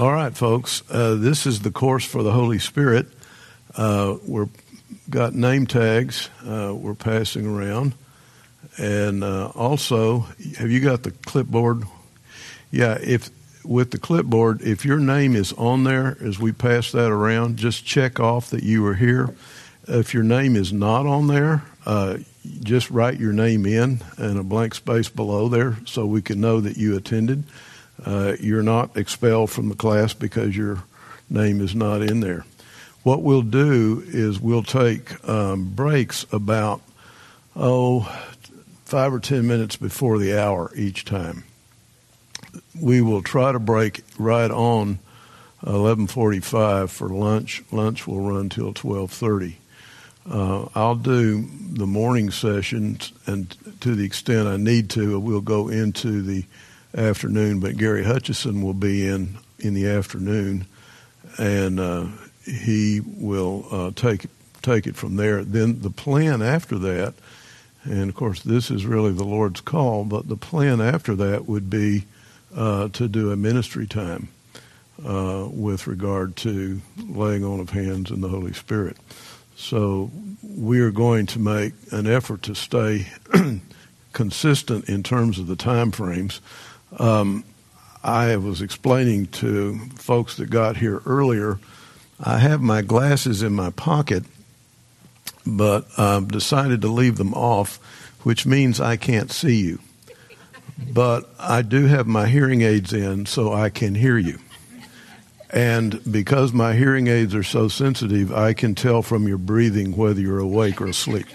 All right, folks. Uh, this is the course for the Holy Spirit. Uh, we're got name tags. Uh, we're passing around, and uh, also, have you got the clipboard? Yeah. If with the clipboard, if your name is on there as we pass that around, just check off that you were here. If your name is not on there, uh, just write your name in and a blank space below there so we can know that you attended. Uh, you're not expelled from the class because your name is not in there. What we'll do is we'll take um, breaks about, oh, five or ten minutes before the hour each time. We will try to break right on 11:45 for lunch. Lunch will run till 12:30. Uh, I'll do the morning sessions, and to the extent I need to, we'll go into the afternoon, but Gary Hutchison will be in in the afternoon, and uh, he will uh, take take it from there. Then the plan after that, and of course this is really the Lord's call, but the plan after that would be uh, to do a ministry time uh, with regard to laying on of hands and the Holy Spirit. So we are going to make an effort to stay consistent in terms of the time frames. Um, I was explaining to folks that got here earlier. I have my glasses in my pocket, but I've decided to leave them off, which means I can't see you. But I do have my hearing aids in, so I can hear you. And because my hearing aids are so sensitive, I can tell from your breathing whether you're awake or asleep.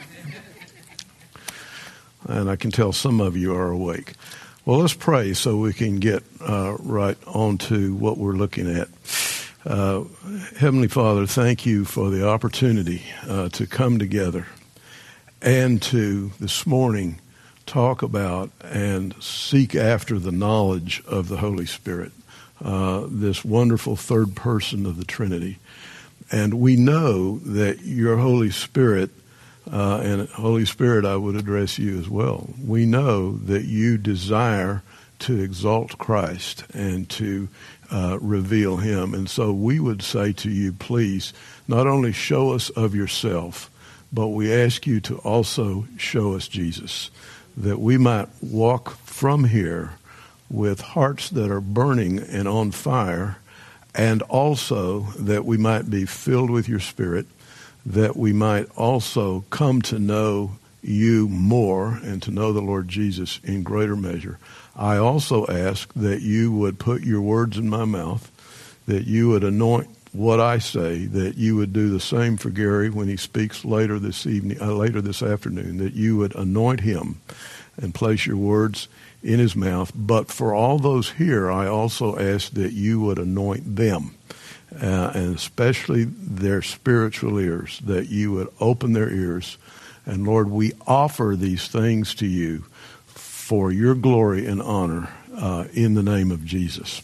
And I can tell some of you are awake. Well, let's pray so we can get uh, right on to what we're looking at. Uh, Heavenly Father, thank you for the opportunity uh, to come together and to this morning talk about and seek after the knowledge of the Holy Spirit, uh, this wonderful third person of the Trinity. And we know that your Holy Spirit uh, and Holy Spirit, I would address you as well. We know that you desire to exalt Christ and to uh, reveal Him. And so we would say to you, please, not only show us of yourself, but we ask you to also show us Jesus, that we might walk from here with hearts that are burning and on fire, and also that we might be filled with your Spirit that we might also come to know you more and to know the Lord Jesus in greater measure. I also ask that you would put your words in my mouth, that you would anoint what I say, that you would do the same for Gary when he speaks later this evening, uh, later this afternoon, that you would anoint him and place your words in his mouth. But for all those here, I also ask that you would anoint them uh, and especially their spiritual ears, that you would open their ears. And Lord, we offer these things to you for your glory and honor uh, in the name of Jesus.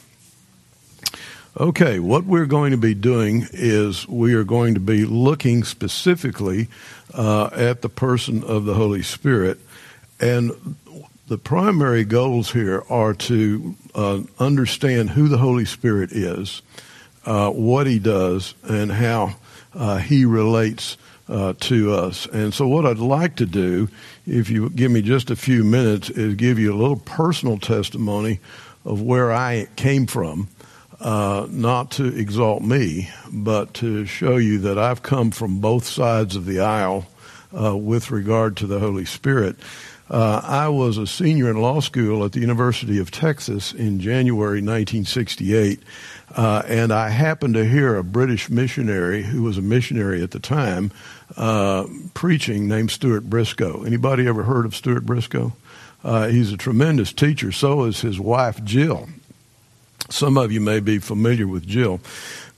Okay, what we're going to be doing is we are going to be looking specifically uh, at the person of the Holy Spirit. And the primary goals here are to uh, understand who the Holy Spirit is uh, what he does and how uh, he relates uh, to us. And so, what I'd like to do, if you give me just a few minutes, is give you a little personal testimony of where I came from. Uh, not to exalt me, but to show you that I've come from both sides of the aisle uh, with regard to the Holy Spirit. Uh, I was a senior in law school at the University of Texas in January 1968, uh, and I happened to hear a British missionary who was a missionary at the time uh, preaching named Stuart Briscoe. Anybody ever heard of Stuart Briscoe? Uh, he's a tremendous teacher. So is his wife Jill. Some of you may be familiar with Jill,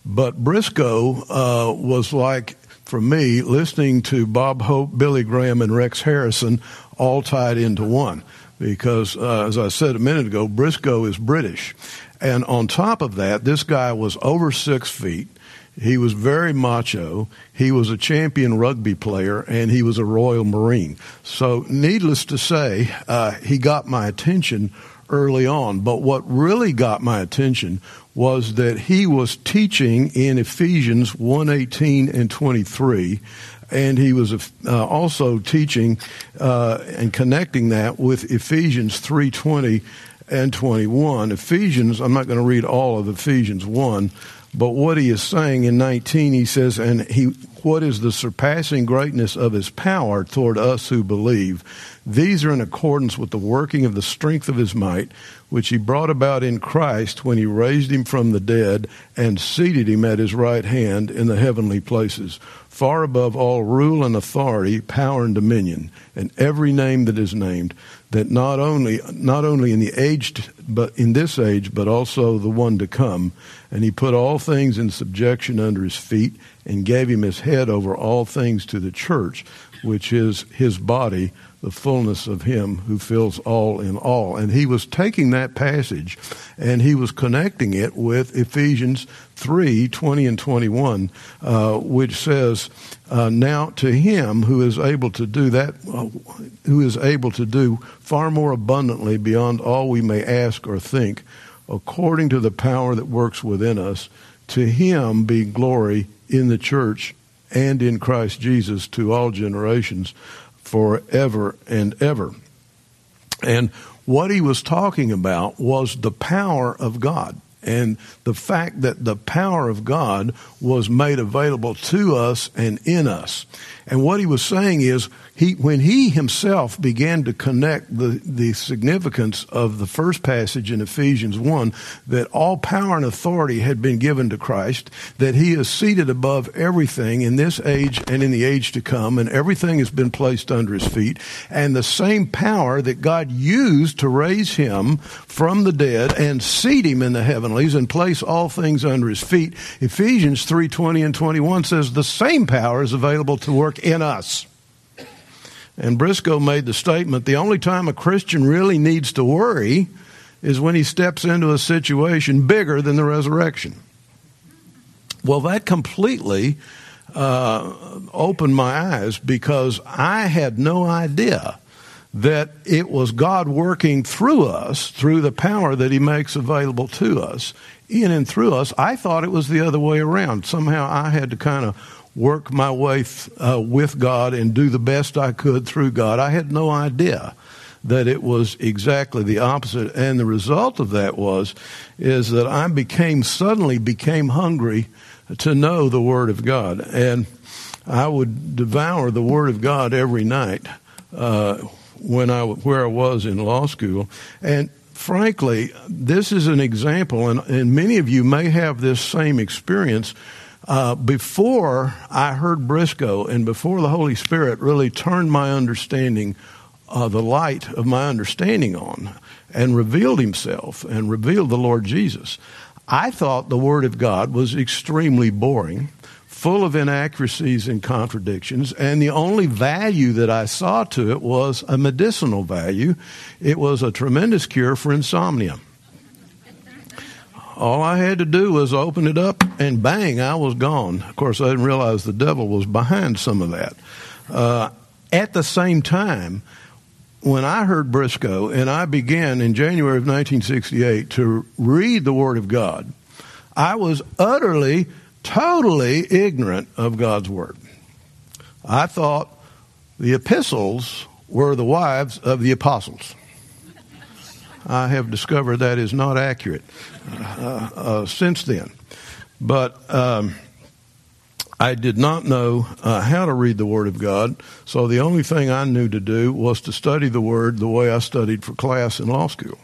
but Briscoe uh, was like for me listening to Bob Hope, Billy Graham, and Rex Harrison all tied into one. Because, uh, as I said a minute ago, Briscoe is British. And on top of that, this guy was over six feet. He was very macho. He was a champion rugby player, and he was a Royal Marine. So, needless to say, uh, he got my attention early on. But what really got my attention was that he was teaching in Ephesians 1:18 and 23 and he was uh, also teaching uh, and connecting that with Ephesians 3:20 and 21. Ephesians, I'm not going to read all of Ephesians 1, but what he is saying in 19, he says, and he, what is the surpassing greatness of his power toward us who believe? These are in accordance with the working of the strength of his might, which he brought about in Christ when he raised him from the dead and seated him at his right hand in the heavenly places, far above all rule and authority, power and dominion, and every name that is named, that not only not only in the aged but in this age, but also the one to come. And he put all things in subjection under his feet, and gave him his head over all things to the church, which is his body the fullness of him who fills all in all. And he was taking that passage and he was connecting it with Ephesians 3 20 and 21, uh, which says, uh, Now to him who is able to do that, uh, who is able to do far more abundantly beyond all we may ask or think, according to the power that works within us, to him be glory in the church and in Christ Jesus to all generations forever and ever. And what he was talking about was the power of God and the fact that the power of God was made available to us and in us. And what he was saying is, he, when he himself began to connect the, the significance of the first passage in Ephesians 1, that all power and authority had been given to Christ, that he is seated above everything in this age and in the age to come, and everything has been placed under his feet, and the same power that God used to raise him from the dead and seat him in the heavenlies and place all things under his feet, Ephesians 3:20 and 21 says the same power is available to work in us. And Briscoe made the statement the only time a Christian really needs to worry is when he steps into a situation bigger than the resurrection. Well, that completely uh, opened my eyes because I had no idea that it was God working through us, through the power that He makes available to us, in and through us. I thought it was the other way around. Somehow I had to kind of work my way uh, with God and do the best I could through God. I had no idea that it was exactly the opposite. And the result of that was, is that I became, suddenly became hungry to know the Word of God. And I would devour the Word of God every night uh, when I, where I was in law school. And frankly, this is an example, and, and many of you may have this same experience uh, before I heard Briscoe and before the Holy Spirit really turned my understanding, uh, the light of my understanding on, and revealed Himself and revealed the Lord Jesus, I thought the Word of God was extremely boring, full of inaccuracies and contradictions, and the only value that I saw to it was a medicinal value. It was a tremendous cure for insomnia. All I had to do was open it up, and bang, I was gone. Of course, I didn't realize the devil was behind some of that. Uh, at the same time, when I heard Briscoe, and I began in January of 1968 to read the Word of God, I was utterly, totally ignorant of God's Word. I thought the epistles were the wives of the apostles. I have discovered that is not accurate since then. But um, I did not know uh, how to read the Word of God, so the only thing I knew to do was to study the Word the way I studied for class in law school.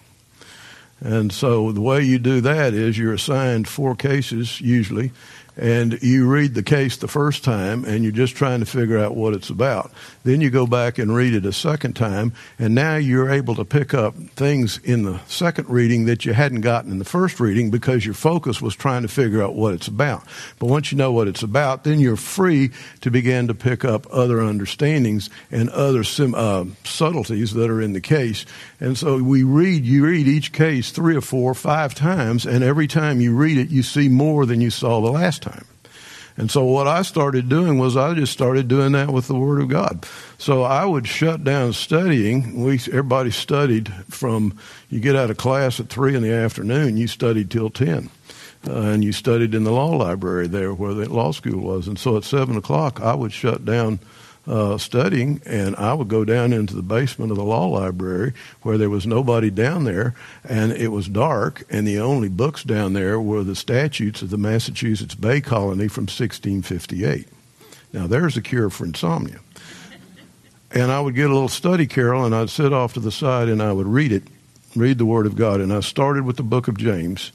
And so the way you do that is you're assigned four cases usually, and you read the case the first time and you're just trying to figure out what it's about. Then you go back and read it a second time, and now you're able to pick up things in the second reading that you hadn't gotten in the first reading because your focus was trying to figure out what it's about. But once you know what it's about, then you're free to begin to pick up other understandings and other sim, uh, subtleties that are in the case. And so we read, you read each case three or four, five times, and every time you read it, you see more than you saw the last time. And so what I started doing was I just started doing that with the Word of God. So I would shut down studying. We everybody studied from you get out of class at three in the afternoon. You studied till ten, uh, and you studied in the law library there where the law school was. And so at 7 o'clock, I would shut down uh, studying, and I would go down into the basement of the law library where there was nobody down there, and it was dark, and the only books down there were the statutes of the Massachusetts Bay Colony from 1658. Now, there's a cure for insomnia. And I would get a little study carrel, and I'd sit off to the side, and I would read it, read the Word of God. And I started with the book of James.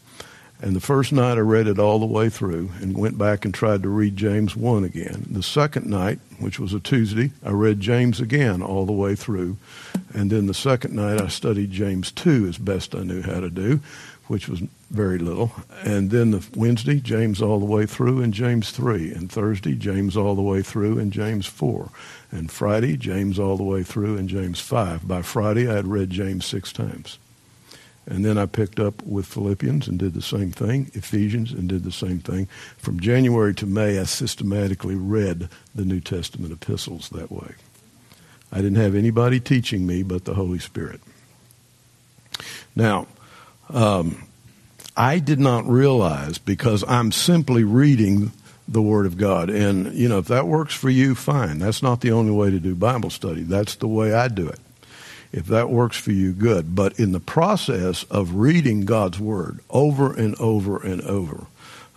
And the first night I read it all the way through and went back and tried to read James 1 again. The second night, which was a Tuesday, I read James again all the way through. And then the second night I studied James 2 as best I knew how to do, which was very little. And then the Wednesday, James all the way through and James 3. And Thursday, James all the way through and James 4. And Friday, James all the way through and James 5. By Friday, I had read James six times. And then I picked up with Philippians and did the same thing, Ephesians and did the same thing. From January to May, I systematically read the New Testament epistles that way. I didn't have anybody teaching me but the Holy Spirit. Now, um, I did not realize because I'm simply reading the Word of God. And, you know, if that works for you, fine. That's not the only way to do Bible study. That's the way I do it. If that works for you, good. But in the process of reading God's Word over and over and over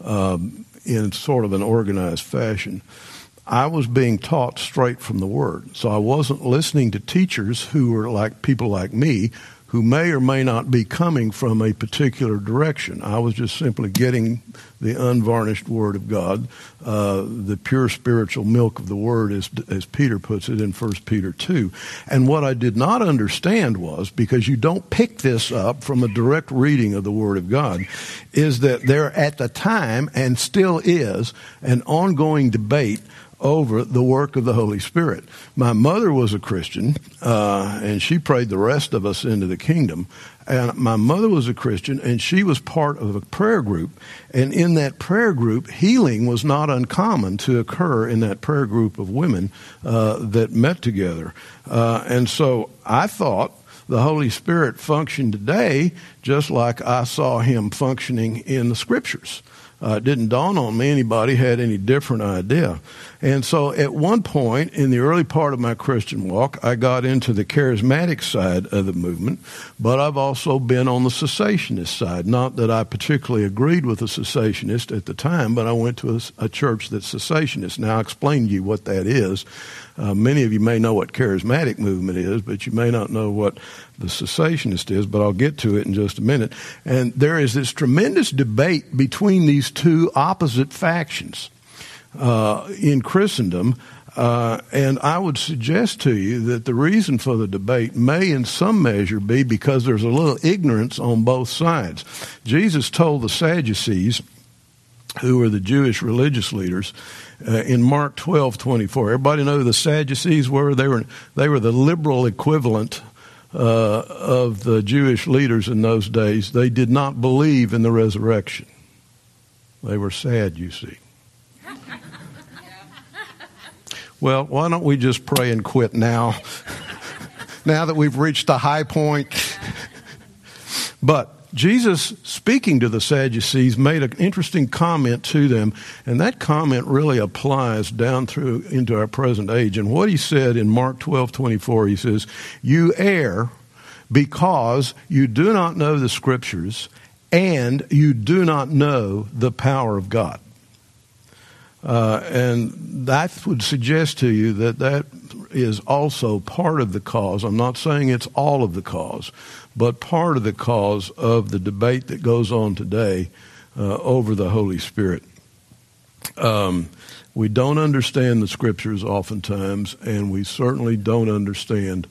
um, in sort of an organized fashion, I was being taught straight from the Word. So I wasn't listening to teachers who were like people like me who may or may not be coming from a particular direction. I was just simply getting the unvarnished Word of God, uh, the pure spiritual milk of the Word, as, as Peter puts it in 1 Peter 2. And what I did not understand was, because you don't pick this up from a direct reading of the Word of God, is that there at the time, and still is, an ongoing debate over the work of the Holy Spirit. My mother was a Christian, uh, and she prayed the rest of us into the kingdom. And my mother was a Christian, and she was part of a prayer group. And in that prayer group, healing was not uncommon to occur in that prayer group of women uh, that met together. Uh, and so I thought the Holy Spirit functioned today just like I saw him functioning in the scriptures. Uh, it didn't dawn on me anybody had any different idea. And so at one point in the early part of my Christian walk, I got into the charismatic side of the movement, but I've also been on the cessationist side. Not that I particularly agreed with the cessationist at the time, but I went to a, a church that's cessationist. Now, I'll explain to you what that is. Uh, many of you may know what charismatic movement is, but you may not know what the cessationist is, but I'll get to it in just a minute. And there is this tremendous debate between these two opposite factions uh, in Christendom. Uh, and I would suggest to you that the reason for the debate may, in some measure, be because there's a little ignorance on both sides. Jesus told the Sadducees, who were the Jewish religious leaders, uh, in Mark 12, 24. Everybody know who the Sadducees were? They were, they were the liberal equivalent uh, of the Jewish leaders in those days. They did not believe in the resurrection. They were sad, you see. Well, why don't we just pray and quit now? now that we've reached the high point. but Jesus, speaking to the Sadducees, made an interesting comment to them, and that comment really applies down through into our present age. And what he said in Mark 12 24, he says, You err because you do not know the scriptures and you do not know the power of God. Uh, and that would suggest to you that that is also part of the cause. I'm not saying it's all of the cause, but part of the cause of the debate that goes on today uh, over the Holy Spirit. Um, we don't understand the scriptures oftentimes, and we certainly don't understand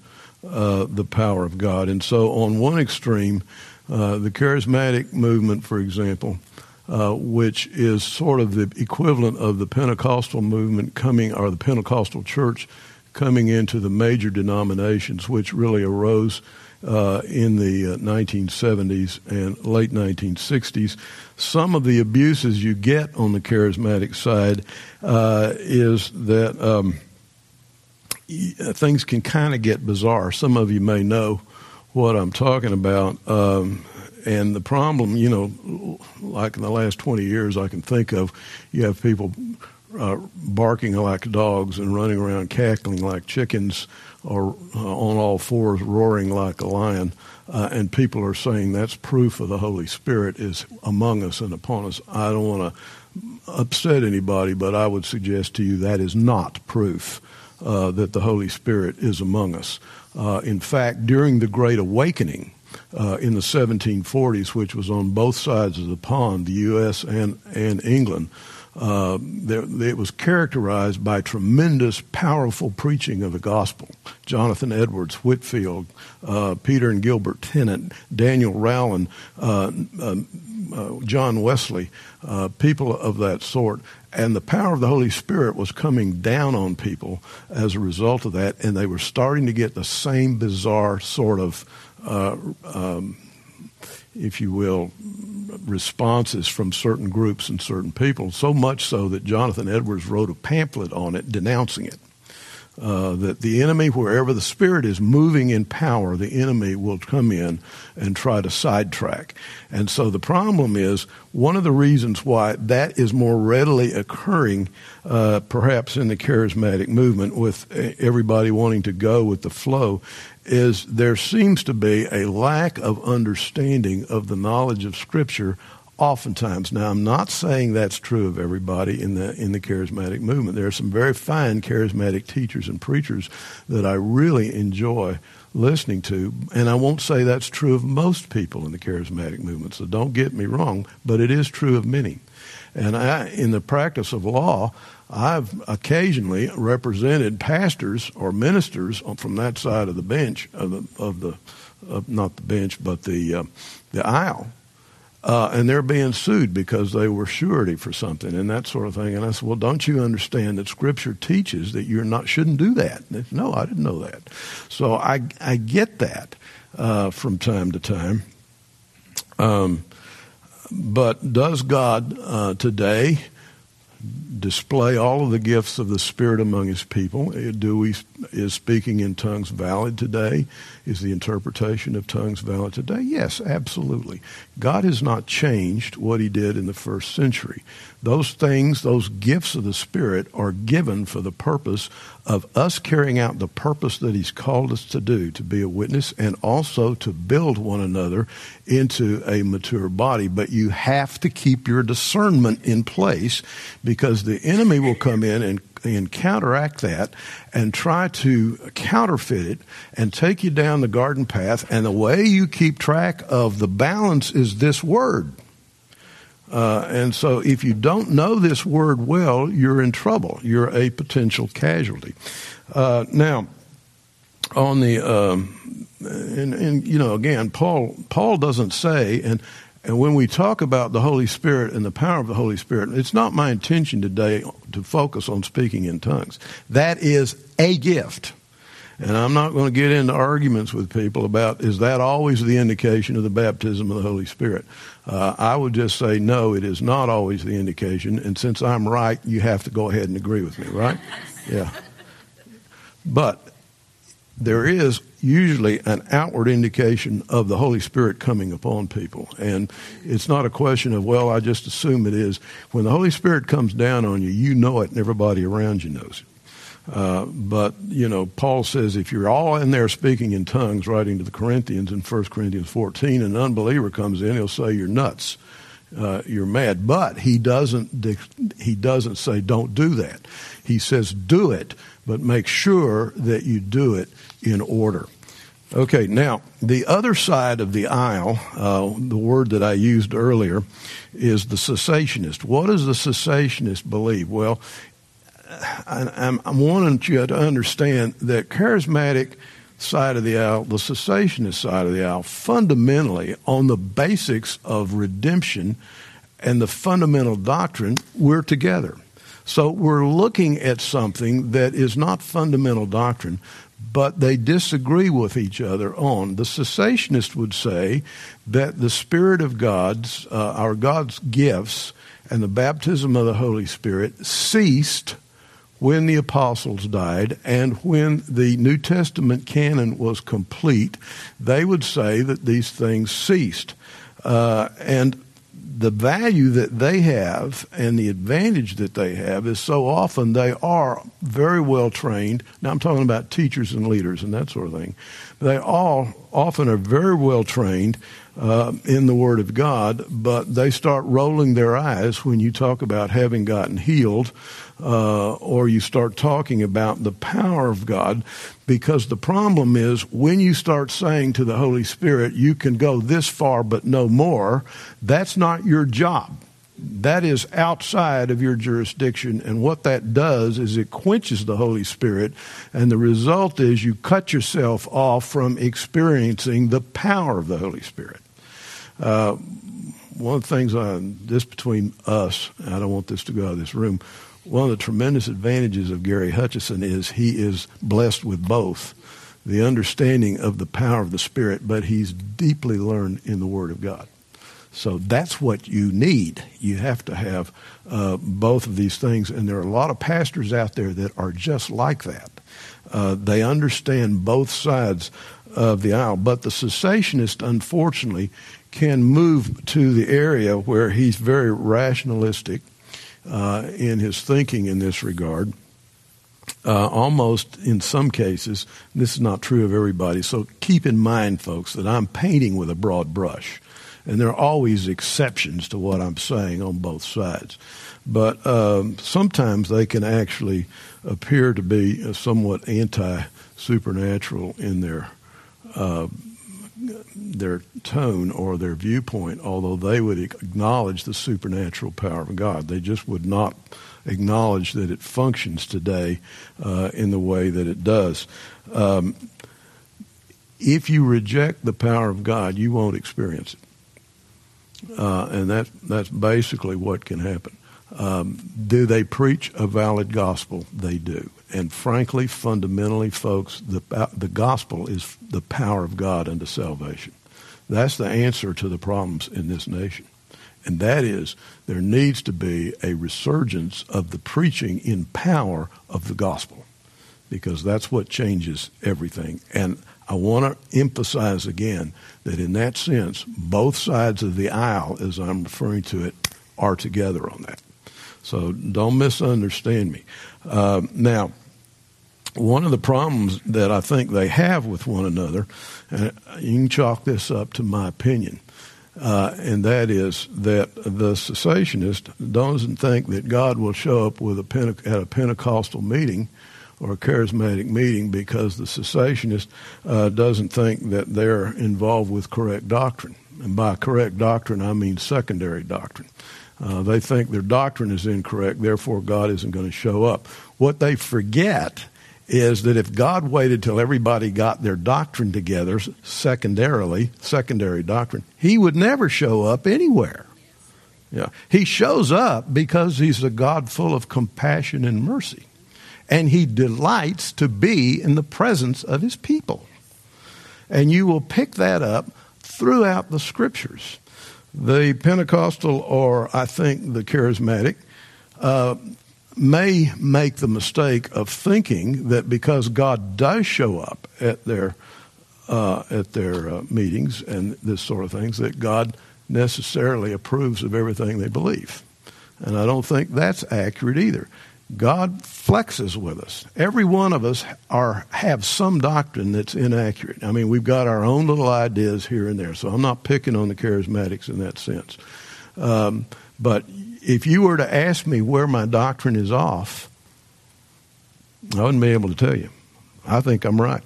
uh, the power of God. And so, on one extreme, uh, the charismatic movement, for example, uh, which is sort of the equivalent of the Pentecostal movement coming, or the Pentecostal church coming into the major denominations, which really arose uh, in the uh, 1970s and late 1960s. Some of the abuses you get on the charismatic side uh, is that um, things can kind of get bizarre. Some of you may know what I'm talking about. Um, and the problem, you know, like in the last 20 years I can think of, you have people uh, barking like dogs and running around cackling like chickens or uh, on all fours roaring like a lion. Uh, and people are saying that's proof of the Holy Spirit is among us and upon us. I don't want to upset anybody, but I would suggest to you that is not proof uh, that the Holy Spirit is among us. Uh, in fact, during the Great Awakening, uh, in the 1740s, which was on both sides of the pond, the U.S. and, and England, uh, there, it was characterized by tremendous, powerful preaching of the gospel. Jonathan Edwards, Whitefield, uh, Peter and Gilbert Tennent, Daniel Rowland, uh, um, uh John Wesley, uh, people of that sort. And the power of the Holy Spirit was coming down on people as a result of that, and they were starting to get the same bizarre sort of um, if you will, responses from certain groups and certain people, so much so that Jonathan Edwards wrote a pamphlet on it denouncing it. Uh, that the enemy, wherever the Spirit is moving in power, the enemy will come in and try to sidetrack. And so the problem is one of the reasons why that is more readily occurring, uh, perhaps in the charismatic movement, with everybody wanting to go with the flow, is there seems to be a lack of understanding of the knowledge of Scripture oftentimes. Now, I'm not saying that's true of everybody in the in the charismatic movement. There are some very fine charismatic teachers and preachers that I really enjoy listening to, and I won't say that's true of most people in the charismatic movement. So don't get me wrong, but it is true of many. And I, in the practice of law, I've occasionally represented pastors or ministers from that side of the bench of the, of the of not the bench but the uh, the aisle, uh, and they're being sued because they were surety for something and that sort of thing. And I said, well, don't you understand that Scripture teaches that you're not shouldn't do that? Said, no, I didn't know that. So I I get that uh, from time to time. Um, but does God uh, today? Display all of the gifts of the Spirit among His people. Uh, do we is speaking in tongues valid today? Is the interpretation of tongues valid today? Yes, absolutely. God has not changed what He did in the first century. Those things, those gifts of the Spirit, are given for the purpose of us carrying out the purpose that He's called us to do, to be a witness, and also to build one another into a mature body. But you have to keep your discernment in place because the enemy will come in and, and counteract that and try to counterfeit it and take you down the garden path. And the way you keep track of the balance is this word. Uh, and so, if you don't know this word well, you're in trouble. You're a potential casualty. Uh, now, on the um, and, and you know, again, Paul Paul doesn't say, and and when we talk about the Holy Spirit and the power of the Holy Spirit, it's not my intention today to focus on speaking in tongues. That is a gift. And I'm not going to get into arguments with people about is that always the indication of the baptism of the Holy Spirit. Uh, I would just say no, it is not always the indication. And since I'm right, you have to go ahead and agree with me, right? Yeah. But there is usually an outward indication of the Holy Spirit coming upon people. And it's not a question of, well, I just assume it is. When the Holy Spirit comes down on you, you know it and everybody around you knows it. Uh, but, you know, Paul says if you're all in there speaking in tongues, writing to the Corinthians in 1 Corinthians 14, an unbeliever comes in, he'll say you're nuts. Uh, you're mad. But he doesn't, he doesn't say don't do that. He says do it, but make sure that you do it in order. Okay, now the other side of the aisle, uh, the word that I used earlier, is the cessationist. What does the cessationist believe? Well, I'm, I'm wanting you to understand that charismatic side of the aisle, the cessationist side of the aisle, fundamentally on the basics of redemption and the fundamental doctrine, we're together. So we're looking at something that is not fundamental doctrine, but they disagree with each other on. The cessationist would say that the Spirit of God's, uh, our God's gifts, and the baptism of the Holy Spirit ceased when the apostles died and when the New Testament canon was complete, they would say that these things ceased. Uh, and the value that they have and the advantage that they have is so often they are very well trained. Now I'm talking about teachers and leaders and that sort of thing. They all often are very well trained uh, in the Word of God, but they start rolling their eyes when you talk about having gotten healed uh, or you start talking about the power of God, because the problem is when you start saying to the Holy Spirit, you can go this far but no more, that's not your job. That is outside of your jurisdiction, and what that does is it quenches the Holy Spirit, and the result is you cut yourself off from experiencing the power of the Holy Spirit. Uh, one of the things on this between us, I don't want this to go out of this room one of the tremendous advantages of Gary Hutchison is he is blessed with both the understanding of the power of the Spirit, but he's deeply learned in the Word of God. So that's what you need. You have to have uh, both of these things, and there are a lot of pastors out there that are just like that. Uh, they understand both sides of the aisle, but the cessationist, unfortunately, can move to the area where he's very rationalistic uh, in his thinking in this regard. Uh, almost in some cases, this is not true of everybody. So keep in mind, folks, that I'm painting with a broad brush, and there are always exceptions to what I'm saying on both sides. But um, sometimes they can actually appear to be somewhat anti supernatural in their uh, their tone or their viewpoint, although they would acknowledge the supernatural power of God. They just would not acknowledge that it functions today uh, in the way that it does. Um, if you reject the power of God, you won't experience it. Uh, and that, that's basically what can happen. Um, do they preach a valid gospel? They do. And frankly, fundamentally, folks, the, the gospel is the power of God unto salvation. That's the answer to the problems in this nation. And that is, there needs to be a resurgence of the preaching in power of the gospel, because that's what changes everything. And I want to emphasize again that in that sense, both sides of the aisle, as I'm referring to it, are together on that. So don't misunderstand me. Uh, now, one of the problems that I think they have with one another, and you can chalk this up to my opinion, uh, and that is that the cessationist doesn't think that God will show up with a Pente- at a Pentecostal meeting or a charismatic meeting because the cessationist uh, doesn't think that they're involved with correct doctrine. And by correct doctrine, I mean secondary doctrine. Uh, they think their doctrine is incorrect, therefore God isn't going to show up. What they forget is that if God waited till everybody got their doctrine together, secondarily, secondary doctrine, he would never show up anywhere. Yeah. He shows up because he's a God full of compassion and mercy. And he delights to be in the presence of his people. And you will pick that up throughout the scriptures. The Pentecostal, or I think the charismatic, uh, may make the mistake of thinking that because God does show up at their uh, at their uh, meetings and this sort of things, that God necessarily approves of everything they believe. And I don't think that's accurate either. God flexes with us. Every one of us are have some doctrine that's inaccurate. I mean, we've got our own little ideas here and there. So I'm not picking on the charismatics in that sense. Um, but if you were to ask me where my doctrine is off, I wouldn't be able to tell you. I think I'm right.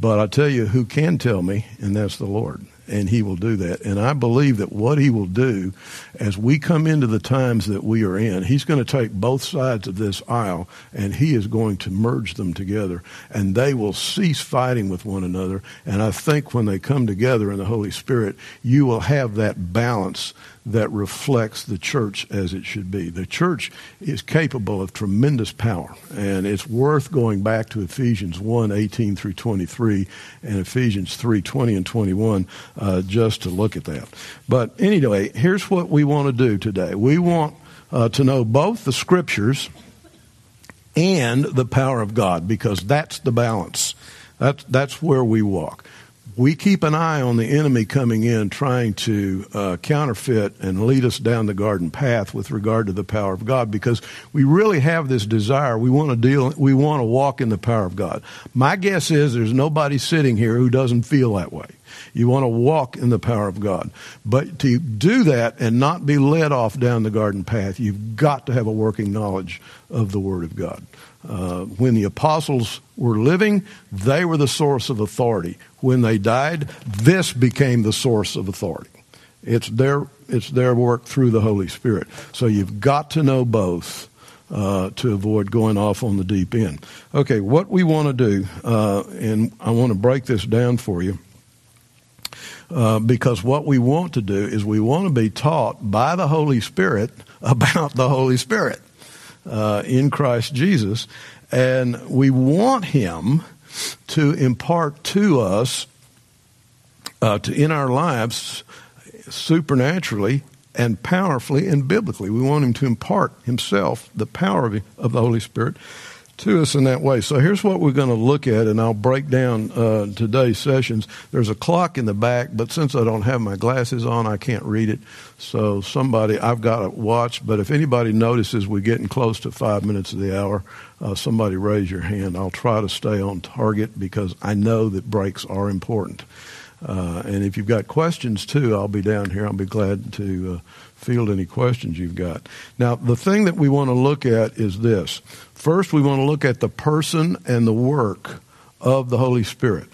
But I tell you who can tell me, and that's the Lord and he will do that. And I believe that what he will do as we come into the times that we are in, he's going to take both sides of this aisle and he is going to merge them together and they will cease fighting with one another. And I think when they come together in the Holy Spirit, you will have that balance that reflects the church as it should be. The church is capable of tremendous power, and it's worth going back to Ephesians 1 18 through 23 and Ephesians 3 20 and 21 uh, just to look at that. But anyway, here's what we want to do today. We want uh, to know both the scriptures and the power of God because that's the balance. That's, that's where we walk. we keep an eye on the enemy coming in trying to uh, counterfeit and lead us down the garden path with regard to the power of God because we really have this desire. We want to deal, we want to walk in the power of God. My guess is there's nobody sitting here who doesn't feel that way. You want to walk in the power of God. But to do that and not be led off down the garden path, you've got to have a working knowledge of the Word of God. Uh, when the apostles were living, they were the source of authority. When they died, this became the source of authority. It's their, it's their work through the Holy Spirit. So you've got to know both uh, to avoid going off on the deep end. Okay, what we want to do, uh, and I want to break this down for you. Uh, because what we want to do is we want to be taught by the Holy Spirit about the Holy Spirit uh, in Christ Jesus. And we want Him to impart to us, uh, to in our lives, supernaturally and powerfully and biblically. We want Him to impart Himself, the power of, of the Holy Spirit, to us in that way. So here's what we're going to look at, and I'll break down uh, today's sessions. There's a clock in the back, but since I don't have my glasses on, I can't read it. So somebody, I've got to watch. But if anybody notices we're getting close to five minutes of the hour, uh, somebody raise your hand. I'll try to stay on target because I know that breaks are important. Uh, and if you've got questions too, I'll be down here. I'll be glad to uh, field any questions you've got. Now, the thing that we want to look at is this. First, we want to look at the person and the work of the Holy Spirit.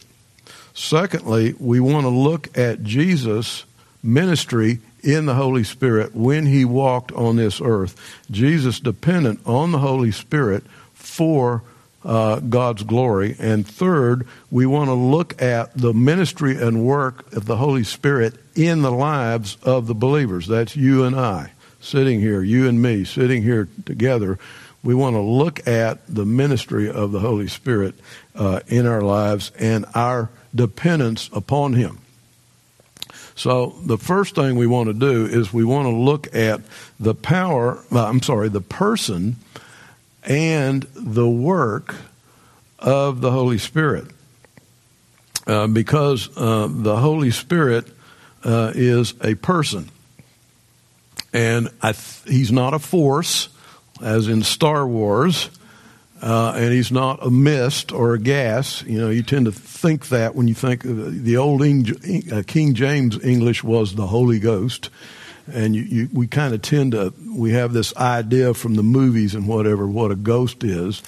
Secondly, we want to look at Jesus' ministry in the Holy Spirit when he walked on this earth. Jesus dependent on the Holy Spirit for uh, God's glory. And third, we want to look at the ministry and work of the Holy Spirit in the lives of the believers. That's you and I sitting here, you and me sitting here together. We want to look at the ministry of the Holy Spirit uh, in our lives and our dependence upon Him. So the first thing we want to do is we want to look at the power, uh, I'm sorry, the person and the work of the Holy Spirit. Uh, because uh, the Holy Spirit uh, is a person. And th- he's not a force, as in Star Wars, uh, and he's not a mist or a gas. You know, you tend to think that when you think the old Eng- uh, King James English was the Holy Ghost and you, you, we kind of tend to we have this idea from the movies and whatever what a ghost is.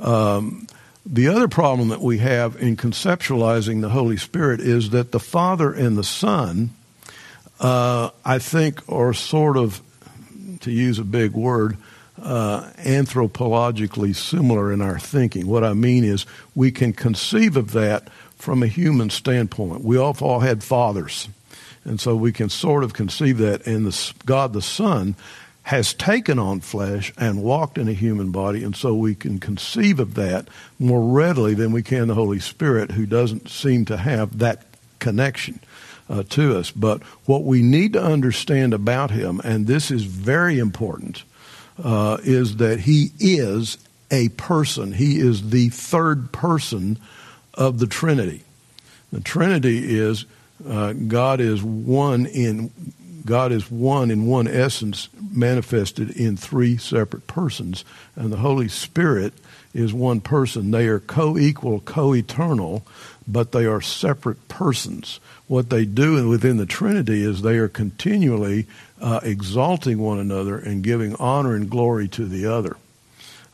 Um, the other problem that we have in conceptualizing the Holy Spirit is that the Father and the Son, uh, I think, are sort of, to use a big word, uh, anthropologically similar in our thinking. What I mean is we can conceive of that from a human standpoint. We all, all had fathers and so we can sort of conceive that. And the, God the Son has taken on flesh and walked in a human body. And so we can conceive of that more readily than we can the Holy Spirit, who doesn't seem to have that connection. Uh, to us. But what we need to understand about him, and this is very important, uh, is that he is a person. He is the third person of the Trinity. The Trinity is uh, God is one in God is one in one essence manifested in three separate persons, and the Holy Spirit is one person. They are co-equal, co-eternal, but they are separate persons. What they do within the Trinity is they are continually uh, exalting one another and giving honor and glory to the other.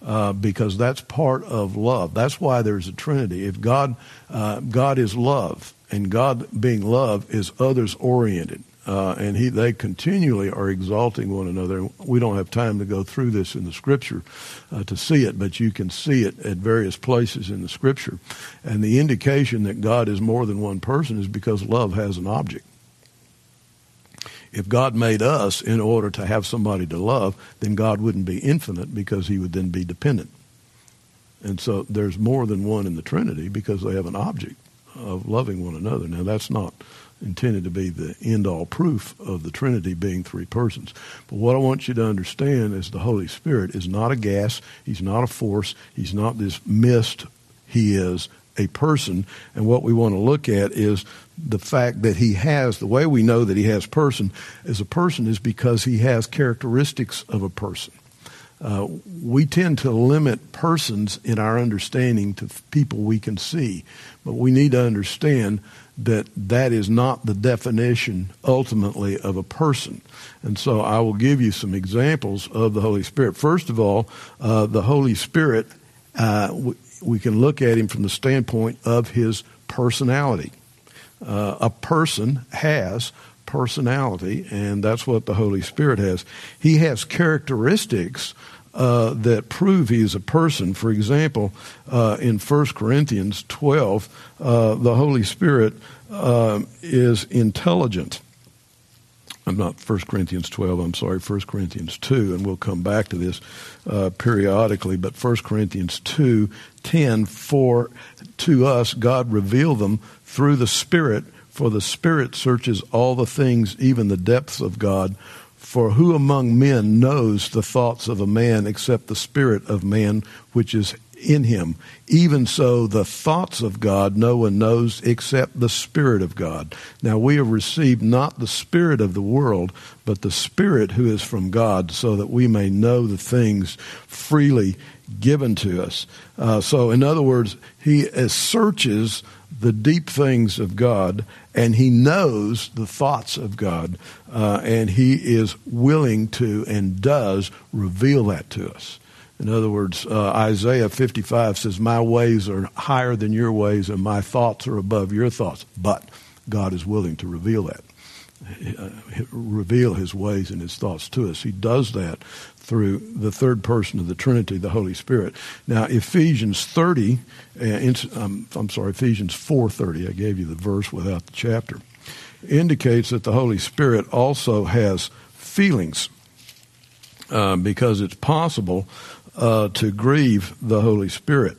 Uh, because that's part of love. That's why there's a Trinity. If God, uh, God is love, and God being love is others oriented. Uh, and he, they continually are exalting one another. We don't have time to go through this in the Scripture uh, to see it, but you can see it at various places in the Scripture. And the indication that God is more than one person is because love has an object. If God made us in order to have somebody to love, then God wouldn't be infinite because he would then be dependent. And so there's more than one in the Trinity because they have an object of loving one another. Now, that's not intended to be the end all proof of the Trinity being three persons. But what I want you to understand is the Holy Spirit is not a gas, He's not a force, He's not this mist. He is a person. And what we want to look at is the fact that he has, the way we know that he has person as a person is because he has characteristics of a person. Uh, we tend to limit persons in our understanding to people we can see, but we need to understand that that is not the definition ultimately of a person. And so I will give you some examples of the Holy Spirit. First of all, uh, the Holy Spirit, uh, we, can look at him from the standpoint of his personality. Uh, a person has personality, and that's what the Holy Spirit has. He has characteristics uh, that prove he is a person. For example, uh, in 1 Corinthians 12, uh, the Holy Spirit uh, is intelligent. I'm not 1 Corinthians 12, I'm sorry, 1 Corinthians 2, and we'll come back to this uh, periodically, but 1 Corinthians 2 10, for to us God revealed them through the Spirit, for the Spirit searches all the things, even the depths of God. For who among men knows the thoughts of a man except the spirit of man which is in him? Even so, the thoughts of God no one knows except the Spirit of God. Now we have received not the Spirit of the world, but the Spirit who is from God, so that we may know the things freely given to us. Uh, so, in other words, he searches the deep things of God, and he knows the thoughts of God, uh, and he is willing to and does reveal that to us. In other words, uh, Isaiah 55 says, My ways are higher than your ways, and my thoughts are above your thoughts. But God is willing to reveal that, uh, reveal his ways and his thoughts to us. He does that through the third person of the Trinity, the Holy Spirit. Now, Ephesians 30, uh, um, I'm sorry, Ephesians 4:30. I gave you the verse without the chapter. Indicates that the Holy Spirit also has feelings, uh, because it's possible uh, to grieve the Holy Spirit.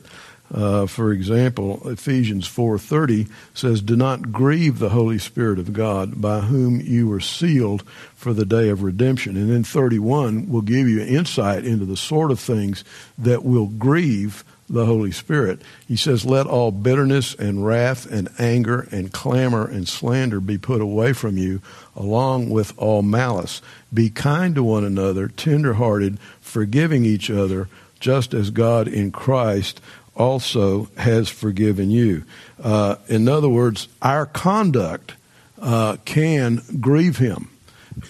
Uh, for example, Ephesians 4:30 says, "Do not grieve the Holy Spirit of God, by whom you were sealed for the day of redemption." And then 31 will give you insight into the sort of things that will grieve the Holy Spirit. He says, "Let all bitterness and wrath and anger and clamor and slander be put away from you, along with all malice. Be kind to one another, tender-hearted, forgiving each other." Just as God in Christ also has forgiven you. Uh, in other words, our conduct uh, can grieve him.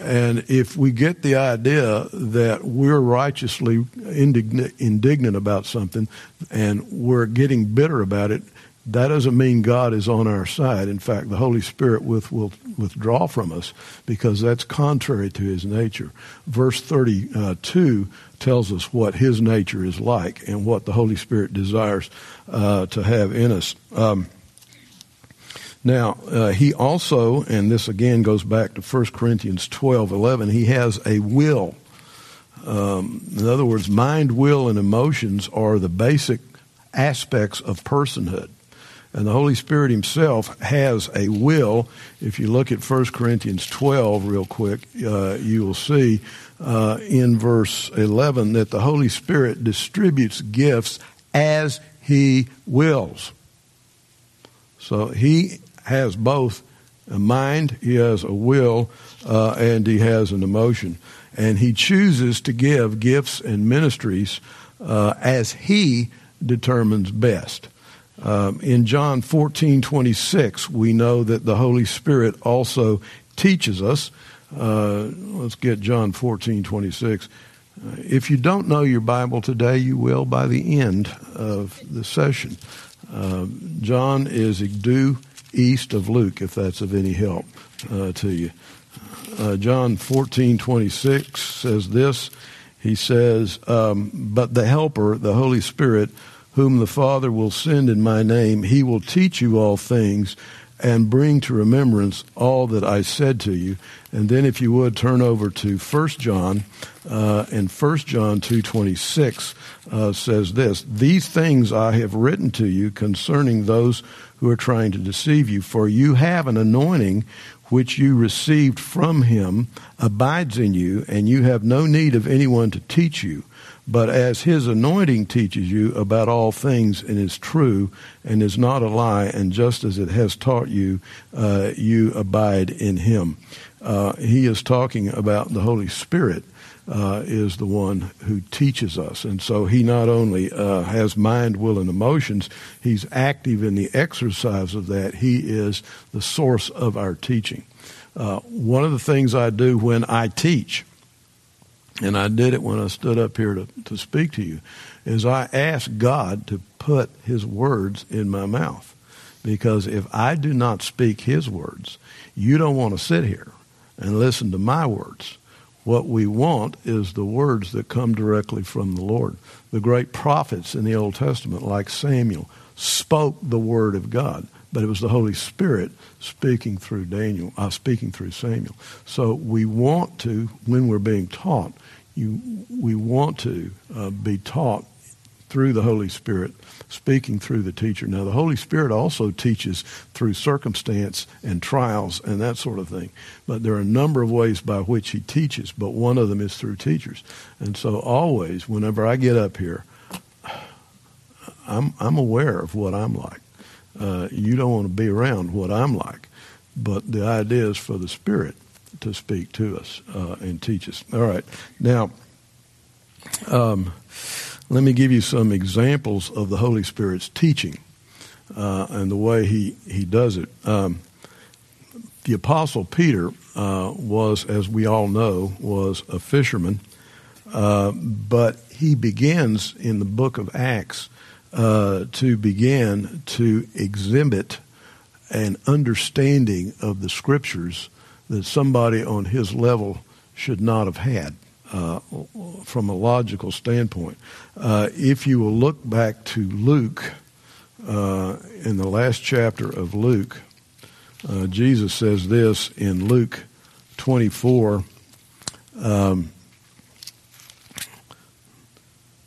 And if we get the idea that we're righteously indignant, indignant about something and we're getting bitter about it, that doesn't mean God is on our side. In fact, the Holy Spirit with, will withdraw from us because that's contrary to his nature. Verse 32 tells us what his nature is like and what the Holy Spirit desires uh, to have in us. Um, now, uh, he also, and this again goes back to 1 Corinthians 12 11, he has a will. Um, in other words, mind, will, and emotions are the basic aspects of personhood. And the Holy Spirit Himself has a will. If you look at 1 Corinthians 12 real quick, uh, you will see uh, in verse 11 that the Holy Spirit distributes gifts as He wills. So He has both a mind, He has a will, uh, and He has an emotion. And He chooses to give gifts and ministries uh, as He determines best. Um, in John 14, 26, we know that the Holy Spirit also teaches us. Uh, let's get John 14, 26. Uh, if you don't know your Bible today, you will by the end of the session. Uh, John is due east of Luke, if that's of any help uh, to you. Uh, John 14, 26 says this. He says, um, But the Helper, the Holy Spirit, whom the Father will send in my name, he will teach you all things and bring to remembrance all that I said to you. And then if you would turn over to 1 John, uh, and 1 John 2.26 uh, says this, These things I have written to you concerning those who are trying to deceive you, for you have an anointing which you received from him abides in you, and you have no need of anyone to teach you. But as his anointing teaches you about all things and is true and is not a lie, and just as it has taught you, uh, you abide in him. Uh, he is talking about the Holy Spirit. Uh, is the one who teaches us. And so he not only uh, has mind, will, and emotions, he's active in the exercise of that. He is the source of our teaching. Uh, one of the things I do when I teach and I did it when I stood up here to, to speak to you, is I asked God to put His words in my mouth. Because if I do not speak His words, you don't want to sit here and listen to my words. What we want is the words that come directly from the Lord. The great prophets in the Old Testament, like Samuel, spoke the word of God, but it was the Holy Spirit speaking through Daniel, uh, speaking through Samuel. So we want to, when we're being taught, you, we want to uh, be taught through the Holy Spirit, speaking through the teacher. Now, the Holy Spirit also teaches through circumstance and trials and that sort of thing. But there are a number of ways by which He teaches, but one of them is through teachers. And so, always, whenever I get up here, I'm, I'm aware of what I'm like. Uh, you don't want to be around what I'm like. But the idea is for the Spirit to speak to us uh, and teach us. All right. Now, um, let me give you some examples of the Holy Spirit's teaching uh, and the way he, he does it. Um, the Apostle Peter uh, was, as we all know, was a fisherman, uh, but he begins in the book of Acts uh, to begin to exhibit an understanding of the Scriptures that somebody on his level should not have had uh, from a logical standpoint. Uh, if you will look back to Luke, uh, in the last chapter of Luke, uh, Jesus says this in Luke 24. Um,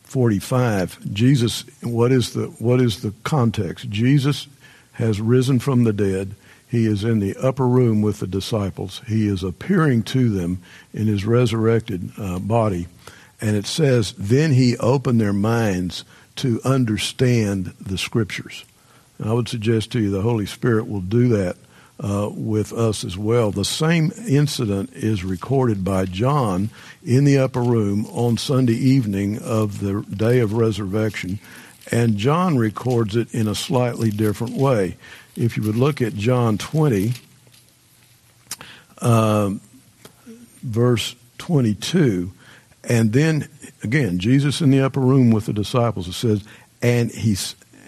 45 jesus what is the what is the context jesus has risen from the dead he is in the upper room with the disciples. He is appearing to them in his resurrected uh, body. And it says, then he opened their minds to understand the scriptures. And I would suggest to you the Holy Spirit will do that uh, with us as well. The same incident is recorded by John in the upper room on Sunday evening of the day of resurrection. And John records it in a slightly different way if you would look at John 20, uh, verse 22, and then again, Jesus in the upper room with the disciples, it says, and he,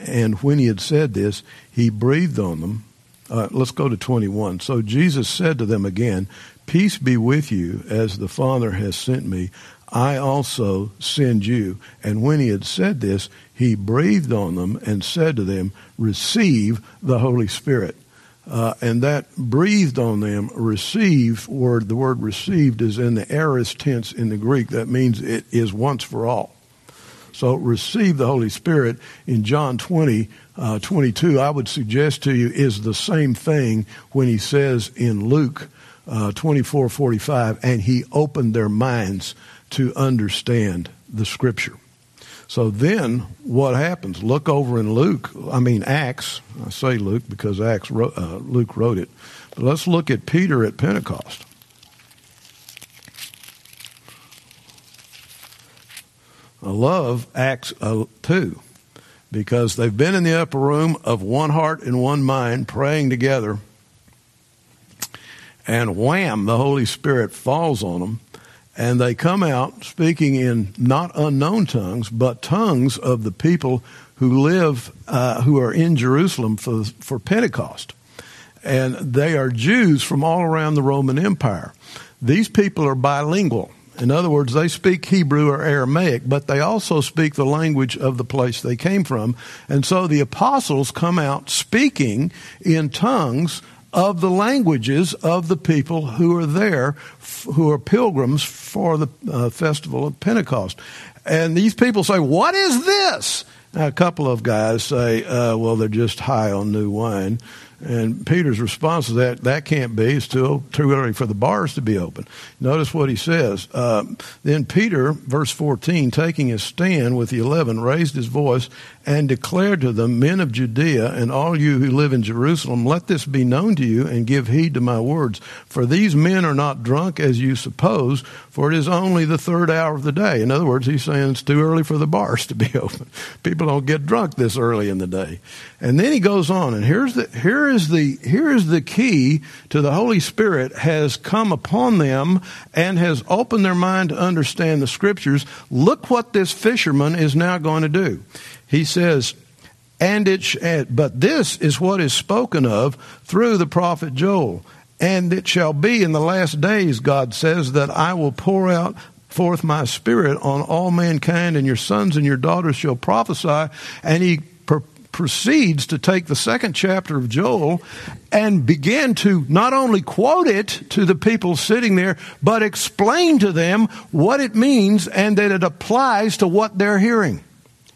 and when he had said this, he breathed on them. Uh, let's go to 21. So Jesus said to them again, Peace be with you, as the Father has sent me. I also send you. And when he had said this, he breathed on them and said to them, Receive the Holy Spirit. Uh, and that breathed on them, receive word, the word received is in the aorist tense in the Greek. That means it is once for all. So receive the Holy Spirit in John 20, uh, 22, I would suggest to you is the same thing when he says in Luke uh, 24, 45, and he opened their minds to understand the scripture. So then what happens? Look over in Luke, I mean Acts. I say Luke because Acts wrote, uh, Luke wrote it. But let's look at Peter at Pentecost. I love Acts uh, 2 because they've been in the upper room of one heart and one mind praying together. And wham, the Holy Spirit falls on them and they come out speaking in not unknown tongues, but tongues of the people who live, uh, who are in Jerusalem for, for Pentecost. And they are Jews from all around the Roman Empire. These people are bilingual. In other words, they speak Hebrew or Aramaic, but they also speak the language of the place they came from. And so the apostles come out speaking in tongues of the languages of the people who are there, who are pilgrims for the uh, festival of Pentecost. And these people say, What is this? Now, a couple of guys say, uh, well, they're just high on new wine. And Peter's response to that, that can't be. It's too, too early for the bars to be open. Notice what he says. Uh, then Peter, verse 14, taking his stand with the eleven, raised his voice and declare to them, Men of Judea and all you who live in Jerusalem, let this be known to you and give heed to my words. For these men are not drunk as you suppose, for it is only the third hour of the day. In other words, he's saying it's too early for the bars to be open. People don't get drunk this early in the day. And then he goes on, and here's the, here is the, here is the key to the Holy Spirit has come upon them and has opened their mind to understand the scriptures. Look what this fisherman is now going to do. He says, and it, sh- but this is what is spoken of through the prophet Joel. And it shall be in the last days, God says, that I will pour out forth my spirit on all mankind, and your sons and your daughters shall prophesy. And he proceeds to take the second chapter of Joel and begin to not only quote it to the people sitting there, but explain to them what it means and that it applies to what they're hearing.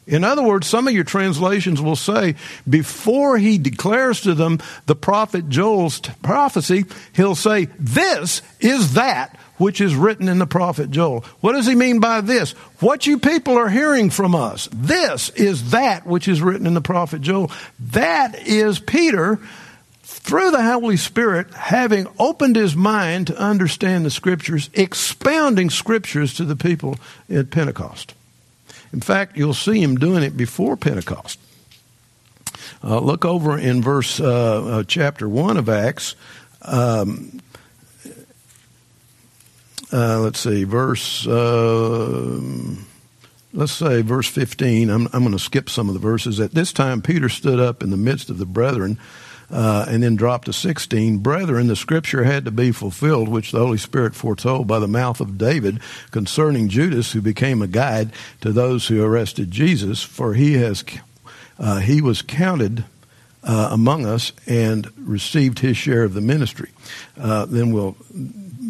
In other words, some of your translations will say, before he declares to them the prophet Joel's prophecy, he'll say, This is that which is written in the prophet Joel. What does he mean by this? What you people are hearing from us, this is that which is written in the prophet Joel. That is Peter, through the Holy Spirit, having opened his mind to understand the scriptures, expounding scriptures to the people at Pentecost. In fact, you'll see him doing it before Pentecost. Uh, look over in verse uh, uh, chapter 1 of Acts. Um, uh, let's see, verse, uh, let's say verse 15. I'm, I'm going to skip some of the verses. At this time, Peter stood up in the midst of the brethren uh, and then dropped to 16. Brethren, the scripture had to be fulfilled, which the Holy Spirit foretold by the mouth of David concerning Judas, who became a guide to those who arrested Jesus, for he has uh, he was counted uh, among us and received his share of the ministry. Uh, then we'll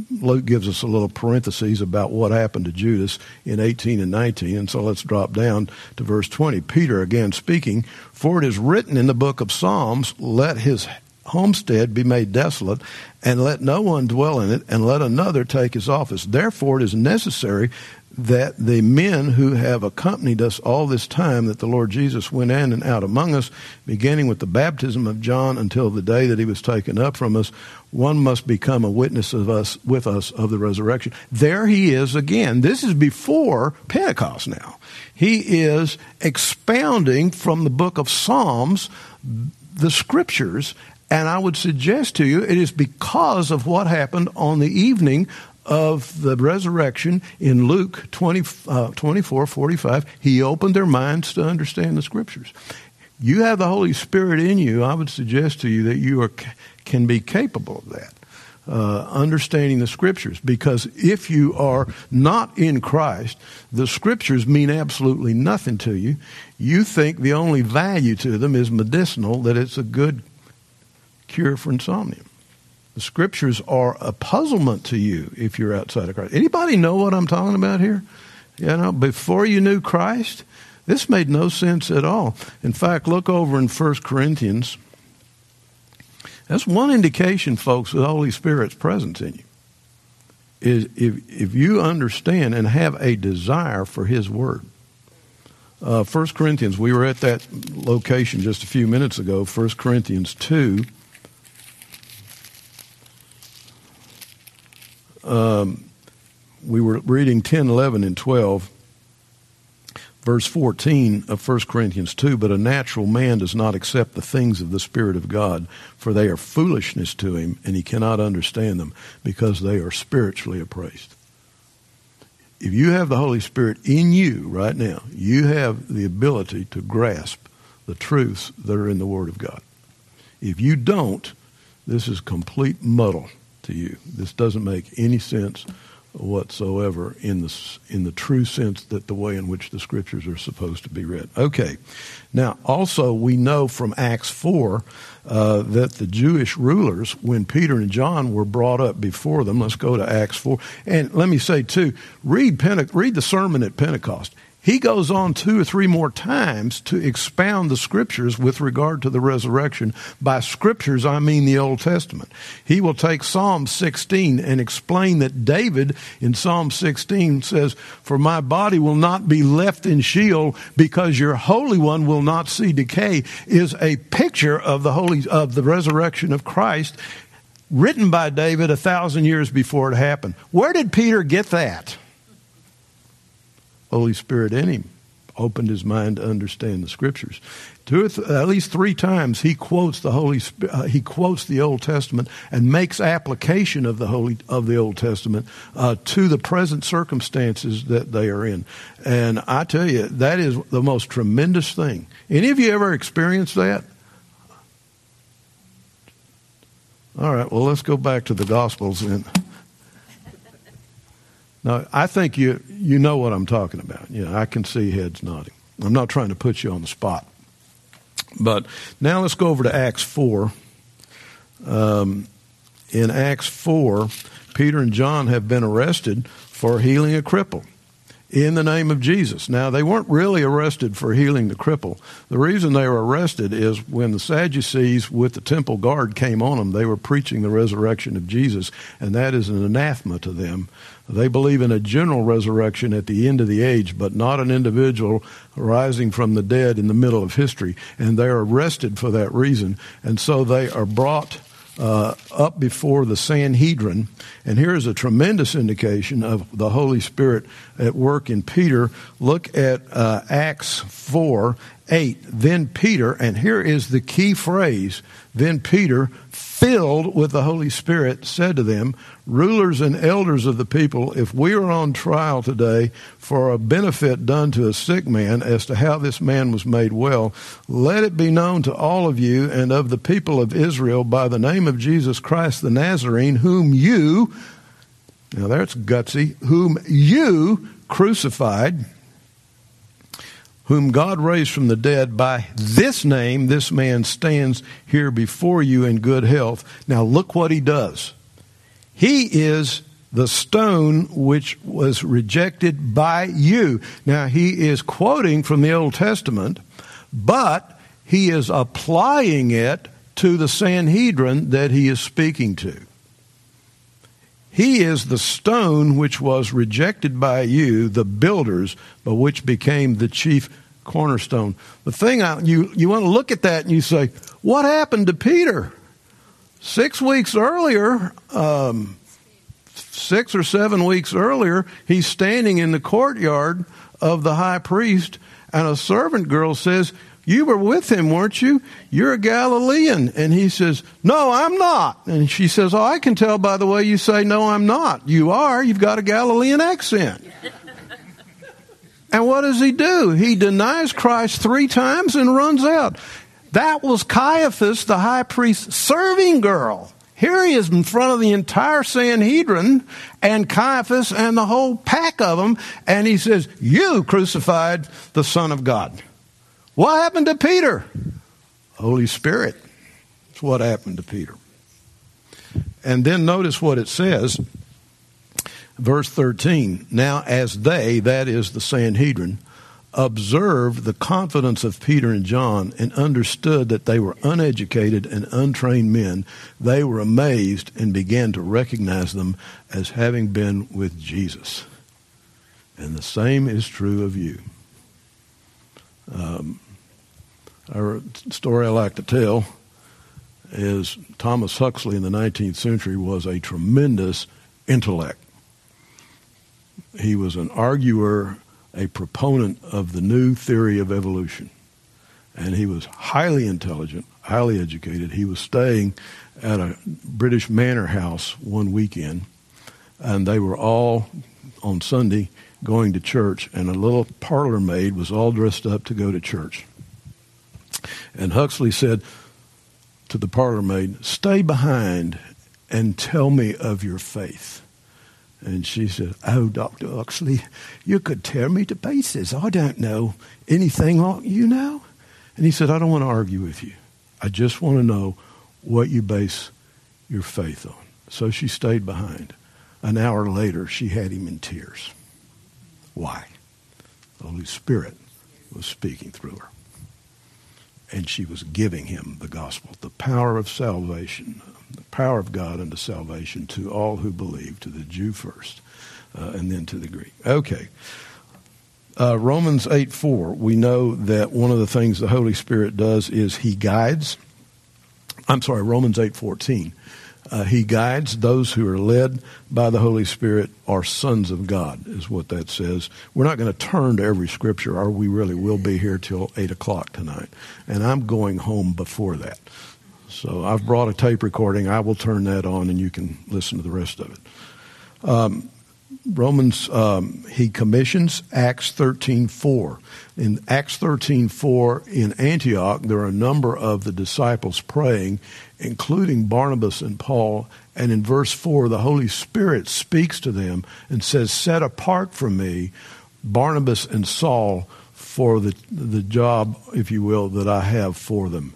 Luke gives us a little parenthesis about what happened to Judas in 18 and 19. And so let's drop down to verse 20. Peter again speaking, For it is written in the book of Psalms, let his homestead be made desolate, and let no one dwell in it, and let another take his office. Therefore, it is necessary that the men who have accompanied us all this time that the Lord Jesus went in and out among us, beginning with the baptism of John until the day that he was taken up from us, one must become a witness of us with us of the resurrection. There he is again. This is before Pentecost now. He is expounding from the book of Psalms the scriptures and I would suggest to you it is because of what happened on the evening of the resurrection in Luke 20, uh, 24, 45, he opened their minds to understand the scriptures. You have the Holy Spirit in you. I would suggest to you that you are, can be capable of that. Uh, understanding the scriptures because if you are not in Christ, the scriptures mean absolutely nothing to you. You think the only value to them is medicinal, that it's a good cure for insomnia. The scriptures are a puzzlement to you if you're outside of Christ. Anybody know what I'm talking about here? You know, before you knew Christ, this made no sense at all. In fact, look over in 1 Corinthians. That's one indication, folks, that the Holy Spirit's presence in you. Is if, if you understand and have a desire for His Word. Uh, 1 Corinthians, we were at that location just a few minutes ago, 1 Corinthians 2. Um, we were reading 10, 11, and 12, verse 14 of 1 Corinthians 2 But a natural man does not accept the things of the Spirit of God, for they are foolishness to him, and he cannot understand them because they are spiritually appraised. If you have the Holy Spirit in you right now, you have the ability to grasp the truths that are in the Word of God. If you don't, this is complete muddle to you. This doesn't make any sense whatsoever in the in the true sense that the way in which the scriptures are supposed to be read. Okay, now also we know from Acts four uh, that the Jewish rulers, when Peter and John were brought up before them, let's go to Acts four, and let me say too, read Pente- read the sermon at Pentecost. He goes on two or three more times to expound the scriptures with regard to the resurrection. By scriptures, I mean the Old Testament. He will take Psalm 16 and explain that David in Psalm 16 says, For my body will not be left in Sheol because your Holy One will not see decay, is a picture of the holy, of the resurrection of Christ written by David a thousand years before it happened. Where did Peter get that? Holy Spirit in him opened his mind to understand the scriptures. Two, th- at least three times he quotes the Holy uh, he quotes the Old Testament and makes application of the Holy of the Old Testament uh, to the present circumstances that they are in. And I tell you, that is the most tremendous thing. Any of you ever experienced that? All right. Well, let's go back to the Gospels and. Now, I think you, you know what I'm talking about. Know, I can see heads nodding. I'm not trying to put you on the spot. But now let's go over to Acts 4. Um, in Acts 4, Peter and John have been arrested for healing a cripple in the name of Jesus. Now, they weren't really arrested for healing the cripple. The reason they were arrested is when the Sadducees with the temple guard came on them, they were preaching the resurrection of Jesus, and that is an anathema to them. They believe in a general resurrection at the end of the age, but not an individual rising from the dead in the middle of history. And they're arrested for that reason. And so they are brought uh, up before the Sanhedrin. And here is a tremendous indication of the Holy Spirit at work in Peter. Look at uh, Acts 4 8. Then Peter, and here is the key phrase then Peter, filled with the Holy Spirit, said to them, Rulers and elders of the people, if we are on trial today for a benefit done to a sick man as to how this man was made well, let it be known to all of you and of the people of Israel by the name of Jesus Christ the Nazarene, whom you, now that's gutsy, whom you crucified whom God raised from the dead, by this name, this man stands here before you in good health. Now, look what he does. He is the stone which was rejected by you. Now, he is quoting from the Old Testament, but he is applying it to the Sanhedrin that he is speaking to. He is the stone which was rejected by you, the builders, but which became the chief cornerstone. The thing I, you you want to look at that and you say, what happened to Peter? Six weeks earlier, um, six or seven weeks earlier, he's standing in the courtyard of the high priest, and a servant girl says, you were with him, weren't you? You're a Galilean. And he says, No, I'm not. And she says, Oh, I can tell by the way you say, No, I'm not. You are. You've got a Galilean accent. and what does he do? He denies Christ three times and runs out. That was Caiaphas, the high priest's serving girl. Here he is in front of the entire Sanhedrin and Caiaphas and the whole pack of them, and he says, You crucified the Son of God. What happened to Peter? Holy Spirit. That's what happened to Peter. And then notice what it says. Verse 13. Now, as they, that is the Sanhedrin, observed the confidence of Peter and John and understood that they were uneducated and untrained men, they were amazed and began to recognize them as having been with Jesus. And the same is true of you. Um, a story I like to tell is Thomas Huxley in the 19th century was a tremendous intellect. He was an arguer, a proponent of the new theory of evolution. And he was highly intelligent, highly educated. He was staying at a British manor house one weekend, and they were all on Sunday going to church, and a little parlor maid was all dressed up to go to church. And Huxley said to the parlor maid, Stay behind and tell me of your faith. And she said, Oh, Dr. Huxley, you could tear me to pieces. I don't know anything like you know. And he said, I don't want to argue with you. I just want to know what you base your faith on. So she stayed behind. An hour later, she had him in tears. Why? The Holy Spirit was speaking through her. And she was giving him the gospel, the power of salvation, the power of God unto salvation to all who believe, to the Jew first, uh, and then to the Greek. Okay. Uh, Romans 8 4, we know that one of the things the Holy Spirit does is he guides. I'm sorry, Romans 8 14. Uh, he guides those who are led by the Holy Spirit are sons of God, is what that says. We're not going to turn to every scripture, or we really will be here till 8 o'clock tonight. And I'm going home before that. So I've brought a tape recording. I will turn that on, and you can listen to the rest of it. Um, Romans, um, he commissions Acts 13.4. In Acts 13.4 in Antioch, there are a number of the disciples praying, including Barnabas and Paul. And in verse 4, the Holy Spirit speaks to them and says, Set apart from me Barnabas and Saul for the, the job, if you will, that I have for them.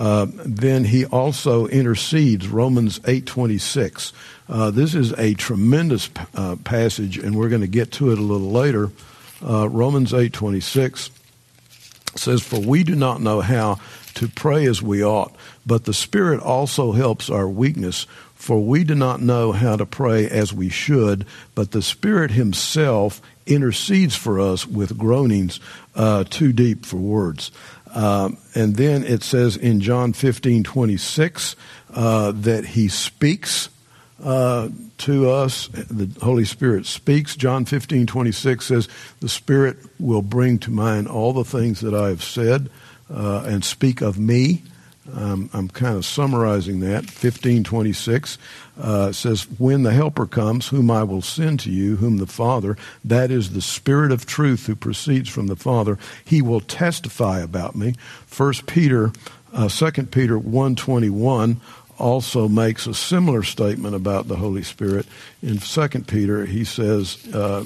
Uh, then he also intercedes, Romans 8.26. Uh, this is a tremendous uh, passage, and we're going to get to it a little later. Uh, Romans 8:26 says, "For we do not know how to pray as we ought, but the Spirit also helps our weakness. For we do not know how to pray as we should, but the Spirit Himself intercedes for us with groanings uh, too deep for words." Uh, and then it says in John 15, 26, uh, that he speaks uh, to us. The Holy Spirit speaks. John 15, 26 says, The Spirit will bring to mind all the things that I have said uh, and speak of me. Um, I'm kind of summarizing that. 1526 uh, says, When the Helper comes, whom I will send to you, whom the Father, that is the Spirit of truth who proceeds from the Father, he will testify about me. 1 Peter, uh, 2 Peter 121 also makes a similar statement about the Holy Spirit. In 2 Peter, he says, uh,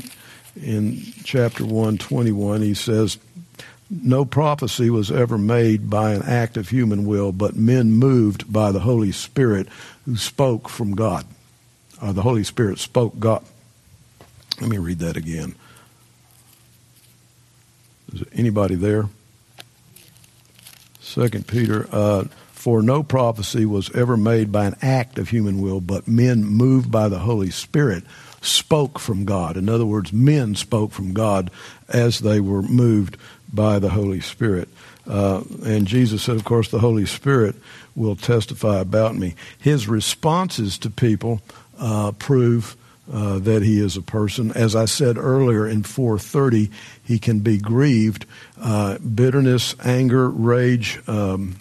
in chapter 121, he says, no prophecy was ever made by an act of human will, but men moved by the Holy Spirit who spoke from God. Uh, the Holy Spirit spoke God. Let me read that again. Is anybody there? Second Peter. Uh, for no prophecy was ever made by an act of human will, but men moved by the Holy Spirit spoke from God. In other words, men spoke from God as they were moved by the Holy Spirit. Uh, and Jesus said, of course, the Holy Spirit will testify about me. His responses to people uh, prove uh, that he is a person. As I said earlier in 430, he can be grieved. Uh, bitterness, anger, rage, um,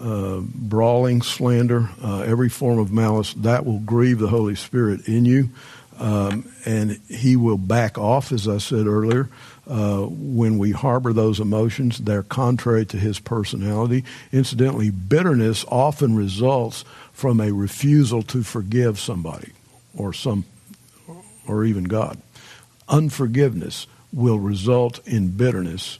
uh, brawling, slander, every form of malice, that will grieve the Holy Spirit in you. Um, and he will back off, as I said earlier. Uh, when we harbor those emotions, they're contrary to his personality. Incidentally, bitterness often results from a refusal to forgive somebody or some or even God. Unforgiveness will result in bitterness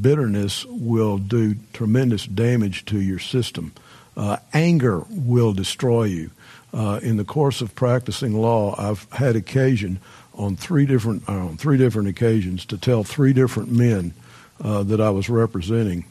bitterness will do tremendous damage to your system. Uh, anger will destroy you. Uh, in the course of practicing law, I've had occasion on three different uh, on three different occasions to tell three different men uh, that I was representing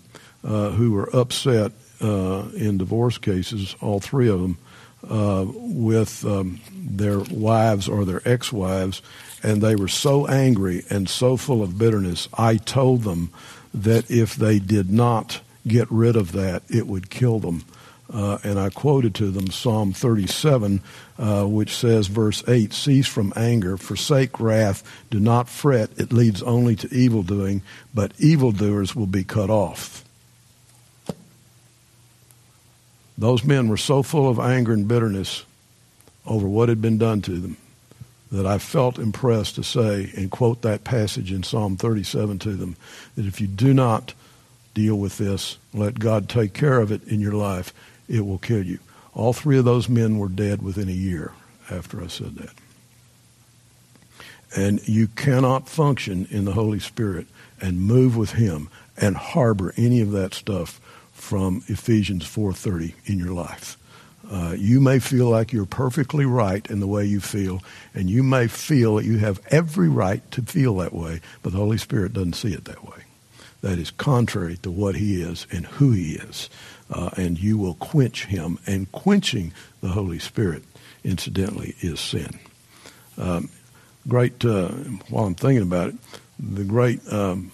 uh, who were upset uh, in divorce cases, all three of them, with um, their wives or their ex-wives, and they were so angry and so full of bitterness. I told them that if they did not get rid of that, it would kill them. Uh, and I quoted to them Psalm 37, uh, which says, verse 8, Cease from anger, forsake wrath, do not fret, it leads only to evil doing, but evildoers will be cut off. Those men were so full of anger and bitterness over what had been done to them that I felt impressed to say and quote that passage in Psalm 37 to them that if you do not deal with this, let God take care of it in your life, it will kill you. All three of those men were dead within a year after I said that. And you cannot function in the Holy Spirit and move with Him and harbor any of that stuff from Ephesians 4:30 in your life. Uh, you may feel like you're perfectly right in the way you feel, and you may feel that you have every right to feel that way, but the Holy Spirit doesn't see it that way. That is contrary to what He is and who He is. Uh, and you will quench Him. And quenching the Holy Spirit, incidentally, is sin. Um, great, uh, while I'm thinking about it, the great um,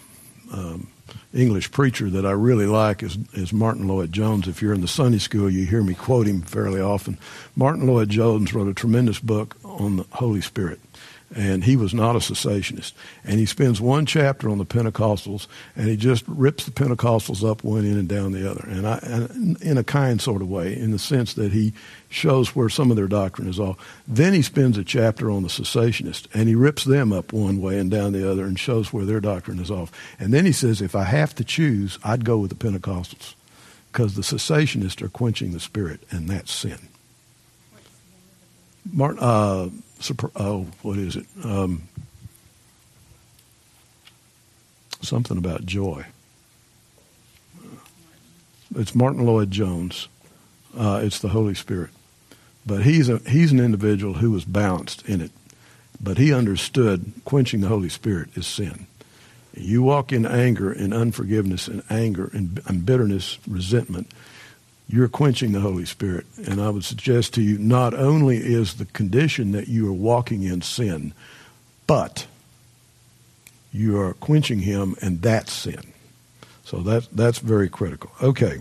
um, English preacher that I really like is, is Martyn Lloyd-Jones. If you're in the Sunday school, you hear me quote him fairly often. Martyn Lloyd-Jones wrote a tremendous book on the Holy Spirit and he was not a cessationist. And he spends one chapter on the Pentecostals, and he just rips the Pentecostals up one end and down the other, and, I, and in a kind sort of way, in the sense that he shows where some of their doctrine is off. Then he spends a chapter on the cessationists, and he rips them up one way and down the other, and shows where their doctrine is off. And then he says, if I have to choose, I'd go with the Pentecostals, because the cessationists are quenching the Spirit, and that's sin. Martyn, uh, oh, what is it? Um, something about joy. It's Martyn Lloyd-Jones. Uh, it's the Holy Spirit. But he's, a, he's an individual who was balanced in it. But he understood quenching the Holy Spirit is sin. You walk in anger and unforgiveness and anger and, and bitterness, resentment you're quenching the Holy Spirit. And I would suggest to you not only is the condition that you are walking in sin, but you are quenching him, and that's sin. So that, that's very critical. Okay.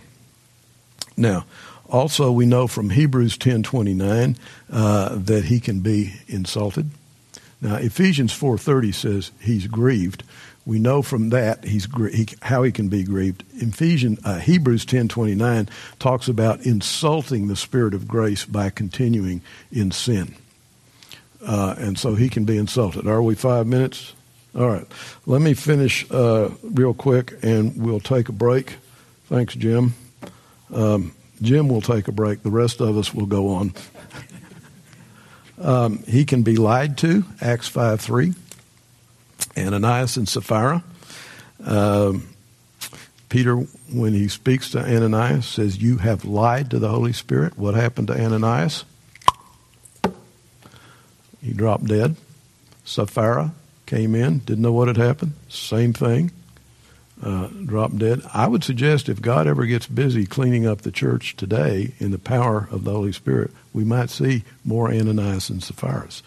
Now, also we know from Hebrews 10.29 uh, that he can be insulted. Now, Ephesians 4.30 says he's grieved we know from that he's he, how he can be grieved. Ephesians, uh, Hebrews ten twenty nine talks about insulting the Spirit of grace by continuing in sin, uh, and so he can be insulted. Are we five minutes? All right. Let me finish uh, real quick, and we'll take a break. Thanks, Jim. Um, Jim will take a break. The rest of us will go on. um, he can be lied to. Acts five three. Ananias and Sapphira. Um, Peter, when he speaks to Ananias, says, You have lied to the Holy Spirit. What happened to Ananias? He dropped dead. Sapphira came in, didn't know what had happened. Same thing. Uh, dropped dead. I would suggest if God ever gets busy cleaning up the church today in the power of the Holy Spirit, we might see more Ananias and Sapphira's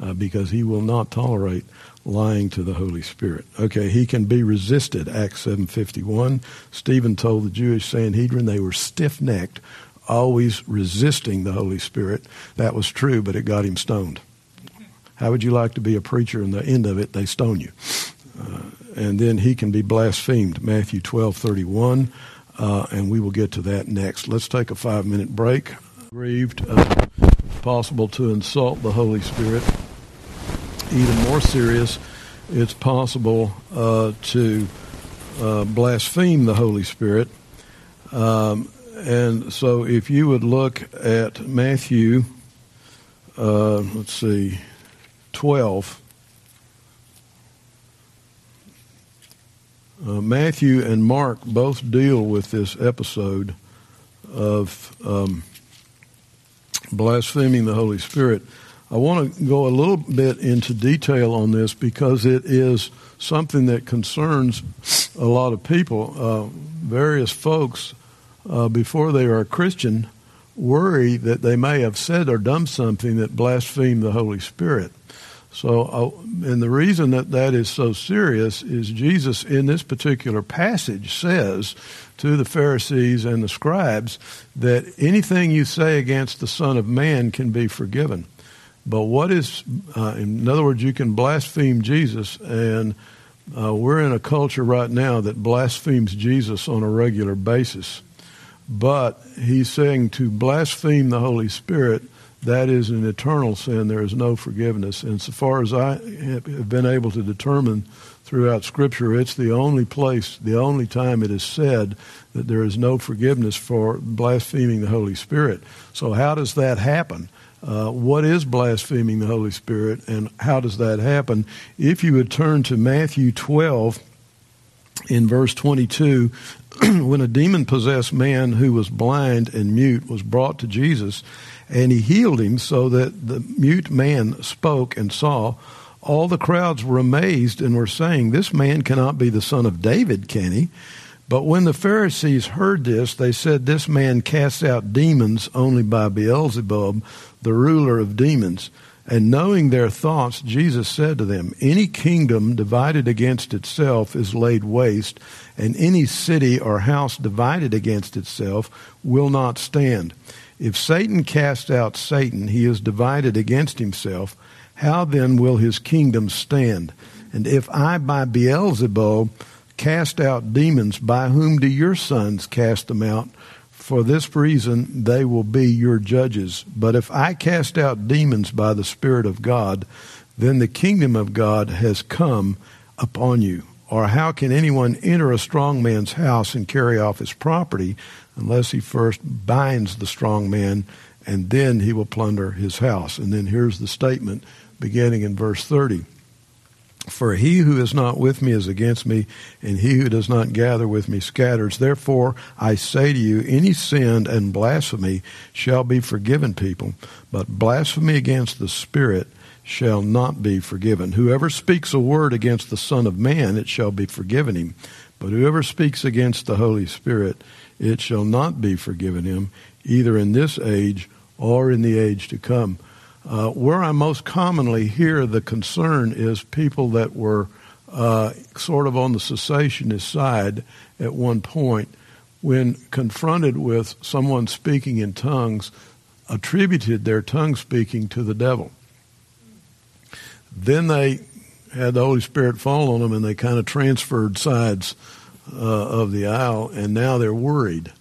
uh, because he will not tolerate lying to the Holy Spirit. Okay, he can be resisted. Acts 7:51. Stephen told the Jewish Sanhedrin they were stiff-necked, always resisting the Holy Spirit. That was true, but it got him stoned. How would you like to be a preacher and the end of it they stone you? Uh, and then he can be blasphemed. Matthew 12:31. Uh, and we will get to that next. Let's take a five minute break. Grieved, uh, possible to insult the Holy Spirit even more serious, it's possible uh, to uh, blaspheme the Holy Spirit. Um, and so if you would look at Matthew, uh, let's see, 12. Uh, Matthew and Mark both deal with this episode of um, blaspheming the Holy Spirit. I want to go a little bit into detail on this because it is something that concerns a lot of people. Uh, various folks, uh, before they are a Christian, worry that they may have said or done something that blasphemed the Holy Spirit. So, uh, and the reason that that is so serious is Jesus in this particular passage says to the Pharisees and the scribes that anything you say against the Son of Man can be forgiven. But what is, uh, in other words, you can blaspheme Jesus, and uh, we're in a culture right now that blasphemes Jesus on a regular basis. But he's saying to blaspheme the Holy Spirit, that is an eternal sin. There is no forgiveness. And so far as I have been able to determine throughout Scripture, it's the only place, the only time it is said that there is no forgiveness for blaspheming the Holy Spirit. So, how does that happen? Uh, what is blaspheming the Holy Spirit and how does that happen? If you would turn to Matthew 12 in verse 22 when a demon possessed man who was blind and mute was brought to Jesus, and he healed him so that the mute man spoke and saw. All the crowds were amazed and were saying, This man cannot be the son of David, can he? But when the Pharisees heard this, they said, This man casts out demons only by Beelzebub, the ruler of demons. And knowing their thoughts, Jesus said to them, Any kingdom divided against itself is laid waste, and any city or house divided against itself will not stand. If Satan cast out Satan, he is divided against himself. How then will his kingdom stand? And if I by Beelzebub cast out demons, by whom do your sons cast them out? For this reason they will be your judges. But if I cast out demons by the Spirit of God, then the kingdom of God has come upon you. Or how can anyone enter a strong man's house and carry off his property unless he first binds the strong man and then he will plunder his house? And then here's the statement beginning in verse 30. For he who is not with me is against me, and he who does not gather with me scatters. Therefore, I say to you, any sin and blasphemy shall be forgiven people, but blasphemy against the Spirit shall not be forgiven. Whoever speaks a word against the Son of Man, it shall be forgiven him. But whoever speaks against the Holy Spirit, it shall not be forgiven him, either in this age or in the age to come. Uh, where I most commonly hear the concern is people that were uh, sort of on the cessationist side at one point when confronted with someone speaking in tongues, attributed their tongue speaking to the devil. Then they had the Holy Spirit fall on them and they kind of transferred sides uh, of the aisle, and now they're worried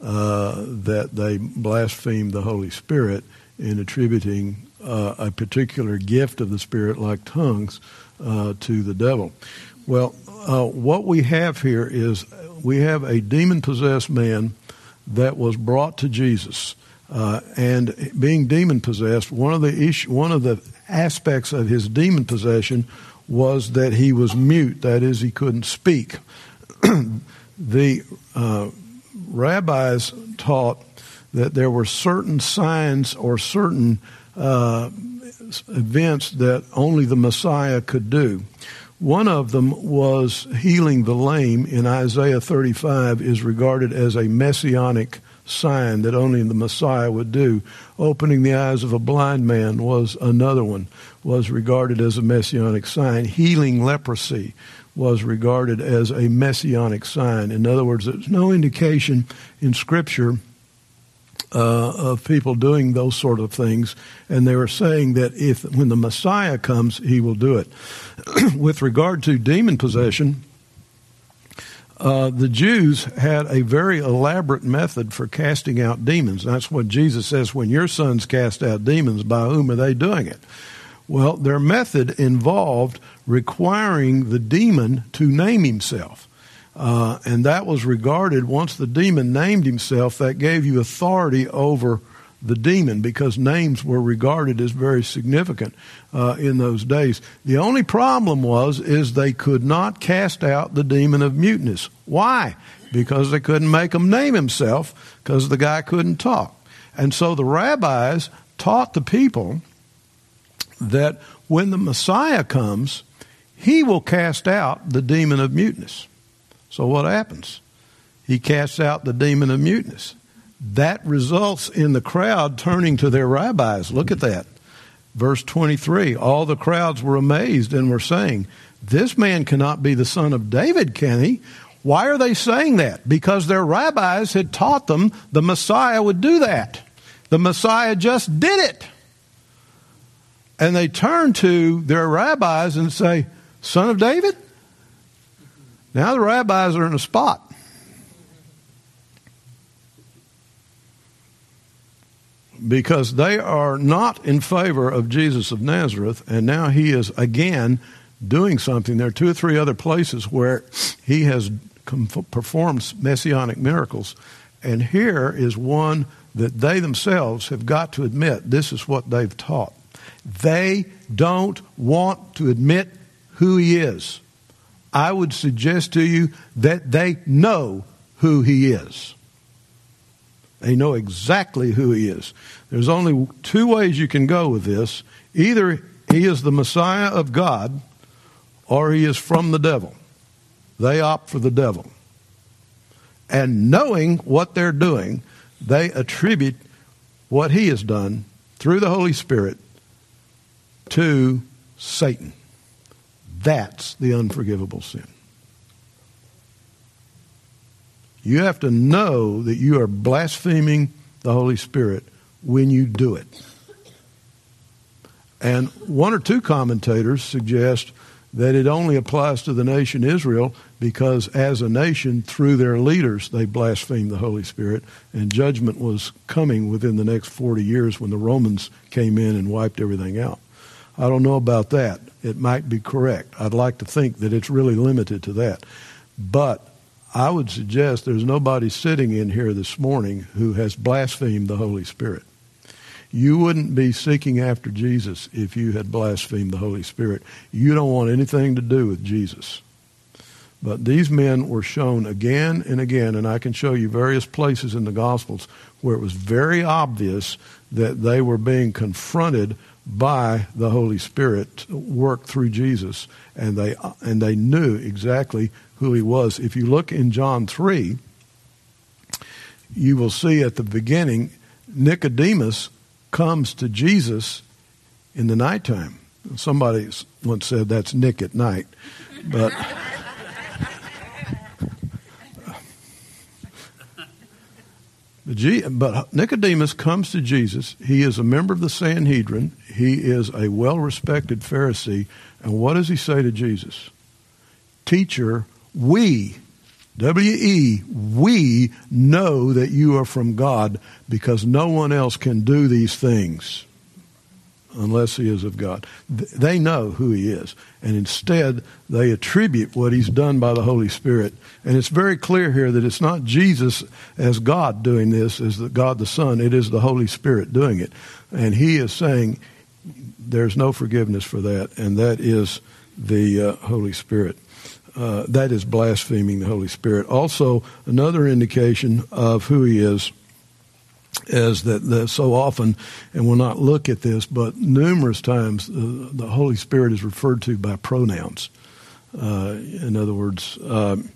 uh, that they blasphemed the Holy Spirit in attributing uh, a particular gift of the Spirit, like tongues, uh, to the devil. Well, uh, what we have here is we have a demon possessed man that was brought to Jesus. Uh, and being demon possessed, one of the issue, one of the aspects of his demon possession was that he was mute. That is, he couldn't speak. the uh, rabbis taught that there were certain signs or certain uh, events that only the Messiah could do. One of them was healing the lame in Isaiah 35 is regarded as a messianic sign that only the Messiah would do. Opening the eyes of a blind man was another one, was regarded as a messianic sign. Healing leprosy was regarded as a messianic sign. In other words, there's no indication in Scripture uh, of people doing those sort of things, and they were saying that if when the Messiah comes, he will do it. With regard to demon possession, uh, the Jews had a very elaborate method for casting out demons. That's what Jesus says when your sons cast out demons, by whom are they doing it? Well, their method involved requiring the demon to name himself. Uh, and that was regarded, once the demon named himself, that gave you authority over the demon because names were regarded as very significant uh, in those days. The only problem was is they could not cast out the demon of muteness. Why? Because they couldn't make him name himself because the guy couldn't talk. And so the rabbis taught the people that when the Messiah comes, he will cast out the demon of muteness. So what happens? He casts out the demon of muteness. That results in the crowd turning to their rabbis. Look at that. Verse 23 All the crowds were amazed and were saying, This man cannot be the son of David, can he? Why are they saying that? Because their rabbis had taught them the Messiah would do that. The Messiah just did it. And they turn to their rabbis and say, Son of David? Now the rabbis are in a spot. Because they are not in favor of Jesus of Nazareth, and now he is again doing something. There are two or three other places where he has performed messianic miracles, and here is one that they themselves have got to admit this is what they've taught. They don't want to admit who he is. I would suggest to you that they know who he is. They know exactly who he is. There's only two ways you can go with this. Either he is the Messiah of God or he is from the devil. They opt for the devil. And knowing what they're doing, they attribute what he has done through the Holy Spirit to Satan. That's the unforgivable sin. You have to know that you are blaspheming the Holy Spirit when you do it. And one or two commentators suggest that it only applies to the nation Israel because as a nation, through their leaders, they blasphemed the Holy Spirit, and judgment was coming within the next 40 years when the Romans came in and wiped everything out. I don't know about that. It might be correct. I'd like to think that it's really limited to that. But I would suggest there's nobody sitting in here this morning who has blasphemed the Holy Spirit. You wouldn't be seeking after Jesus if you had blasphemed the Holy Spirit. You don't want anything to do with Jesus. But these men were shown again and again, and I can show you various places in the Gospels where it was very obvious that they were being confronted by the Holy Spirit worked through Jesus, and they and they knew exactly who he was. If you look in John three, you will see at the beginning Nicodemus comes to Jesus in the nighttime. Somebody once said that's Nick at night, but. But Nicodemus comes to Jesus. He is a member of the Sanhedrin. He is a well respected Pharisee. And what does he say to Jesus? Teacher, we, W E, we know that you are from God because no one else can do these things unless he is of God. They know who he is. And instead, they attribute what he's done by the Holy Spirit. And it's very clear here that it's not Jesus as God doing this, as the God the Son. It is the Holy Spirit doing it. And he is saying there's no forgiveness for that, and that is the uh, Holy Spirit. Uh, that is blaspheming the Holy Spirit. Also, another indication of who he is is that, that so often, and we'll not look at this, but numerous times uh, the Holy Spirit is referred to by pronouns. Uh, in other words, um,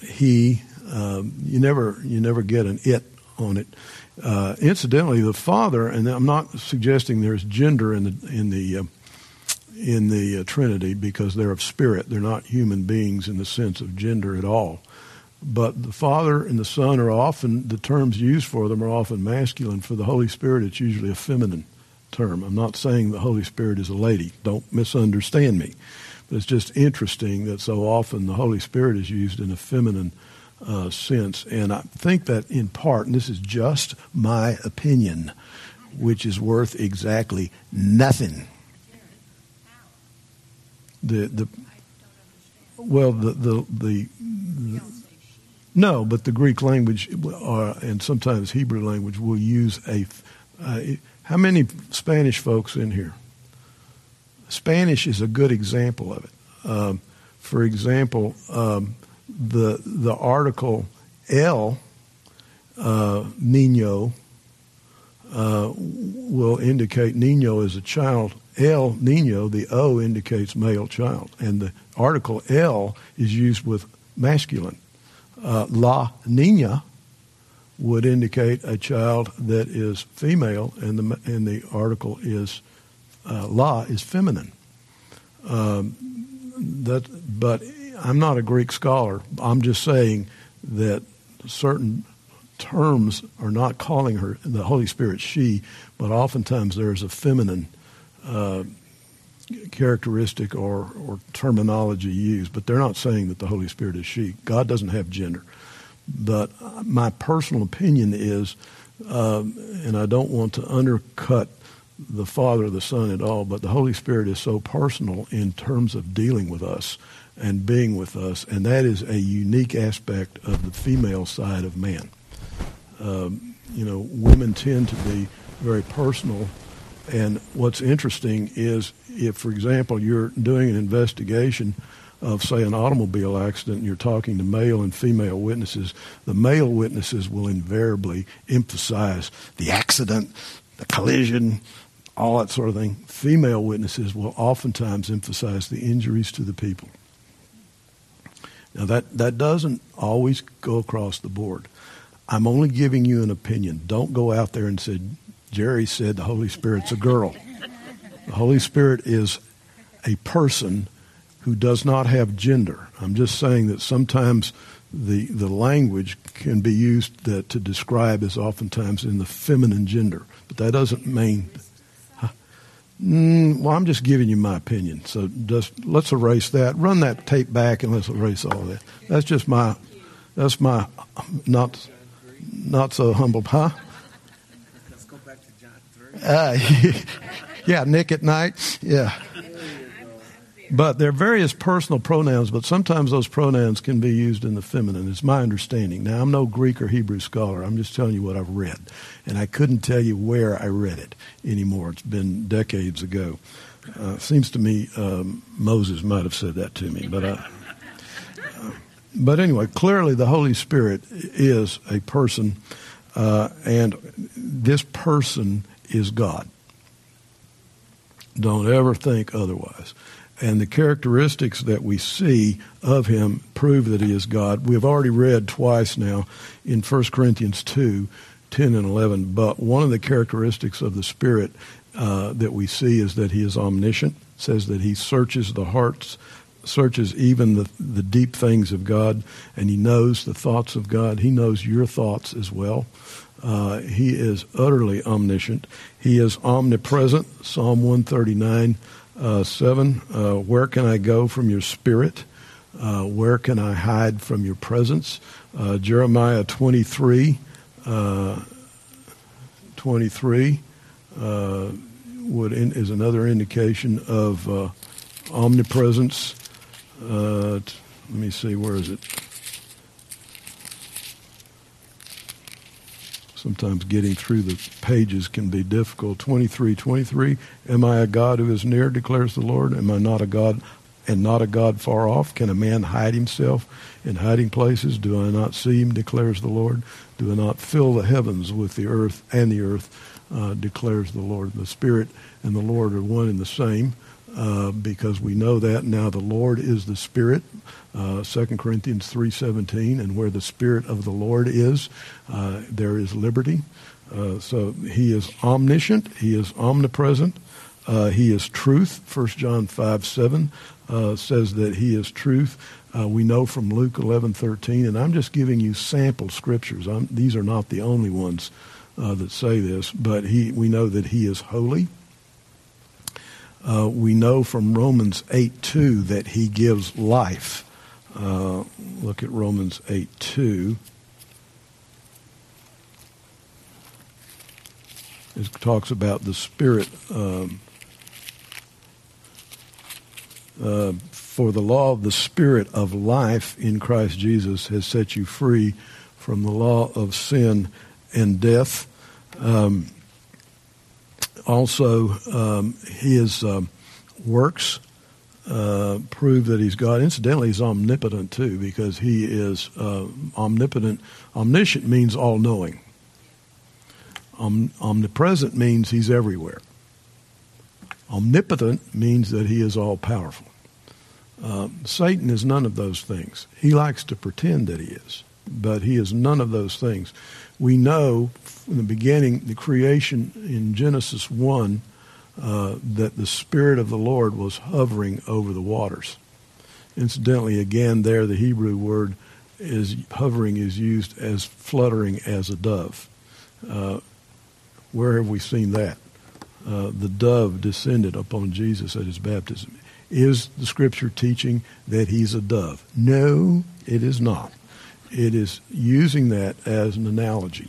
he. Um, you never you never get an it on it. Uh, incidentally, the Father, and I'm not suggesting there's gender in the in the uh, in the uh, Trinity because they're of spirit. They're not human beings in the sense of gender at all. But the Father and the Son are often, the terms used for them are often masculine. For the Holy Spirit, it's usually a feminine term. I'm not saying the Holy Spirit is a lady. Don't misunderstand me. But it's just interesting that so often the Holy Spirit is used in a feminine uh, sense. And I think that in part, and this is just my opinion, which is worth exactly nothing. The, the, well, the, the, the, the no, but the Greek language and sometimes Hebrew language will use a. Uh, how many Spanish folks in here? Spanish is a good example of it. Um, for example, um, the the article el uh, niño uh, will indicate niño as a child. El niño, the O indicates male child, and the article el is used with masculine uh, La Nina would indicate a child that is female, and the and the article is uh, La is feminine. Um, that, but I'm not a Greek scholar. I'm just saying that certain terms are not calling her the Holy Spirit she, but oftentimes there's a feminine uh, characteristic or, or terminology used, but they're not saying that the Holy Spirit is she. God doesn't have gender. But my personal opinion is, um, and I don't want to undercut the Father the Son at all, but the Holy Spirit is so personal in terms of dealing with us and being with us, and that is a unique aspect of the female side of man. Um, you know, women tend to be very personal and what's interesting is if, for example, you're doing an investigation of, say, an automobile accident and you're talking to male and female witnesses, the male witnesses will invariably emphasize the accident, the collision, all that sort of thing. Female witnesses will oftentimes emphasize the injuries to the people. Now, that, that doesn't always go across the board. I'm only giving you an opinion. Don't go out there and say, Jerry said the Holy Spirit's a girl. The Holy Spirit is a person who does not have gender. I'm just saying that sometimes the, the language can be used that, to describe as oftentimes in the feminine gender. But that doesn't mean. Mm, well, I'm just giving you my opinion. So just let's erase that. Run that tape back and let's erase all that. That's just my. That's my not not so humble, huh? Let's go back to John 3. Uh, yeah, Nick at night. Yeah. But there are various personal pronouns, but sometimes those pronouns can be used in the feminine. It's my understanding. Now, I'm no Greek or Hebrew scholar. I'm just telling you what I've read. And I couldn't tell you where I read it anymore. It's been decades ago. Uh, seems to me um, Moses might have said that to me. But, uh, uh, but anyway, clearly the Holy Spirit is a person, uh, and this person is God. Don't ever think otherwise and the characteristics that we see of him prove that he is God. We've already read twice now in 1 Corinthians 2, 10 and 11, but one of the characteristics of the Spirit uh, that we see is that he is omniscient, says that he searches the hearts, searches even the, the deep things of God, and he knows the thoughts of God. He knows your thoughts as well. Uh, he is utterly omniscient. He is omnipresent. Psalm 139 uh, 7, uh, where can I go from your spirit? Uh, where can I hide from your presence? Uh, Jeremiah 23, uh, 23 uh, would in, is another indication of omnipresence. let me see, where is it? Sometimes getting through the pages can be difficult. 23, 23, am I a God who is near, declares the Lord? Am I not a God and not a God far off? Can a man hide himself in hiding places? Do I not see him, declares the Lord? Do I not fill the heavens with the earth and the earth, uh, declares the Lord? The Spirit and the Lord are one and the same. Uh, because we know that now the Lord is the Spirit, uh, 2 Corinthians 3.17, and where the Spirit of the Lord is, uh, there is liberty. Uh, so he is omniscient, he is omnipresent, uh, he is truth. 1 John 5, 7 uh, says that he is truth. we know from Luke 11.13, and I'm just giving you sample scriptures. I'm, these are not the only ones that say this, but he, we know that he is holy. Uh, we know from Romans 8 2 that he gives life. Uh, look at Romans 8 2. It talks about the Spirit. Um, uh, for the law of the Spirit of life in Christ Jesus has set you free from the law of sin and death. Um, also, um, his um, works uh, prove that he's God. Incidentally, he's omnipotent too, because he is uh, omnipotent. Omniscient means all knowing. Om- omnipresent means he's everywhere. Omnipotent means that he is all powerful. Uh, Satan is none of those things. He likes to pretend that he is, but he is none of those things we know from the beginning, the creation in Genesis 1, uh, that the Spirit of the Lord was hovering over the waters. Incidentally, again, there the Hebrew word is hovering is used as fluttering as a dove. Uh, where have we seen that? Uh, the dove descended upon Jesus at his baptism. Is the scripture teaching that he's a dove? No, it is not. It is using that as an analogy.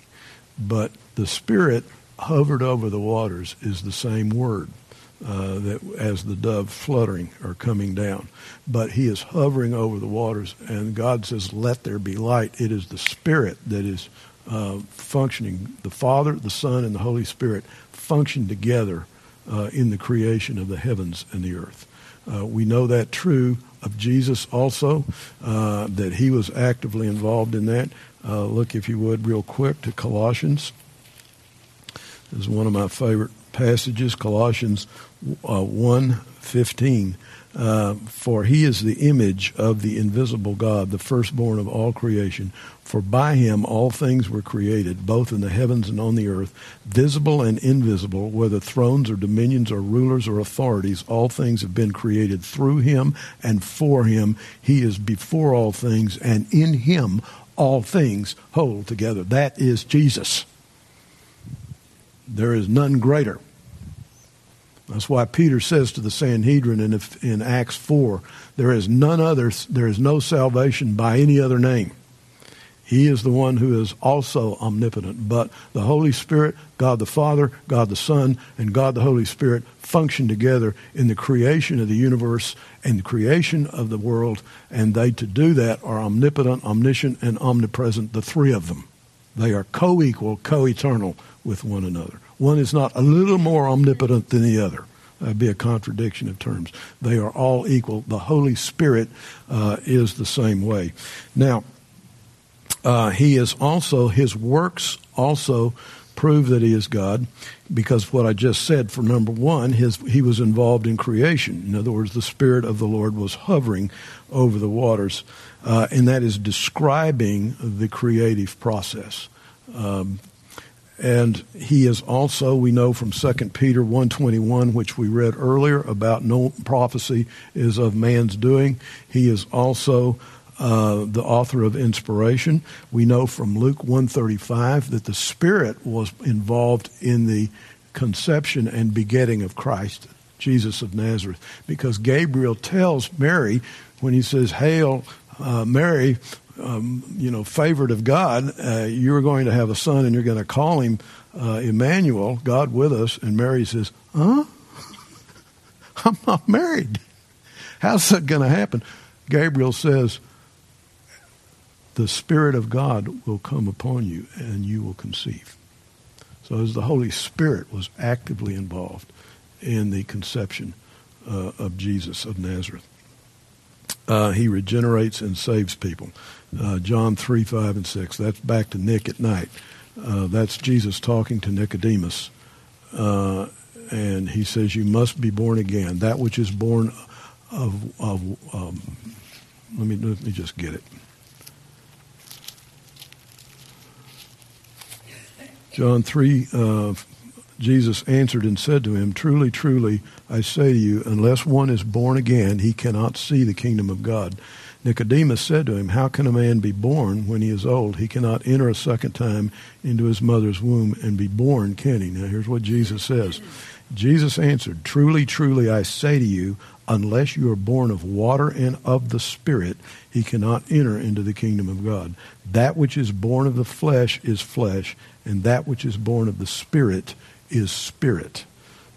But the Spirit hovered over the waters is the same word uh, that as the dove fluttering or coming down. But he is hovering over the waters, and God says, Let there be light. It is the Spirit that is uh, functioning. The Father, the Son, and the Holy Spirit function together uh, in the creation of the heavens and the earth. Uh, we know that true of Jesus also, uh, that he was actively involved in that. Uh, look, if you would, real quick to Colossians. Is one of my favorite passages, Colossians uh, 1 15. Uh, for he is the image of the invisible God, the firstborn of all creation. For by him all things were created, both in the heavens and on the earth, visible and invisible, whether thrones or dominions or rulers or authorities, all things have been created through him and for him. He is before all things, and in him all things hold together. That is Jesus. There is none greater. That's why Peter says to the Sanhedrin in, in Acts 4 there is none other, there is no salvation by any other name. He is the one who is also omnipotent. But the Holy Spirit, God the Father, God the Son, and God the Holy Spirit function together in the creation of the universe and the creation of the world. And they, to do that, are omnipotent, omniscient, and omnipresent, the three of them. They are co equal, co eternal with one another. One is not a little more omnipotent than the other. That'd be a contradiction of terms. They are all equal. The Holy Spirit uh, is the same way. Now, uh, he is also, his works also prove that he is God because what I just said for number one, his, he was involved in creation. In other words, the Spirit of the Lord was hovering over the waters, uh, and that is describing the creative process. Um, and he is also, we know from 2 Peter 1.21, which we read earlier about no prophecy is of man's doing. He is also uh, the author of inspiration. We know from Luke 135 that the Spirit was involved in the conception and begetting of Christ, Jesus of Nazareth, because Gabriel tells Mary when he says, Hail, uh, Mary, um, you know, favored of God, uh, you're going to have a son and you're going to call him uh, Emmanuel, God with us. And Mary says, Huh? I'm not married. How's that going to happen? Gabriel says, The Spirit of God will come upon you and you will conceive. So, as the Holy Spirit was actively involved in the conception uh, of Jesus of Nazareth. Uh, he regenerates and saves people. Uh, John 3, 5, and 6. That's back to Nick at night. Uh, that's Jesus talking to Nicodemus. Uh, and he says, You must be born again. That which is born of, of um, let, me, let me just get it. John 3, uh, Jesus answered and said to him, Truly, truly, I say to you, unless one is born again, he cannot see the kingdom of God. Nicodemus said to him, How can a man be born when he is old? He cannot enter a second time into his mother's womb and be born, can he? Now, here's what Jesus says Jesus answered, Truly, truly, I say to you, unless you are born of water and of the Spirit, he cannot enter into the kingdom of God. That which is born of the flesh is flesh, and that which is born of the Spirit is spirit.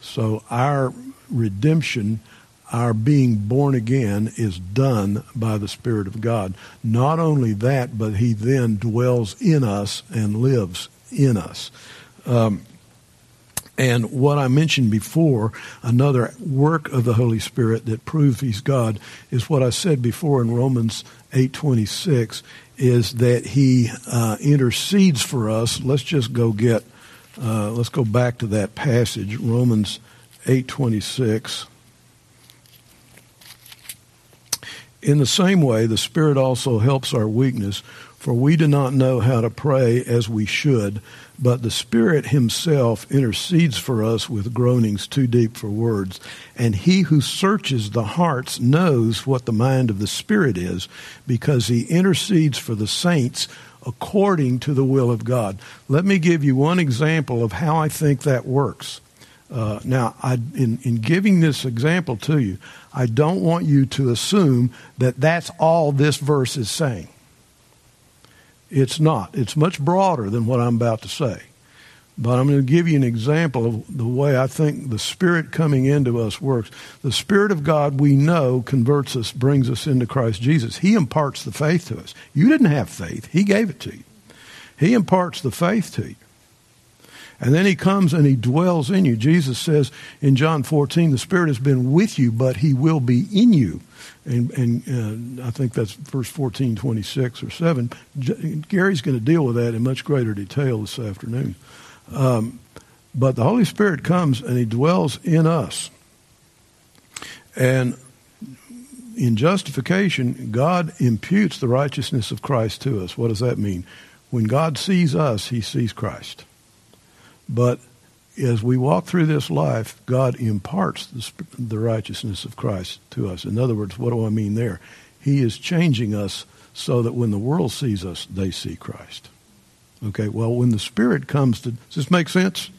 So our redemption our being born again is done by the Spirit of God. Not only that, but He then dwells in us and lives in us. Um, and what I mentioned before, another work of the Holy Spirit that proves He's God, is what I said before in Romans 8:26, is that He uh, intercedes for us. Let's just go get, uh, let's go back to that passage, Romans 8:26. In the same way, the Spirit also helps our weakness, for we do not know how to pray as we should, but the Spirit Himself intercedes for us with groanings too deep for words. And He who searches the hearts knows what the mind of the Spirit is, because He intercedes for the saints according to the will of God. Let me give you one example of how I think that works. Uh, now, I, in, in giving this example to you, I don't want you to assume that that's all this verse is saying. It's not. It's much broader than what I'm about to say. But I'm going to give you an example of the way I think the Spirit coming into us works. The Spirit of God, we know, converts us, brings us into Christ Jesus. He imparts the faith to us. You didn't have faith, He gave it to you. He imparts the faith to you. And then he comes and he dwells in you. Jesus says in John 14, the Spirit has been with you, but he will be in you. And, and uh, I think that's verse 14, 26 or 7. J- Gary's going to deal with that in much greater detail this afternoon. Um, but the Holy Spirit comes and he dwells in us. And in justification, God imputes the righteousness of Christ to us. What does that mean? When God sees us, he sees Christ. But as we walk through this life, God imparts the, the righteousness of Christ to us. In other words, what do I mean there? He is changing us so that when the world sees us, they see Christ. Okay, well, when the Spirit comes to, does this make sense?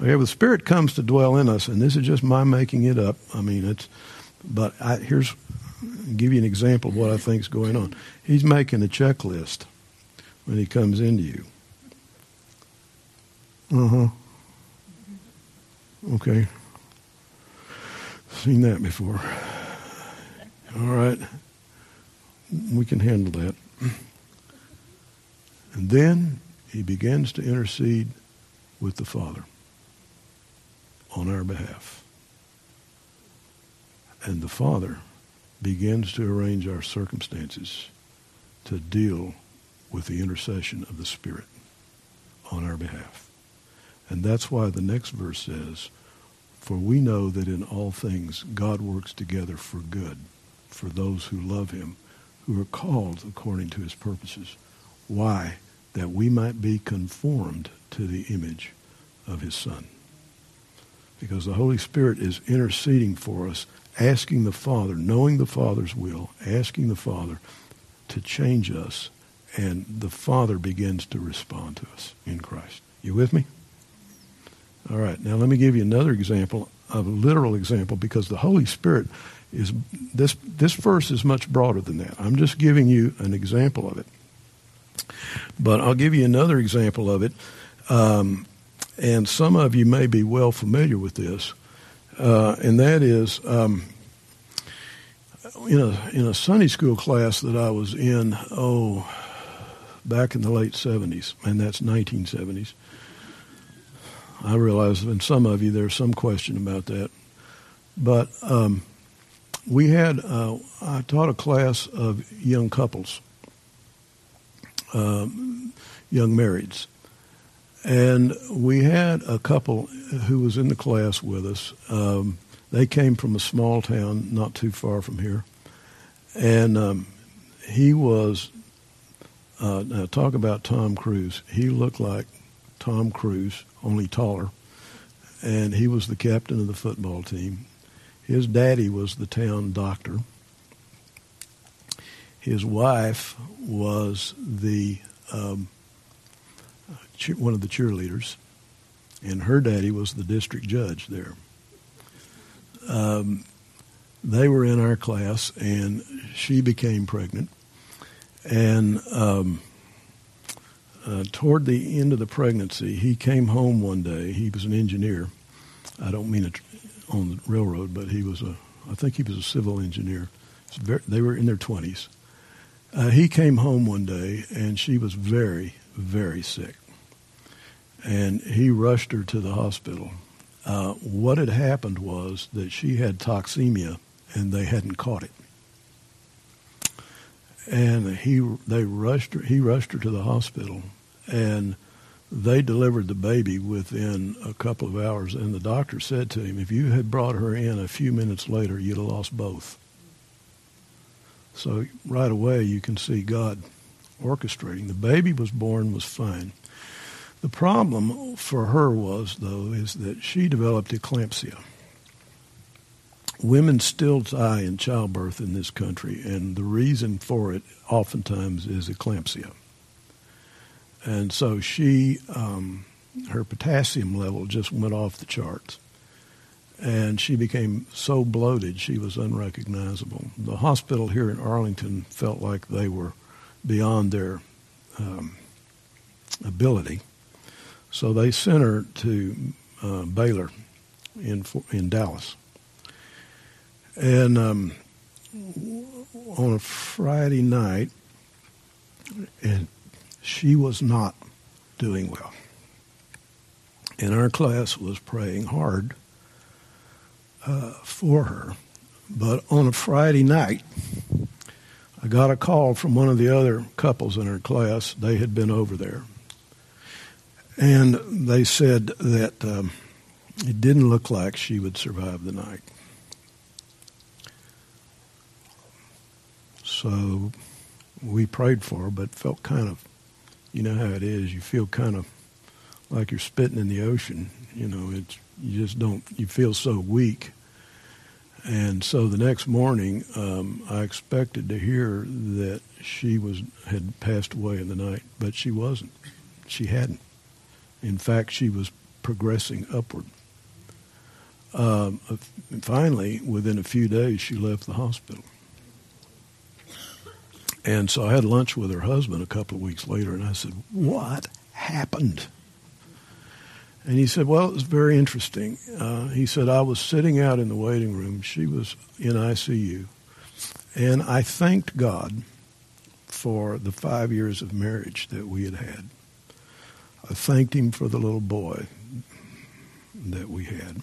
Okay, the Spirit comes to dwell in us, and this is just my making it up. I mean, it's, but I, here's, I'll give you an example of what I think is going on. He's making a checklist when he comes into you. Uh huh. Okay. Seen that before. All right. We can handle that. And then he begins to intercede with the Father on our behalf. And the Father begins to arrange our circumstances to deal with the intercession of the Spirit on our behalf. And that's why the next verse says, For we know that in all things God works together for good for those who love him, who are called according to his purposes. Why? That we might be conformed to the image of his Son. Because the Holy Spirit is interceding for us, asking the Father, knowing the Father's will, asking the Father to change us, and the Father begins to respond to us in Christ. You with me? All right, now let me give you another example, a literal example, because the Holy Spirit is this this verse is much broader than that. I'm just giving you an example of it. But I'll give you another example of it. Um, and some of you may be well familiar with this, uh, and that is um, in a in a Sunday school class that I was in. Oh, back in the late '70s, and that's 1970s. I realize in some of you there's some question about that. But um, we had, uh, I taught a class of young couples, um, young marrieds. And we had a couple who was in the class with us. Um, they came from a small town not too far from here. And um, he was, uh, now talk about Tom Cruise. He looked like Tom Cruise only taller. And he was the captain of the football team. His daddy was the town doctor. His wife was the um, one of the cheerleaders, and her daddy was the district judge there. Um, they were in our class, and she became pregnant. And um, uh, toward the end of the pregnancy, he came home one day. He was an engineer. I don't mean it on the railroad, but he was a, I think he was a civil engineer. Very, they were in their 20s. Uh, he came home one day, and she was very, very sick. And he rushed her to the hospital. Uh, what had happened was that she had toxemia, and they hadn't caught it and he they rushed her, he rushed her to the hospital and they delivered the baby within a couple of hours and the doctor said to him if you had brought her in a few minutes later you'd have lost both. So right away you can see god orchestrating. The baby was born was fine. The problem for her was though is that she developed eclampsia. Women still die in childbirth in this country, and the reason for it oftentimes is eclampsia. And so she, um, her potassium level just went off the charts. And she became so bloated she was unrecognizable. The hospital here in Arlington felt like they were beyond their um, ability. So they sent her to uh, Baylor in, in Dallas and um, on a Friday night, and she was not doing well. And our class was praying hard uh, for her. But on a Friday night, I got a call from one of the other couples in her class. They had been over there. And they said that um, it didn't look like she would survive the night. So we prayed for her, but felt kind of, you know how it is. You feel kind of like you're spitting in the ocean. You know, it's you just don't. You feel so weak. And so the next morning, um, I expected to hear that she was had passed away in the night, but she wasn't. She hadn't. In fact, she was progressing upward. Um, finally, within a few days, she left the hospital. And so I had lunch with her husband a couple of weeks later, and I said, What happened? And he said, Well, it was very interesting. Uh, he said, I was sitting out in the waiting room. She was in ICU. And I thanked God for the five years of marriage that we had had. I thanked him for the little boy that we had.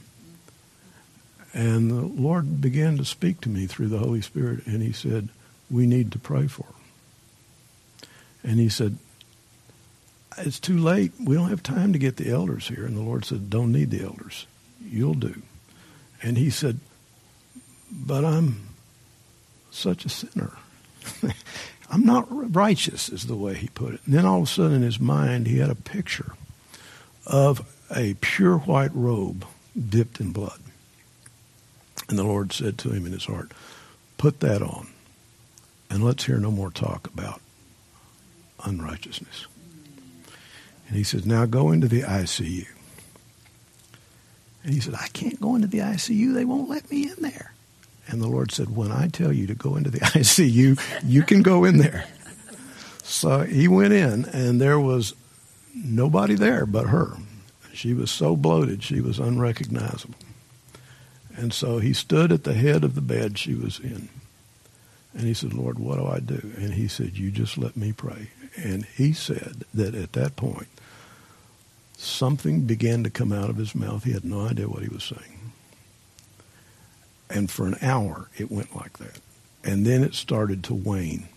And the Lord began to speak to me through the Holy Spirit, and he said, We need to pray for. And he said, It's too late. We don't have time to get the elders here. And the Lord said, Don't need the elders. You'll do. And he said, But I'm such a sinner. I'm not righteous, is the way he put it. And then all of a sudden in his mind, he had a picture of a pure white robe dipped in blood. And the Lord said to him in his heart, Put that on, and let's hear no more talk about unrighteousness. And he says, Now go into the ICU. And he said, I can't go into the ICU. They won't let me in there. And the Lord said, When I tell you to go into the ICU, you can go in there. So he went in, and there was nobody there but her. She was so bloated, she was unrecognizable. And so he stood at the head of the bed she was in. And he said, Lord, what do I do? And he said, You just let me pray. And he said that at that point, something began to come out of his mouth. He had no idea what he was saying. And for an hour, it went like that. And then it started to wane.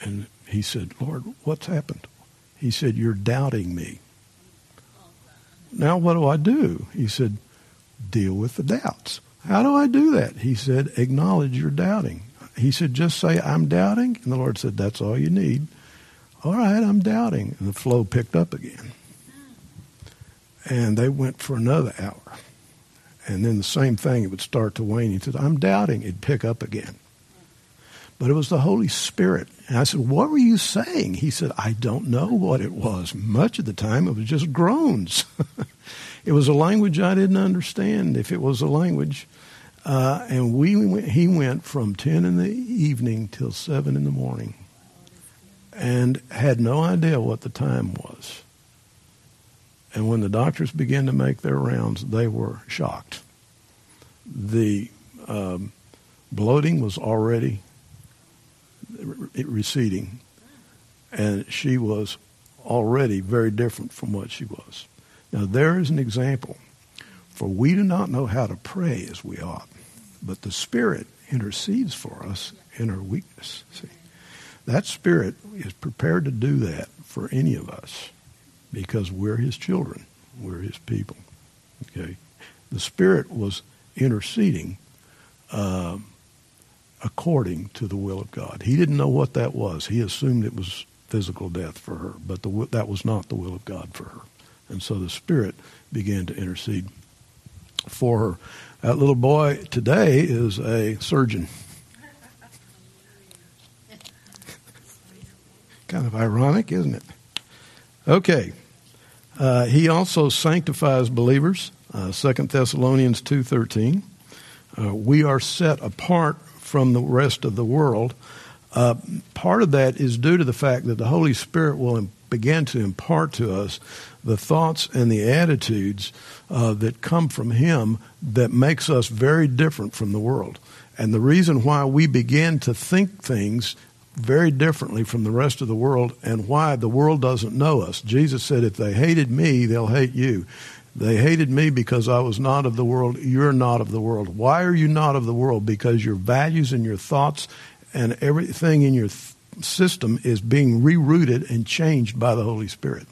And he said, Lord, what's happened? He said, You're doubting me. Now, what do I do? He said, deal with the doubts. How do I do that? He said, acknowledge your doubting. He said, just say, I'm doubting. And the Lord said, that's all you need. All right, I'm doubting. And the flow picked up again. And they went for another hour. And then the same thing, it would start to wane. He said, I'm doubting. It'd pick up again. But it was the Holy Spirit. And I said, What were you saying? He said, I don't know what it was. Much of the time, it was just groans. It was a language I didn't understand. If it was a language, uh, and we went, he went from ten in the evening till seven in the morning, and had no idea what the time was. And when the doctors began to make their rounds, they were shocked. The um, bloating was already receding, and she was already very different from what she was. Now, there is an example. For we do not know how to pray as we ought, but the Spirit intercedes for us in our weakness. See, that Spirit is prepared to do that for any of us because we're His children, we're His people. Okay, the Spirit was interceding uh, according to the will of God. He didn't know what that was. He assumed it was physical death for her, but the, that was not the will of God for her. And so the Spirit began to intercede for her. That little boy today is a surgeon. kind of ironic, isn't it? Okay. Uh, he also sanctifies believers. Uh, 2 Thessalonians 2.13. Uh, we are set apart from the rest of the world. Uh, part of that is due to the fact that the Holy Spirit will begin to impart to us the thoughts and the attitudes uh, that come from Him that makes us very different from the world. And the reason why we begin to think things very differently from the rest of the world and why the world doesn't know us. Jesus said, If they hated me, they'll hate you. They hated me because I was not of the world. You're not of the world. Why are you not of the world? Because your values and your thoughts and everything in your th- system is being rerouted and changed by the Holy Spirit.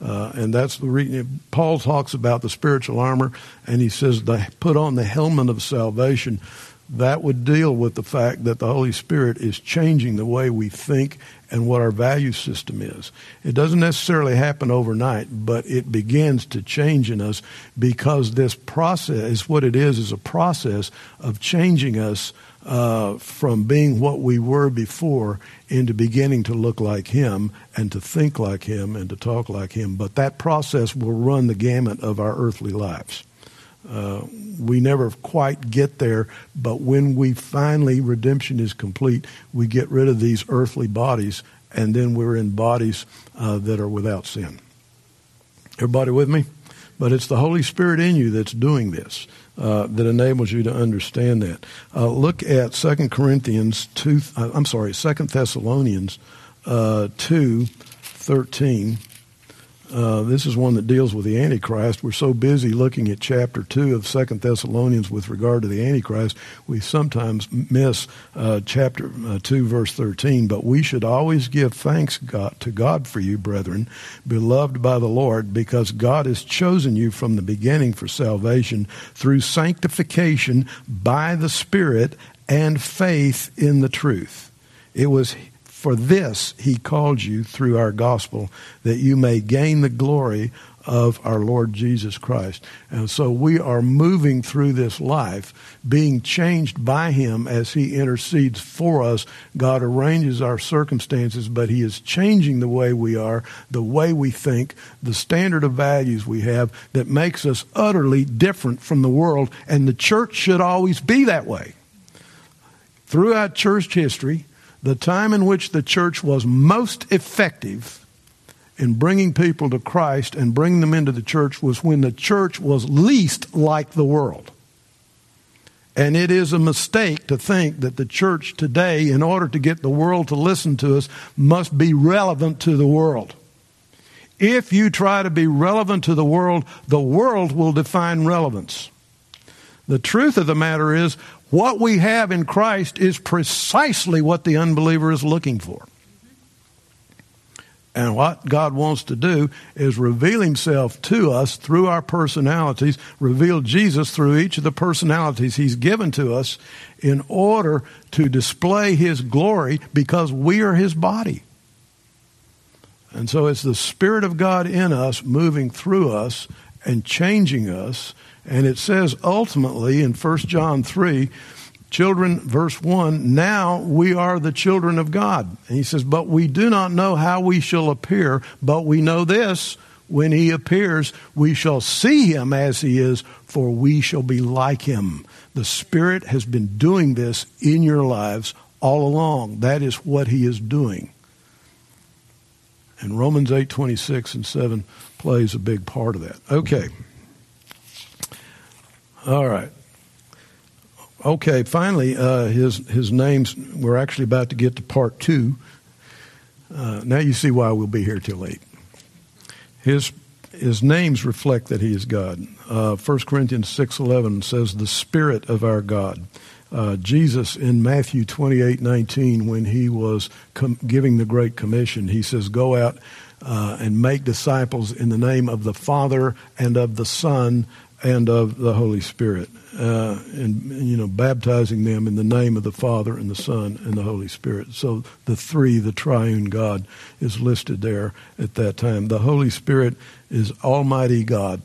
Uh, and that's the reason Paul talks about the spiritual armor, and he says, put on the helmet of salvation that would deal with the fact that the Holy Spirit is changing the way we think and what our value system is. It doesn't necessarily happen overnight, but it begins to change in us because this process, what it is, is a process of changing us uh, from being what we were before into beginning to look like Him and to think like Him and to talk like Him. But that process will run the gamut of our earthly lives. Uh, we never quite get there, but when we finally, redemption is complete, we get rid of these earthly bodies, and then we're in bodies uh, that are without sin. Everybody with me? But it's the Holy Spirit in you that's doing this, uh, that enables you to understand that. Uh, look at 2 Corinthians 2, uh, I'm sorry, 2 Thessalonians 2, 13. Uh, this is one that deals with the Antichrist. We're so busy looking at chapter 2 of Second Thessalonians with regard to the Antichrist, we sometimes miss uh, chapter uh, 2, verse 13. But we should always give thanks God, to God for you, brethren, beloved by the Lord, because God has chosen you from the beginning for salvation through sanctification by the Spirit and faith in the truth. It was for this he called you through our gospel, that you may gain the glory of our Lord Jesus Christ. And so we are moving through this life, being changed by him as he intercedes for us. God arranges our circumstances, but he is changing the way we are, the way we think, the standard of values we have that makes us utterly different from the world. And the church should always be that way. Throughout church history, the time in which the church was most effective in bringing people to Christ and bringing them into the church was when the church was least like the world. And it is a mistake to think that the church today, in order to get the world to listen to us, must be relevant to the world. If you try to be relevant to the world, the world will define relevance. The truth of the matter is, what we have in Christ is precisely what the unbeliever is looking for. And what God wants to do is reveal Himself to us through our personalities, reveal Jesus through each of the personalities He's given to us in order to display His glory because we are His body. And so it's the Spirit of God in us moving through us and changing us and it says ultimately in 1 John 3, children, verse 1, now we are the children of God. And he says, but we do not know how we shall appear, but we know this, when he appears, we shall see him as he is, for we shall be like him. The Spirit has been doing this in your lives all along. That is what he is doing. And Romans 8, 26 and 7 plays a big part of that. Okay. All right. Okay, finally, uh, his his names. We're actually about to get to part two. Uh, now you see why we'll be here till late. His his names reflect that he is God. Uh, 1 Corinthians six eleven says the Spirit of our God. Uh, Jesus in Matthew twenty eight nineteen, when he was com- giving the Great Commission, he says, "Go out uh, and make disciples in the name of the Father and of the Son and of the Holy Spirit, uh, and you know, baptizing them in the name of the Father and the Son and the Holy Spirit. So the three, the triune God, is listed there at that time. The Holy Spirit is Almighty God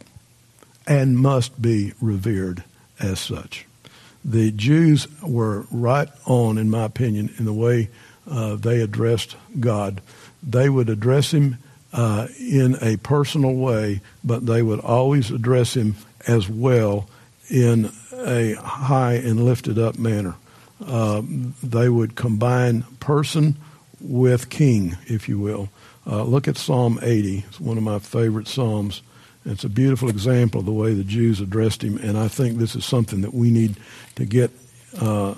and must be revered as such. The Jews were right on, in my opinion, in the way uh, they addressed God. They would address Him uh, in a personal way, but they would always address Him as well in a high and lifted up manner. Uh, they would combine person with king, if you will. Uh, look at Psalm 80. It's one of my favorite Psalms. It's a beautiful example of the way the Jews addressed him, and I think this is something that we need to get uh,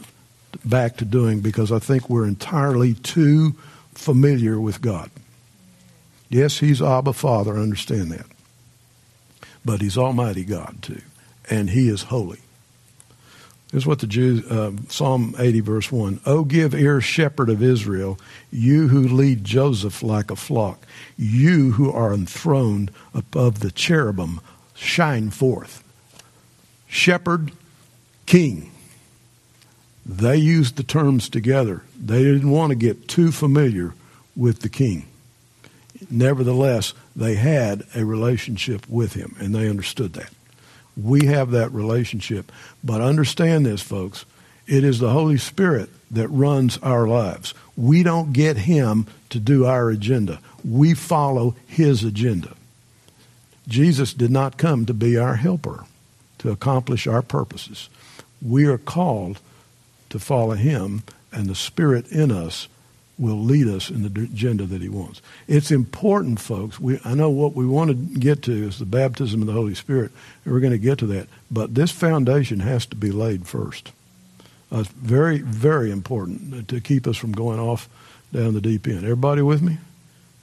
back to doing because I think we're entirely too familiar with God. Yes, He's Abba Father, understand that. But He's Almighty God too, and He is holy. Here's what the Jews, uh, Psalm 80, verse 1. Oh, give ear, shepherd of Israel, you who lead Joseph like a flock, you who are enthroned above the cherubim, shine forth. Shepherd, king. They used the terms together. They didn't want to get too familiar with the king. Nevertheless, they had a relationship with him, and they understood that. We have that relationship. But understand this, folks. It is the Holy Spirit that runs our lives. We don't get Him to do our agenda. We follow His agenda. Jesus did not come to be our helper, to accomplish our purposes. We are called to follow Him, and the Spirit in us will lead us in the agenda that he wants. It's important, folks. We, I know what we want to get to is the baptism of the Holy Spirit, and we're going to get to that. But this foundation has to be laid first. Uh, it's very, very important to keep us from going off down the deep end. Everybody with me?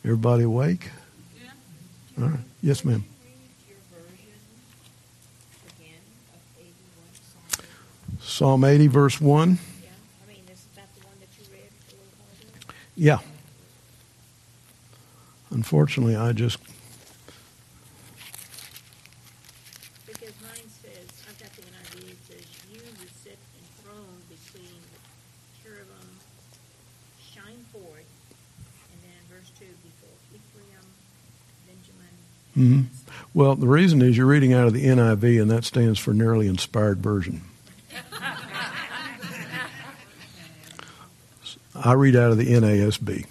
Everybody awake? Yeah. All right. Yes, ma'am. Psalm 80, verse 1. Yeah. Unfortunately, I just. Because mine says, I've got the NIV, it says, You who sit enthroned between cherubim, shine forth. And then verse 2, before Ephraim, Benjamin. Mm-hmm. Well, the reason is you're reading out of the NIV, and that stands for Nearly Inspired Version. I read out of the NASB.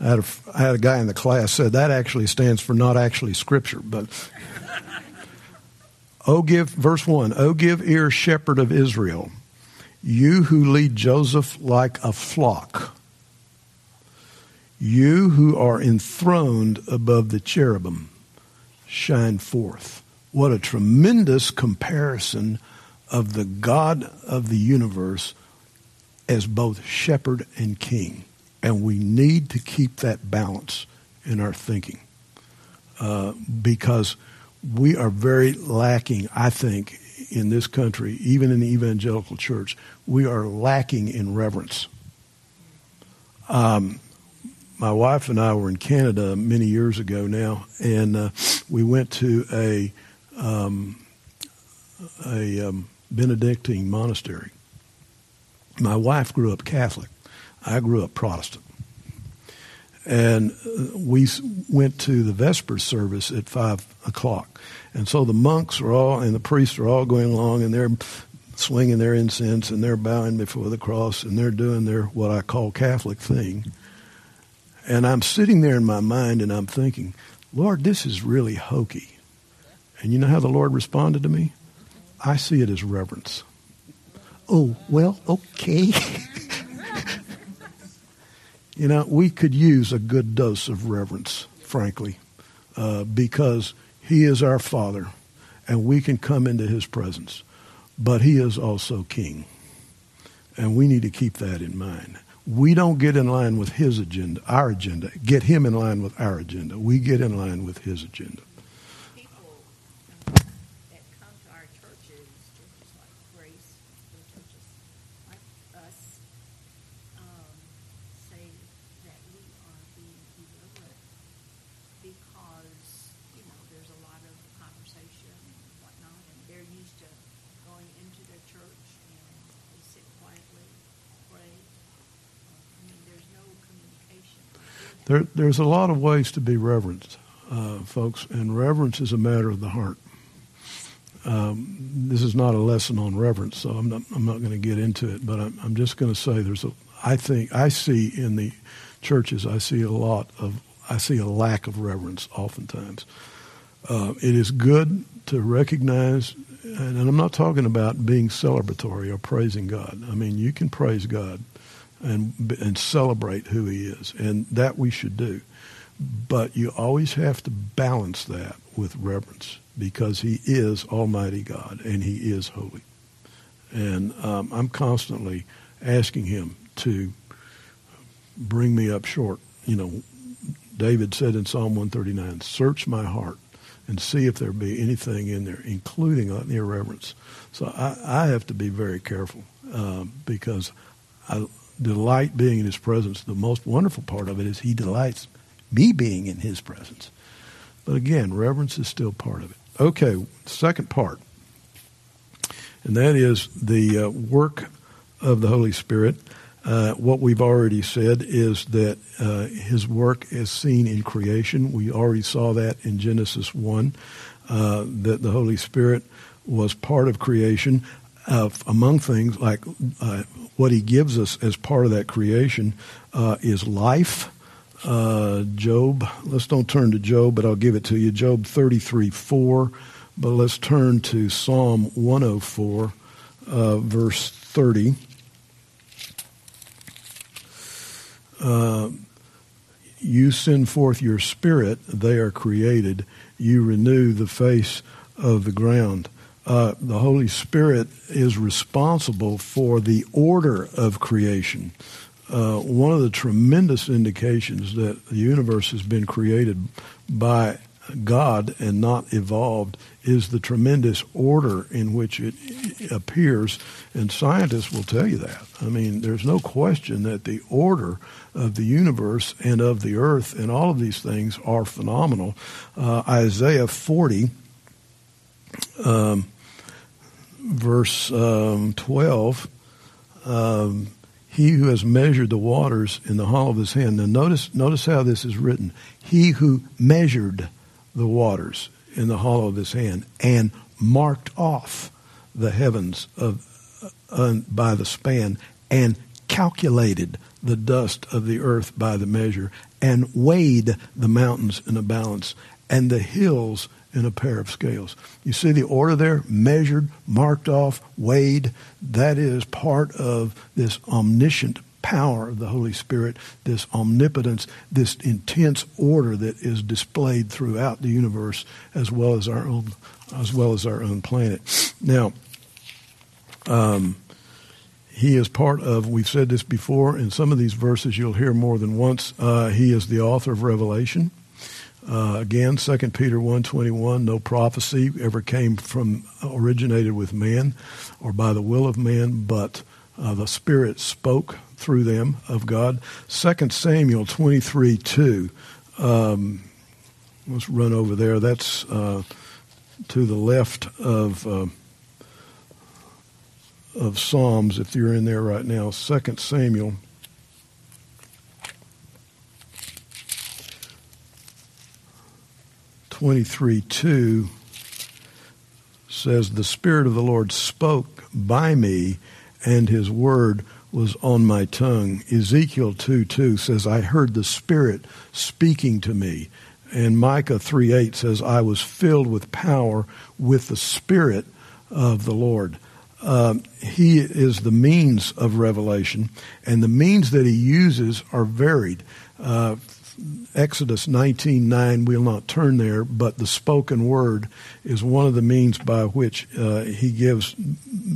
I had, a, I had a guy in the class said that actually stands for not actually scripture, but oh give verse 1 oh give ear shepherd of israel you who lead joseph like a flock you who are enthroned above the cherubim shine forth what a tremendous comparison of the god of the universe as both shepherd and king. And we need to keep that balance in our thinking uh, because we are very lacking, I think, in this country, even in the evangelical church, we are lacking in reverence. Um, my wife and I were in Canada many years ago now, and uh, we went to a um, a um, Benedictine monastery, my wife grew up Catholic. I grew up Protestant. And we went to the Vesper service at 5 o'clock. And so the monks are all, and the priests are all going along, and they're swinging their incense, and they're bowing before the cross, and they're doing their, what I call Catholic thing. And I'm sitting there in my mind, and I'm thinking, Lord, this is really hokey. And you know how the Lord responded to me? I see it as reverence. Oh, well, okay. you know, we could use a good dose of reverence, frankly, uh, because He is our Father and we can come into His presence. But He is also King. And we need to keep that in mind. We don't get in line with His agenda, our agenda, get Him in line with our agenda. We get in line with His agenda. There, there's a lot of ways to be reverenced, uh, folks, and reverence is a matter of the heart. Um, this is not a lesson on reverence, so I'm not, I'm not going to get into it, but I'm, I'm just going to say there's a, I think, I see in the churches, I see a lot of, I see a lack of reverence oftentimes. Uh, it is good to recognize, and I'm not talking about being celebratory or praising God. I mean, you can praise God and and celebrate who he is, and that we should do. But you always have to balance that with reverence because he is Almighty God and he is holy. And um, I'm constantly asking him to bring me up short. You know, David said in Psalm 139, search my heart and see if there be anything in there, including irreverence. So I, I have to be very careful uh, because I delight being in his presence. The most wonderful part of it is he delights me being in his presence. But again, reverence is still part of it. Okay, second part, and that is the uh, work of the Holy Spirit. Uh, what we've already said is that uh, his work is seen in creation. We already saw that in Genesis 1, uh, that the Holy Spirit was part of creation. Among things like uh, what he gives us as part of that creation uh, is life. Uh, Job, let's don't turn to Job, but I'll give it to you. Job 33 4. But let's turn to Psalm 104, verse 30. Uh, you send forth your spirit, they are created. You renew the face of the ground. Uh, the Holy Spirit is responsible for the order of creation. Uh, one of the tremendous indications that the universe has been created by God and not evolved is the tremendous order in which it appears, and scientists will tell you that. I mean, there's no question that the order of the universe and of the earth and all of these things are phenomenal. Uh, Isaiah 40, um, verse um, 12. Um, he who has measured the waters in the hollow of his hand. Now notice, notice how this is written. He who measured the waters in the hollow of his hand and marked off the heavens of, uh, by the span and calculated the dust of the earth by the measure and weighed the mountains in a balance and the hills in a pair of scales. You see the order there? Measured, marked off, weighed. That is part of this omniscient power of the Holy Spirit, this omnipotence, this intense order that is displayed throughout the universe as well as our own as well as our own planet. Now, um, he is part of we've said this before in some of these verses you'll hear more than once uh, he is the author of revelation uh, again 2 peter 1.21 no prophecy ever came from originated with man or by the will of man but uh, the spirit spoke through them of God. 2 Samuel 23 2. Um, let's run over there. That's uh, to the left of. Uh, of Psalms, if you're in there right now, 2 Samuel twenty-three two says, "The Spirit of the Lord spoke by me, and His word was on my tongue. Ezekiel 2 2 says, I heard the Spirit speaking to me. And Micah 3 8 says, I was filled with power with the Spirit of the Lord. Uh, he is the means of revelation, and the means that he uses are varied. Uh, Exodus 19:9 we'll not turn there but the spoken word is one of the means by which uh, he gives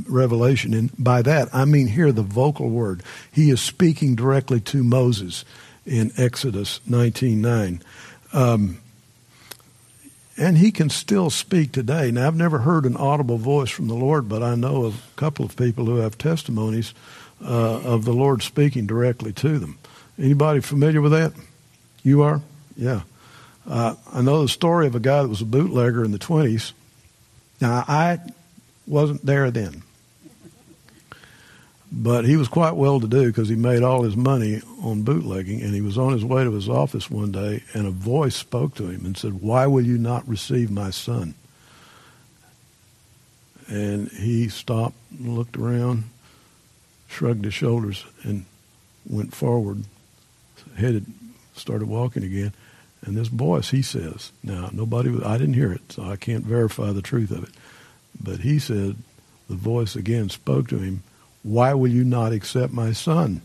revelation. And by that I mean here the vocal word. He is speaking directly to Moses in Exodus 19:9 um, and he can still speak today. Now I've never heard an audible voice from the Lord but I know a couple of people who have testimonies uh, of the Lord speaking directly to them. Anybody familiar with that you are? Yeah. Uh, I know the story of a guy that was a bootlegger in the 20s. Now, I wasn't there then. But he was quite well to do because he made all his money on bootlegging. And he was on his way to his office one day, and a voice spoke to him and said, Why will you not receive my son? And he stopped and looked around, shrugged his shoulders, and went forward, headed started walking again. And this voice, he says, now nobody, I didn't hear it, so I can't verify the truth of it. But he said, the voice again spoke to him, why will you not accept my son?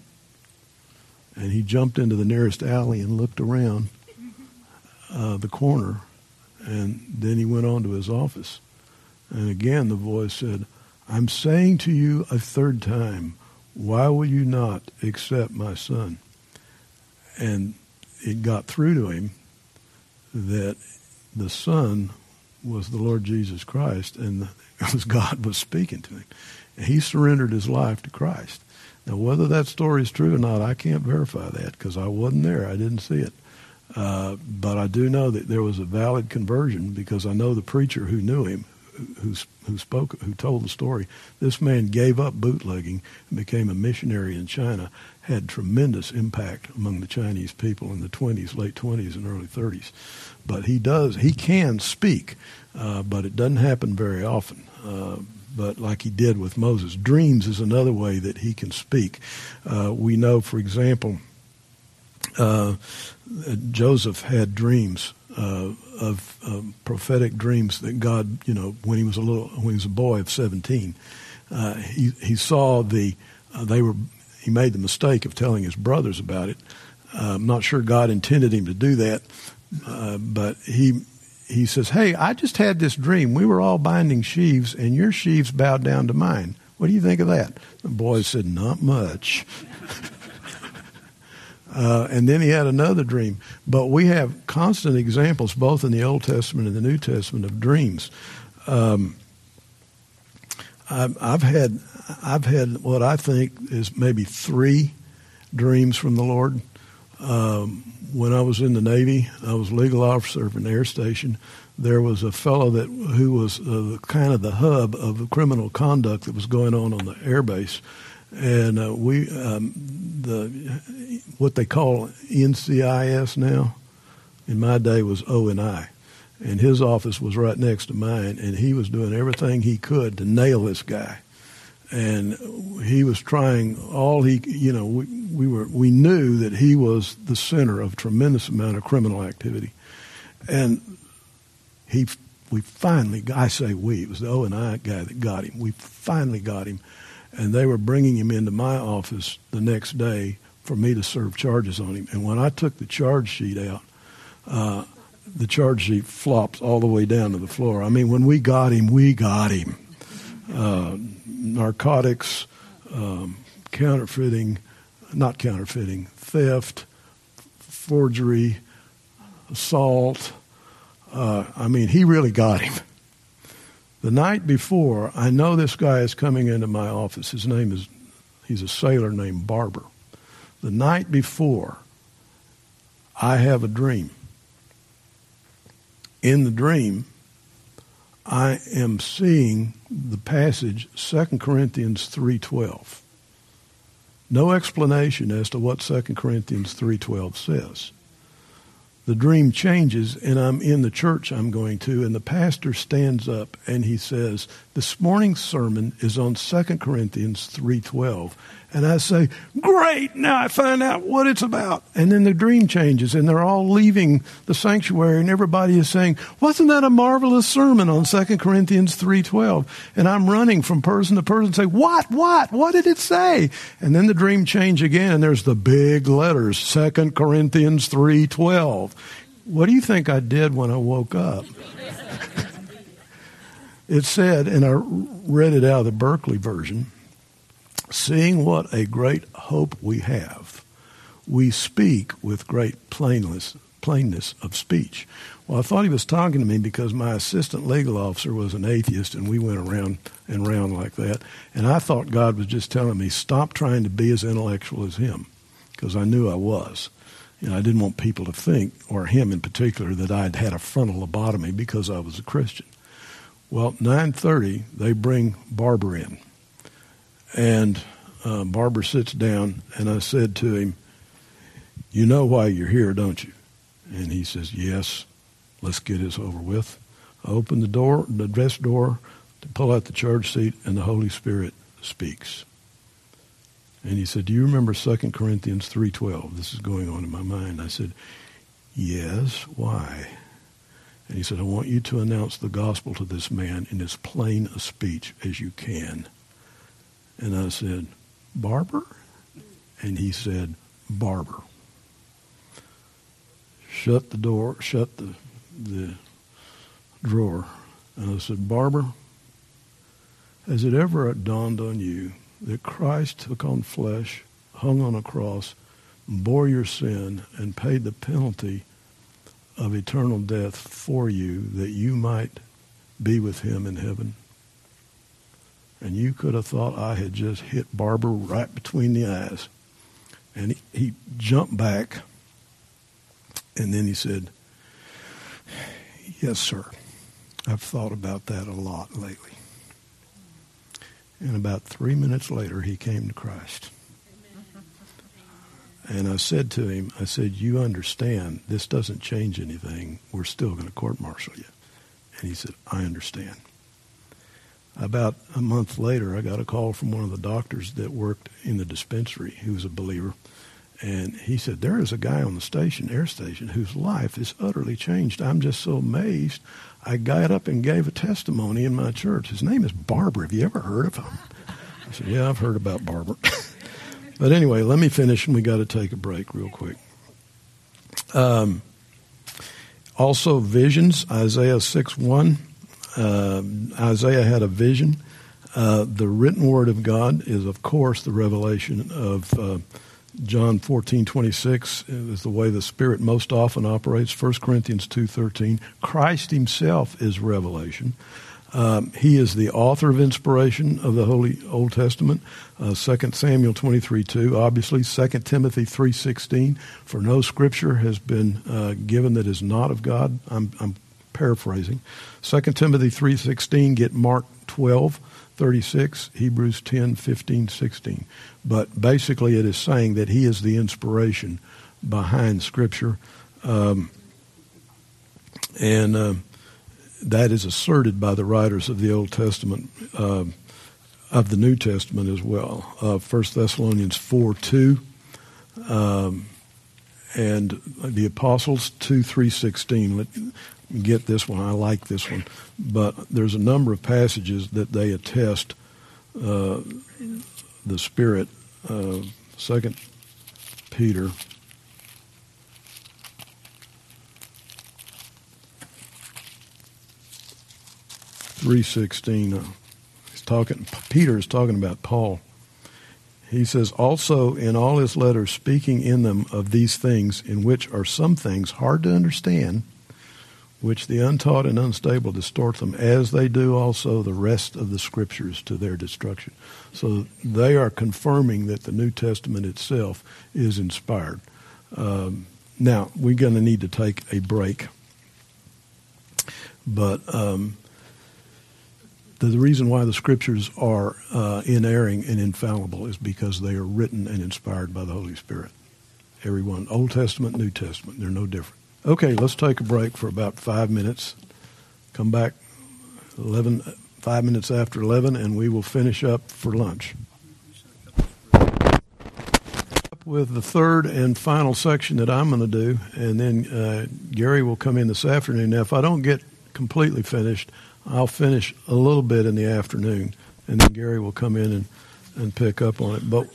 And he jumped into the nearest alley and looked around uh, the corner, and then he went on to his office. And again the voice said, I'm saying to you a third time, Why will you not accept my son? And it got through to him that the son was the Lord Jesus Christ, and was God was speaking to him. And he surrendered his life to Christ. Now, whether that story is true or not, I can't verify that because I wasn't there. I didn't see it. Uh, but I do know that there was a valid conversion because I know the preacher who knew him, who, who spoke, who told the story. This man gave up bootlegging and became a missionary in China. Had tremendous impact among the Chinese people in the 20s, late 20s, and early 30s. But he does, he can speak, uh, but it doesn't happen very often. Uh, but like he did with Moses. Dreams is another way that he can speak. Uh, we know, for example, uh, Joseph had dreams uh, of prophetic dreams that God, you know, when he was a little, when he was a boy of seventeen, uh, he he saw the uh, they were he made the mistake of telling his brothers about it. Uh, I'm not sure God intended him to do that, but he he says, Hey, I just had this dream. We were all binding sheaves, and your sheaves bowed down to mine. What do you think of that? The boy said, Not much. uh, and then he had another dream. But we have constant examples, both in the Old Testament and the New Testament, of dreams. Um, I've had I've had what I think is maybe three dreams from the Lord. Um, when I was in the Navy, I was legal officer of an air station. There was a fellow that who was uh, kind of the hub of the criminal conduct that was going on on the airbase, and uh, we um, the what they call NCIS now, in my day was O and I, and his office was right next to mine, and he was doing everything he could to nail this guy and he was trying all he you know we, we were we knew that he was the center of a tremendous amount of criminal activity. And he we finally I say we it was the O and I guy that got him. We finally got him. And they were bringing him into my office the next day for me to serve charges on him. And when I took the charge sheet out uh, the charge sheet flops all the way down to the floor. I mean when we got him we got him. Uh, narcotics, um, counterfeiting, not counterfeiting, theft, forgery, assault. Uh, I mean, he really got him. The night before, I know this guy is coming into my office. His name is, he's a sailor named Barber. The night before, I have a dream. In the dream, I am seeing the passage 2 Corinthians 3:12. No explanation as to what 2 Corinthians 3:12 says. The dream changes and I'm in the church I'm going to and the pastor stands up and he says, "This morning's sermon is on 2 Corinthians 3:12." And I say, Great, now I find out what it's about. And then the dream changes, and they're all leaving the sanctuary, and everybody is saying, Wasn't that a marvelous sermon on 2 Corinthians 3.12? And I'm running from person to person and say, What, what, what did it say? And then the dream change again, and there's the big letters, 2 Corinthians 3.12. What do you think I did when I woke up? it said, and I read it out of the Berkeley version, Seeing what a great hope we have, we speak with great plainness, plainness of speech. Well, I thought he was talking to me because my assistant legal officer was an atheist, and we went around and around like that. And I thought God was just telling me, stop trying to be as intellectual as him, because I knew I was. And I didn't want people to think, or him in particular, that I'd had a frontal lobotomy because I was a Christian. Well, 9:30, they bring Barber in. And uh, sits down, and I said to him, You know why you're here, don't you? And he says, Yes, let's get this over with. I open the door, the dress door, to pull out the charge seat, and the Holy Spirit speaks. And he said, Do you remember 2 Corinthians 3.12? This is going on in my mind. I said, Yes, why? And he said, I want you to announce the gospel to this man in as plain a speech as you can. And I said, Barber? And he said, Barber. Shut the door, shut the, the drawer. And I said, Barber, has it ever dawned on you that Christ took on flesh, hung on a cross, bore your sin, and paid the penalty of eternal death for you that you might be with him in heaven? And you could have thought I had just hit Barber right between the eyes. And he, he jumped back, and then he said, Yes, sir. I've thought about that a lot lately. And about three minutes later, he came to Christ. And I said to him, I said, You understand, this doesn't change anything. We're still going to court martial you. And he said, I understand. About a month later, I got a call from one of the doctors that worked in the dispensary who was a believer. And he said, There is a guy on the station, air station, whose life is utterly changed. I'm just so amazed. I got up and gave a testimony in my church. His name is Barber. Have you ever heard of him? I said, Yeah, I've heard about Barber. But anyway, let me finish, and we got to take a break real quick. Um, also, visions, Isaiah 6 1. Uh, Isaiah had a vision. Uh, the written word of God is, of course, the revelation of uh, John 14 26 is the way the Spirit most often operates. 1 Corinthians 2 13. Christ Himself is revelation. Um, he is the author of inspiration of the Holy Old Testament. Uh, 2 Samuel 23 2, obviously. 2 Timothy 3 16. For no scripture has been uh, given that is not of God. I'm, I'm paraphrasing. 2 Timothy 3.16, get Mark 12 36, Hebrews 10 15 16. But basically, it is saying that he is the inspiration behind Scripture. Um, and. Uh, that is asserted by the writers of the Old Testament, uh, of the New Testament as well. Uh, 1 Thessalonians 4 2, um, and the Apostles 2 3 16. Get this one. I like this one. But there's a number of passages that they attest uh, the Spirit. Uh, Second Peter 3:16. Uh, he's talking. Peter is talking about Paul. He says, also in all his letters, speaking in them of these things, in which are some things hard to understand, which the untaught and unstable distort them, as they do also the rest of the scriptures to their destruction. So they are confirming that the New Testament itself is inspired. Um, now, we're going to need to take a break. But um, the reason why the scriptures are uh, inerring and infallible is because they are written and inspired by the Holy Spirit. Everyone, Old Testament, New Testament, they're no different. Okay, let's take a break for about five minutes. Come back 11, five minutes after 11, and we will finish up for lunch. With the third and final section that I'm going to do, and then uh, Gary will come in this afternoon. Now, if I don't get completely finished, I'll finish a little bit in the afternoon, and then Gary will come in and, and pick up on it. But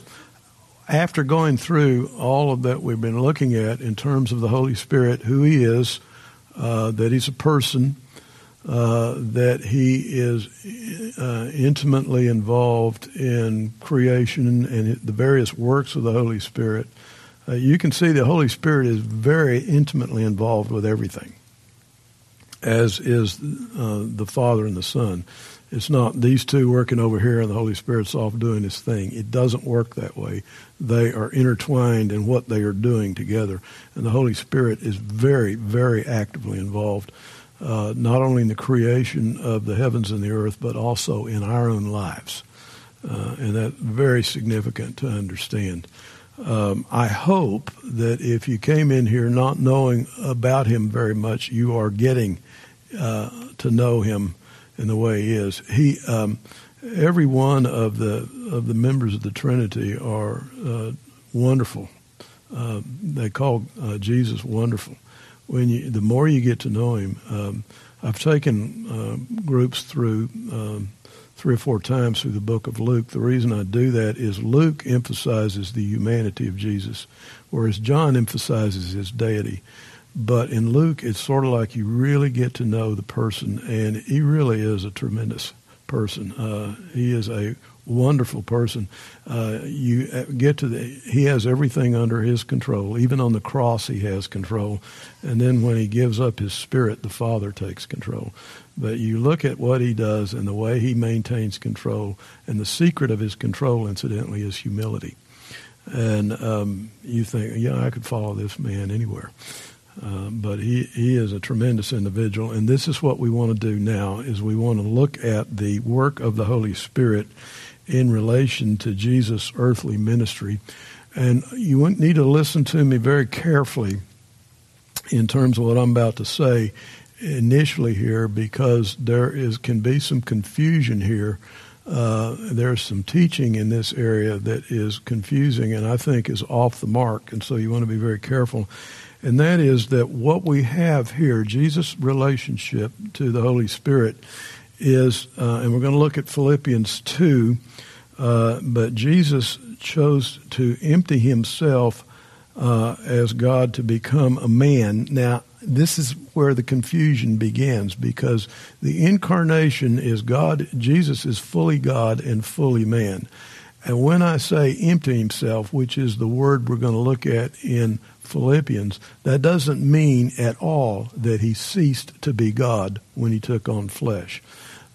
after going through all of that we've been looking at in terms of the Holy Spirit, who He is, uh, that He's a person, uh, that He is uh, intimately involved in creation and the various works of the Holy Spirit, uh, you can see the Holy Spirit is very intimately involved with everything as is uh, the Father and the Son. It's not these two working over here and the Holy Spirit's off doing his thing. It doesn't work that way. They are intertwined in what they are doing together. And the Holy Spirit is very, very actively involved, uh, not only in the creation of the heavens and the earth, but also in our own lives. Uh, and that's very significant to understand. Um, I hope that if you came in here not knowing about him very much, you are getting uh, to know him in the way he is. He, um, every one of the of the members of the Trinity are uh, wonderful. Uh, they call uh, Jesus wonderful. When you, the more you get to know him, um, I've taken uh, groups through um, three or four times through the book of Luke. The reason I do that is Luke emphasizes the humanity of Jesus, whereas John emphasizes his deity. But in Luke, it's sort of like you really get to know the person, and he really is a tremendous person. Uh, he is a wonderful person. Uh, you uh, get to the, he has everything under his control. Even on the cross, he has control. And then when he gives up his spirit, the Father takes control. But you look at what he does and the way he maintains control, and the secret of his control, incidentally, is humility. And um, you think, yeah, I could follow this man anywhere. Uh, but he, he is a tremendous individual, and this is what we want to do now: is we want to look at the work of the Holy Spirit in relation to Jesus' earthly ministry, and you need to listen to me very carefully in terms of what I'm about to say initially here, because there is can be some confusion here. Uh, there's some teaching in this area that is confusing and I think is off the mark, and so you want to be very careful and that is that what we have here, Jesus' relationship to the Holy Spirit, is, uh, and we're going to look at Philippians 2, uh, but Jesus chose to empty himself uh, as God to become a man. Now, this is where the confusion begins because the incarnation is God, Jesus is fully God and fully man. And when I say empty himself, which is the word we're going to look at in Philippians, that doesn't mean at all that he ceased to be God when he took on flesh.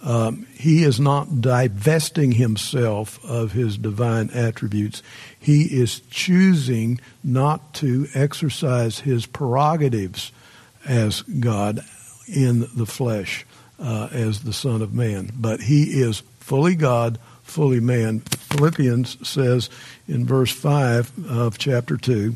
Um, he is not divesting himself of his divine attributes. He is choosing not to exercise his prerogatives as God in the flesh uh, as the Son of Man. But he is fully God, fully man. Philippians says in verse 5 of chapter 2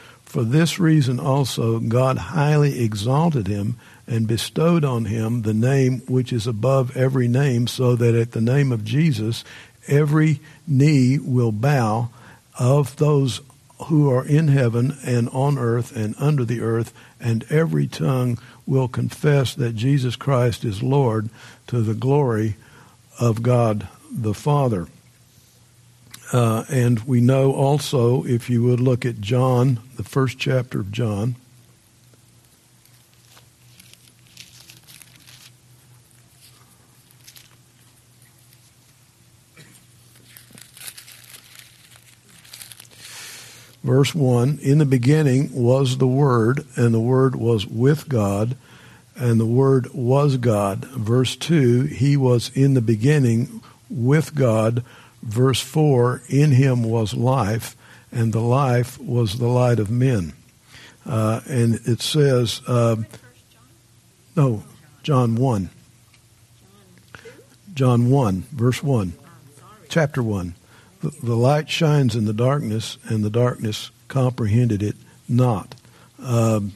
for this reason also God highly exalted him and bestowed on him the name which is above every name, so that at the name of Jesus every knee will bow of those who are in heaven and on earth and under the earth, and every tongue will confess that Jesus Christ is Lord to the glory of God the Father. Uh, and we know also, if you would look at John, the first chapter of John. Verse 1 In the beginning was the Word, and the Word was with God, and the Word was God. Verse 2 He was in the beginning with God verse 4 In him was life, and the life was the light of men. Uh, and it says, uh, no, John 1. John 1, verse 1, chapter 1. The, the light shines in the darkness, and the darkness comprehended it not. Um,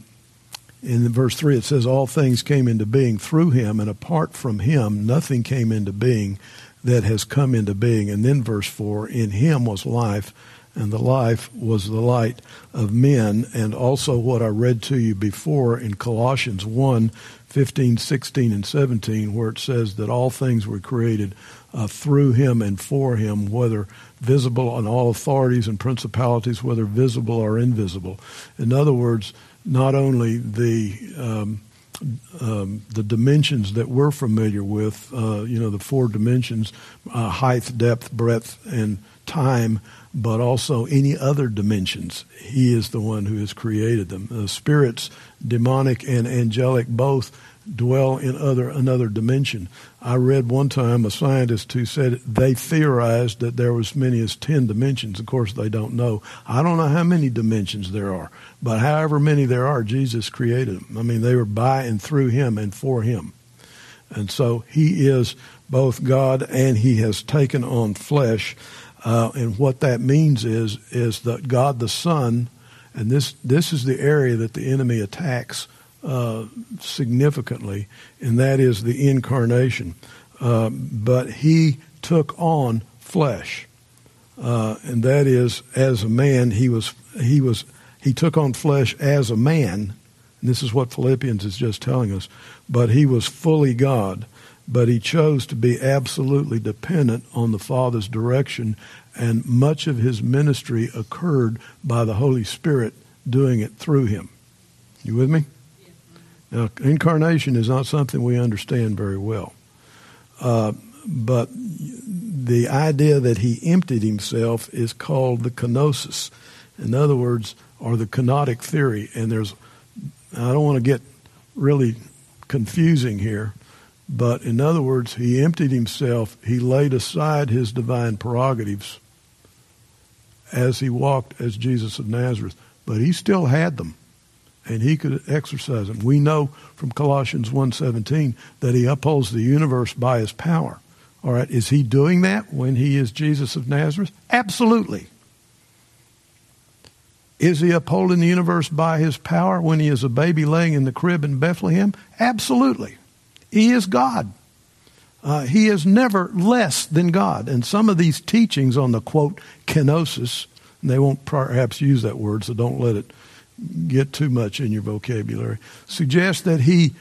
in verse 3, it says, All things came into being through him, and apart from him, nothing came into being that has come into being. And then verse 4 In him was life, and the life was the light of men. And also what I read to you before in Colossians 1 15, 16, and 17, where it says that all things were created uh, through him and for him, whether visible and all authorities and principalities, whether visible or invisible. In other words, not only the um, um, the dimensions that we're familiar with, uh, you know, the four dimensions uh, height, depth, breadth, and time, but also any other dimensions. He is the one who has created them. The spirits, demonic and angelic, both dwell in other another dimension. I read one time a scientist who said they theorized that there was as many as 10 dimensions. Of course, they don't know. I don't know how many dimensions there are, but however many there are, Jesus created them. I mean, they were by and through him and for him. And so he is both God and he has taken on flesh. Uh, and what that means is is that God the Son, and this this is the area that the enemy attacks uh, significantly, and that is the incarnation. uh, but he took on flesh, uh, and that is as a man he was he was he took on flesh as a man. And this is what Philippians is just telling us. But he was fully God, but he chose to be absolutely dependent on the Father's direction, and much of his ministry occurred by the Holy Spirit doing it through him. You with me? Now, incarnation is not something we understand very well. Uh, but the idea that he emptied himself is called the kenosis. In other words, or the kenotic theory. And there's, I don't want to get really confusing here, but in other words, he emptied himself, he laid aside his divine prerogatives as he walked as Jesus of Nazareth, but he still had them and he could exercise them. We know from Colossians 1:17 that he upholds the universe by his power. All right, is he doing that when he is Jesus of Nazareth? Absolutely. Is he upholding the universe by his power when he is a baby laying in the crib in Bethlehem? Absolutely. He is God. Uh, he is never less than God. And some of these teachings on the quote kenosis, they won't perhaps use that word, so don't let it get too much in your vocabulary, suggests that he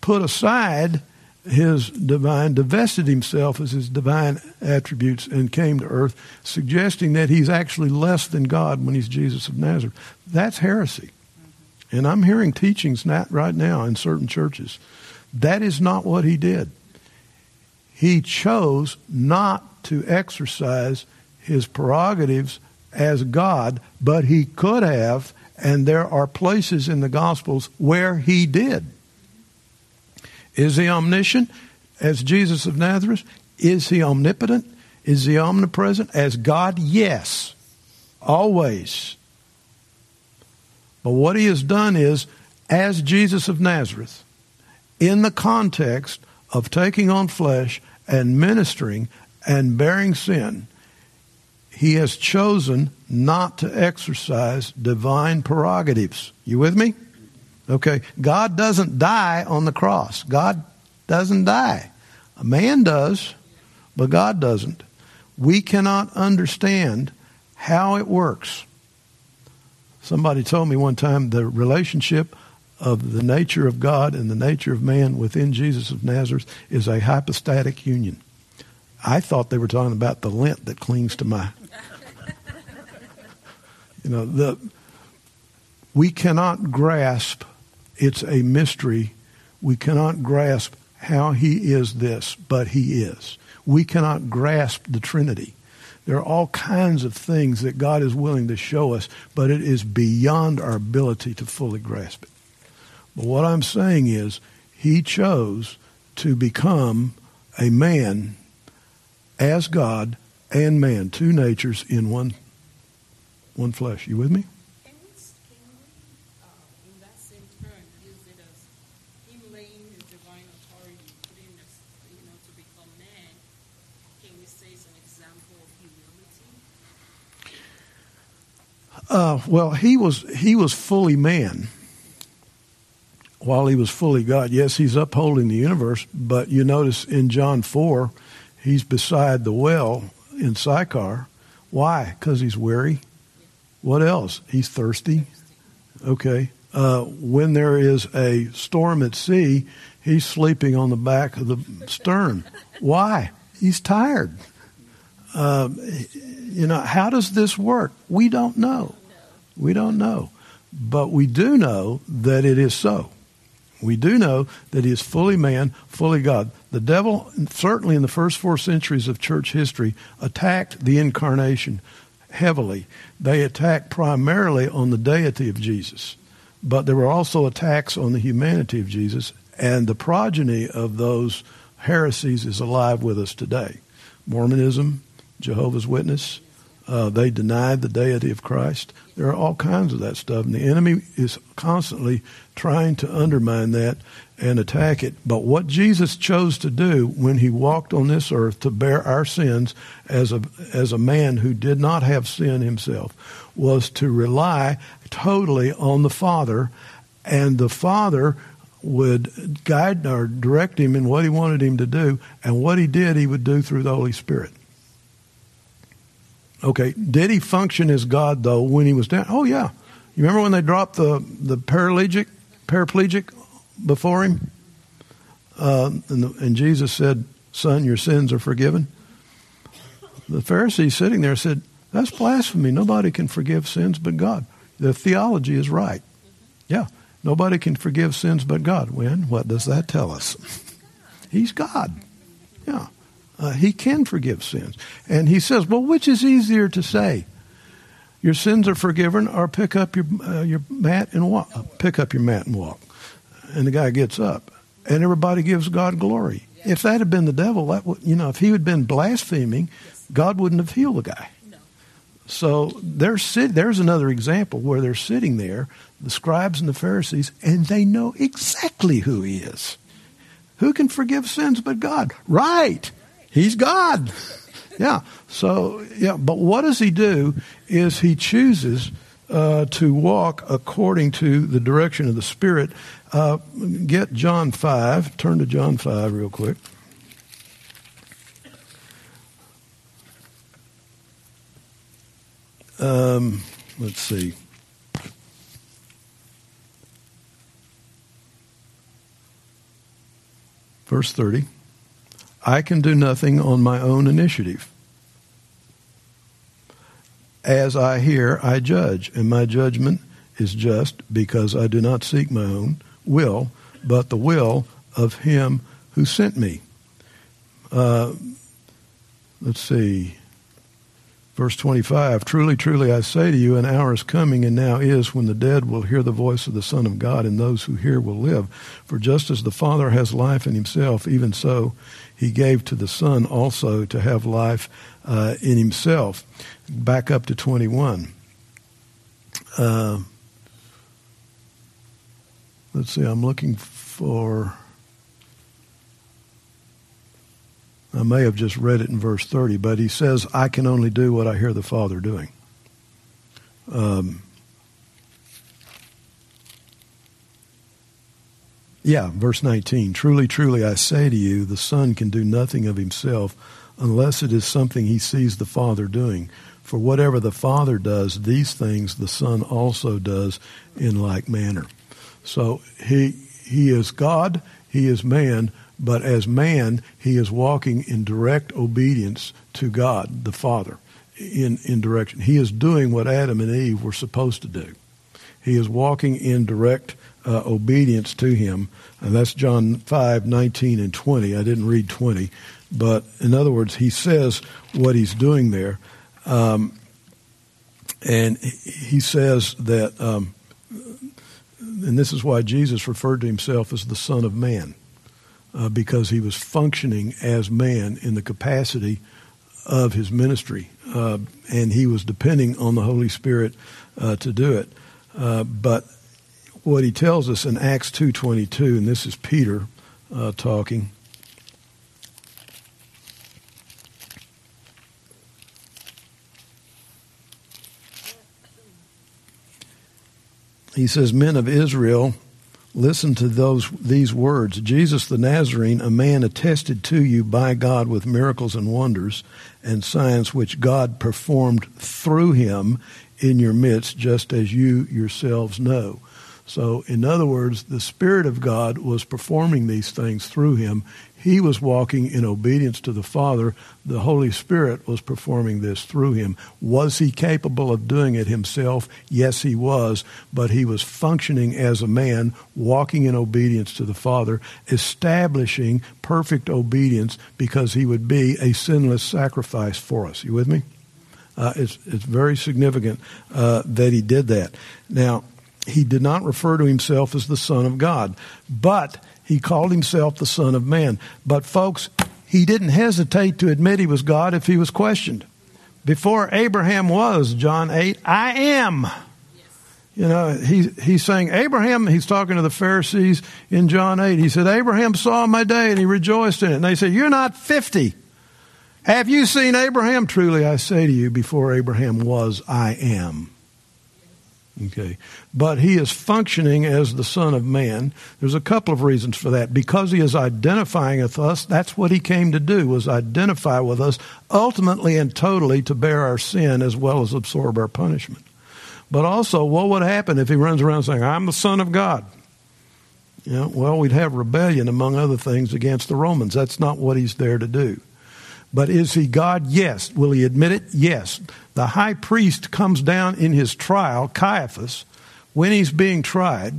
put aside his divine, divested himself as his divine attributes and came to earth, suggesting that he's actually less than God when he's Jesus of Nazareth. That's heresy. And I'm hearing teachings right now in certain churches. That is not what he did. He chose not to exercise his prerogatives as God, but he could have and there are places in the Gospels where he did. Is he omniscient as Jesus of Nazareth? Is he omnipotent? Is he omnipresent as God? Yes, always. But what he has done is, as Jesus of Nazareth, in the context of taking on flesh and ministering and bearing sin, he has chosen not to exercise divine prerogatives. You with me? Okay. God doesn't die on the cross. God doesn't die. A man does, but God doesn't. We cannot understand how it works. Somebody told me one time the relationship of the nature of God and the nature of man within Jesus of Nazareth is a hypostatic union. I thought they were talking about the lint that clings to my you know, the, we cannot grasp, it's a mystery. We cannot grasp how he is this, but he is. We cannot grasp the Trinity. There are all kinds of things that God is willing to show us, but it is beyond our ability to fully grasp it. But what I'm saying is, he chose to become a man as God and man, two natures in one one flesh. You with me? Can we, can we uh, in that same term, use it as him laying his divine authority, putting us, you know, to become man? Can we say it's an example of humility? Uh, well, he was he was fully man while he was fully God. Yes, he's upholding the universe, but you notice in John four, he's beside the well in Sychar. Why? Because he's weary. What else? He's thirsty. Okay. Uh, when there is a storm at sea, he's sleeping on the back of the stern. Why? He's tired. Uh, you know, how does this work? We don't know. We don't know. But we do know that it is so. We do know that he is fully man, fully God. The devil, certainly in the first four centuries of church history, attacked the incarnation heavily. They attacked primarily on the deity of Jesus, but there were also attacks on the humanity of Jesus, and the progeny of those heresies is alive with us today. Mormonism, Jehovah's Witness, uh, they denied the deity of Christ. There are all kinds of that stuff, and the enemy is constantly trying to undermine that and attack it. But what Jesus chose to do when he walked on this earth to bear our sins as a, as a man who did not have sin himself was to rely totally on the Father, and the Father would guide or direct him in what he wanted him to do, and what he did, he would do through the Holy Spirit. Okay, did he function as God though when he was down? Oh yeah, you remember when they dropped the the paraplegic paraplegic before him, uh, and, the, and Jesus said, "Son, your sins are forgiven." The Pharisees sitting there said, "That's blasphemy. Nobody can forgive sins but God." The theology is right. Yeah, nobody can forgive sins but God. When? What does that tell us? He's God. Yeah. Uh, he can forgive sins. And he says, well, which is easier to say? Your sins are forgiven, or pick up your uh, your mat and walk. Uh, pick up your mat and walk. And the guy gets up, and everybody gives God glory. If that had been the devil, that would, you know, if he had been blaspheming, God wouldn't have healed the guy. So sit, there's another example where they're sitting there, the scribes and the Pharisees, and they know exactly who he is. Who can forgive sins but God? Right. He's God. Yeah. So, yeah, but what does he do is he chooses uh, to walk according to the direction of the Spirit. Uh, get John 5. Turn to John 5 real quick. Um, let's see. Verse 30. I can do nothing on my own initiative. As I hear, I judge, and my judgment is just because I do not seek my own will, but the will of him who sent me. Uh, let's see. Verse 25 Truly, truly, I say to you, an hour is coming, and now is, when the dead will hear the voice of the Son of God, and those who hear will live. For just as the Father has life in himself, even so he gave to the Son also to have life uh, in himself. Back up to 21. Uh, let's see, I'm looking for. I may have just read it in verse 30, but he says, I can only do what I hear the Father doing. Um, Yeah, verse 19. Truly, truly, I say to you, the Son can do nothing of himself unless it is something he sees the Father doing. For whatever the Father does, these things the Son also does in like manner. So he, he is God, he is man, but as man, he is walking in direct obedience to God, the Father, in, in direction. He is doing what Adam and Eve were supposed to do. He is walking in direct uh, obedience to him. And that's John 5, 19 and 20. I didn't read 20. But in other words, he says what he's doing there. Um, and he says that, um, and this is why Jesus referred to himself as the Son of Man, uh, because he was functioning as man in the capacity of his ministry. Uh, and he was depending on the Holy Spirit uh, to do it. Uh, but what he tells us in Acts 2.22, and this is Peter uh, talking. He says, Men of Israel, listen to those these words. Jesus the Nazarene, a man attested to you by God with miracles and wonders and signs which God performed through him in your midst, just as you yourselves know. So, in other words, the Spirit of God was performing these things through him. He was walking in obedience to the Father. The Holy Spirit was performing this through him. Was he capable of doing it himself? Yes, he was. But he was functioning as a man, walking in obedience to the Father, establishing perfect obedience because he would be a sinless sacrifice for us. You with me? Uh, it's, it's very significant uh, that he did that. Now, he did not refer to himself as the Son of God, but he called himself the Son of Man. But, folks, he didn't hesitate to admit he was God if he was questioned. Before Abraham was, John 8, I am. You know, he, he's saying, Abraham, he's talking to the Pharisees in John 8. He said, Abraham saw my day and he rejoiced in it. And they said, You're not 50. Have you seen Abraham? Truly, I say to you, before Abraham was, I am. Okay. But he is functioning as the Son of Man. There's a couple of reasons for that. Because he is identifying with us, that's what he came to do, was identify with us ultimately and totally to bear our sin as well as absorb our punishment. But also, what would happen if he runs around saying, I'm the Son of God? You know, well, we'd have rebellion, among other things, against the Romans. That's not what he's there to do. But is he God? Yes. Will he admit it? Yes. The high priest comes down in his trial, Caiaphas, when he's being tried,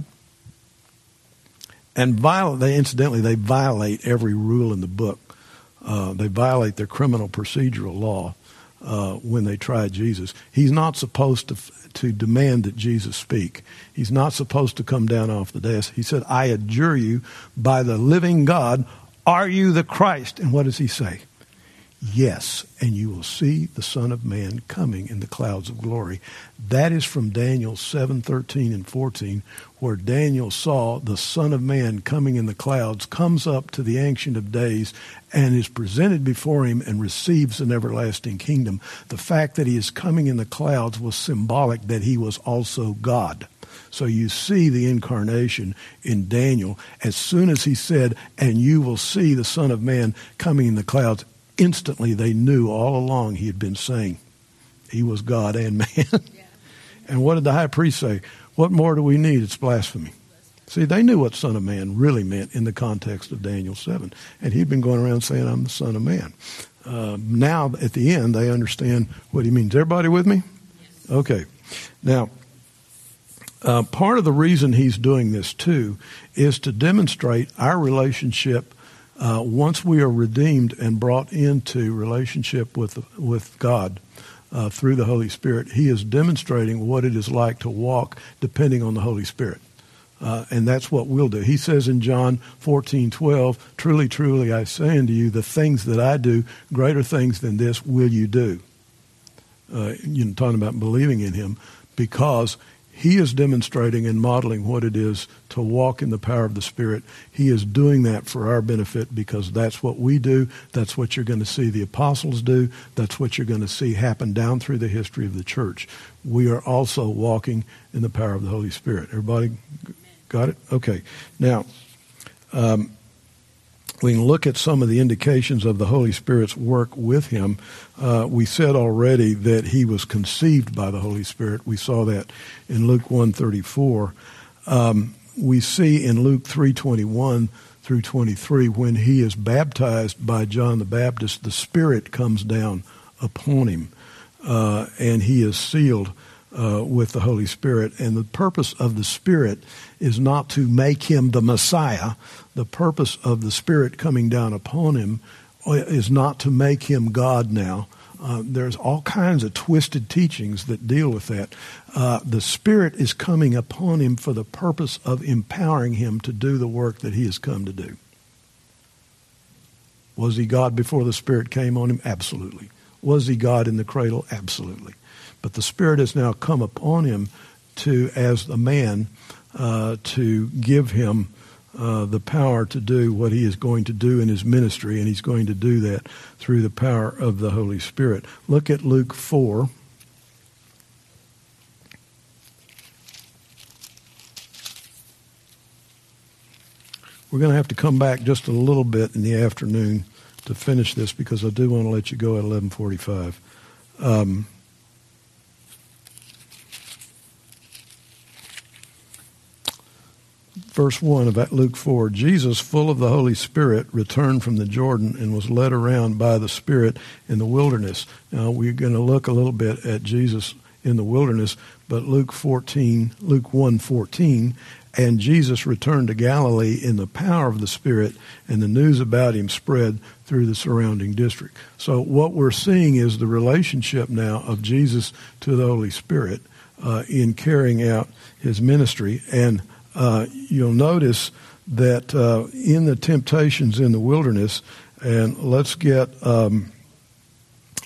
and violate, they, incidentally, they violate every rule in the book. Uh, they violate their criminal procedural law uh, when they try Jesus. He's not supposed to to demand that Jesus speak. He's not supposed to come down off the desk. He said, "I adjure you by the living God, are you the Christ?" And what does he say? Yes, and you will see the Son of Man coming in the clouds of glory. That is from Daniel 7 13 and 14, where Daniel saw the Son of Man coming in the clouds, comes up to the Ancient of Days, and is presented before him and receives an everlasting kingdom. The fact that he is coming in the clouds was symbolic that he was also God. So you see the incarnation in Daniel as soon as he said, And you will see the Son of Man coming in the clouds instantly they knew all along he had been saying he was God and man. Yeah. and what did the high priest say? What more do we need? It's blasphemy. See, they knew what Son of Man really meant in the context of Daniel 7. And he'd been going around saying, I'm the Son of Man. Uh, now, at the end, they understand what he means. Everybody with me? Yes. Okay. Now, uh, part of the reason he's doing this, too, is to demonstrate our relationship uh, once we are redeemed and brought into relationship with with God uh, through the Holy Spirit, He is demonstrating what it is like to walk depending on the Holy Spirit. Uh, and that's what we'll do. He says in John 14, 12, Truly, truly, I say unto you, the things that I do, greater things than this will you do. Uh, you know, talking about believing in him, because he is demonstrating and modeling what it is to walk in the power of the Spirit. He is doing that for our benefit because that's what we do. That's what you're going to see the apostles do. That's what you're going to see happen down through the history of the church. We are also walking in the power of the Holy Spirit. Everybody got it? Okay. Now, um, we can look at some of the indications of the Holy Spirit's work with him. Uh, we said already that he was conceived by the Holy Spirit. We saw that in Luke 134. Um, we see in Luke 321 through 23 when he is baptized by John the Baptist, the Spirit comes down upon him uh, and he is sealed uh, with the Holy Spirit. And the purpose of the Spirit is not to make him the Messiah. The purpose of the Spirit coming down upon him uh, is not to make him God now. Uh, there's all kinds of twisted teachings that deal with that. Uh, the Spirit is coming upon him for the purpose of empowering him to do the work that he has come to do. Was he God before the Spirit came on him? Absolutely. Was he God in the cradle? Absolutely. But the Spirit has now come upon him to, as a man, uh, to give him uh, the power to do what he is going to do in his ministry, and he's going to do that through the power of the Holy Spirit. Look at Luke 4. We're going to have to come back just a little bit in the afternoon to finish this because I do want to let you go at 11:45. Um, verse 1 of Luke 4 Jesus, full of the Holy Spirit, returned from the Jordan and was led around by the Spirit in the wilderness. Now, we're going to look a little bit at Jesus in the wilderness, but Luke 14, Luke 1 14, and Jesus returned to Galilee in the power of the Spirit, and the news about him spread through the surrounding district. So, what we're seeing is the relationship now of Jesus to the Holy Spirit uh, in carrying out his ministry. And uh, you'll notice that uh, in the temptations in the wilderness, and let's get um,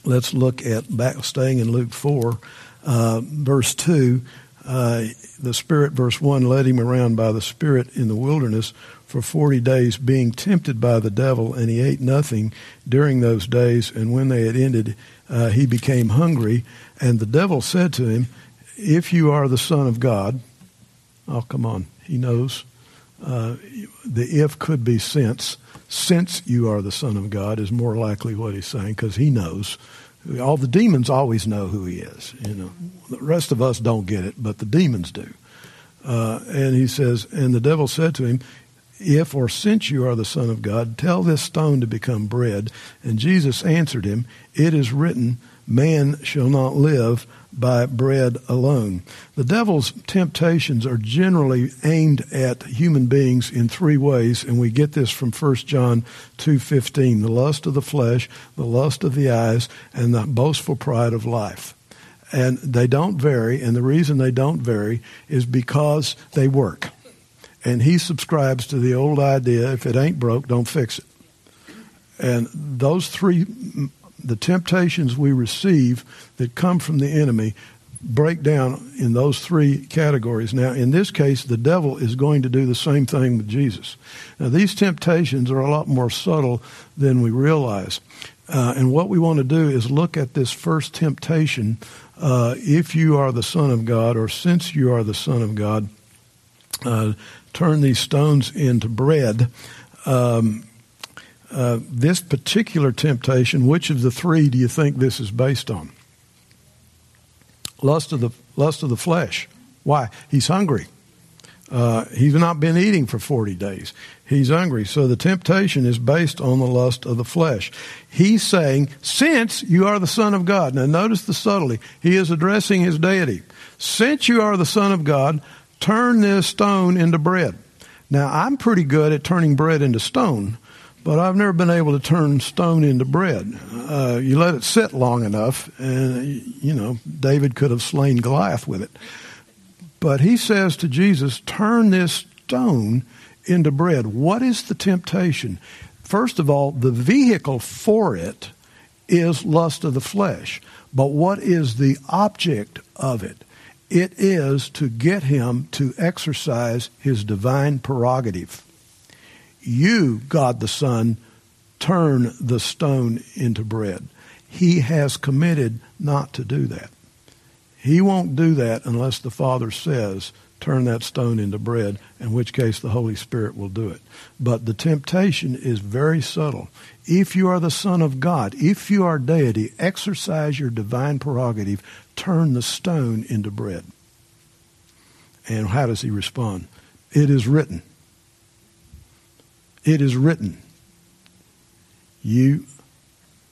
let's look at back staying in Luke four, uh, verse two. Uh, the Spirit, verse one, led him around by the Spirit in the wilderness for forty days, being tempted by the devil, and he ate nothing during those days. And when they had ended, uh, he became hungry, and the devil said to him if you are the Son of God, oh, come on, he knows. Uh, the if could be since. Since you are the Son of God is more likely what he's saying because he knows. All the demons always know who he is. You know, the rest of us don't get it, but the demons do. Uh, and he says, and the devil said to him, if or since you are the Son of God, tell this stone to become bread. And Jesus answered him, It is written, Man shall not live by bread alone. The devil's temptations are generally aimed at human beings in three ways, and we get this from 1 John 2:15, the lust of the flesh, the lust of the eyes, and the boastful pride of life. And they don't vary, and the reason they don't vary is because they work. And he subscribes to the old idea if it ain't broke, don't fix it. And those three, the temptations we receive that come from the enemy break down in those three categories. Now, in this case, the devil is going to do the same thing with Jesus. Now, these temptations are a lot more subtle than we realize. Uh, and what we want to do is look at this first temptation uh, if you are the Son of God, or since you are the Son of God, uh, turn these stones into bread. Um, uh, this particular temptation, which of the three do you think this is based on? Lust of the lust of the flesh. Why? He's hungry. Uh, he's not been eating for 40 days. He's hungry. So the temptation is based on the lust of the flesh. He's saying, since you are the Son of God. Now notice the subtlety. He is addressing his deity. Since you are the Son of God, turn this stone into bread. Now, I'm pretty good at turning bread into stone, but I've never been able to turn stone into bread. Uh, you let it sit long enough, and, you know, David could have slain Goliath with it. But he says to Jesus, turn this stone into bread. What is the temptation? First of all, the vehicle for it is lust of the flesh. But what is the object of it? It is to get him to exercise his divine prerogative. You, God the Son, turn the stone into bread. He has committed not to do that. He won't do that unless the Father says, turn that stone into bread, in which case the Holy Spirit will do it. But the temptation is very subtle. If you are the Son of God, if you are deity, exercise your divine prerogative, turn the stone into bread. And how does he respond? It is written. It is written. You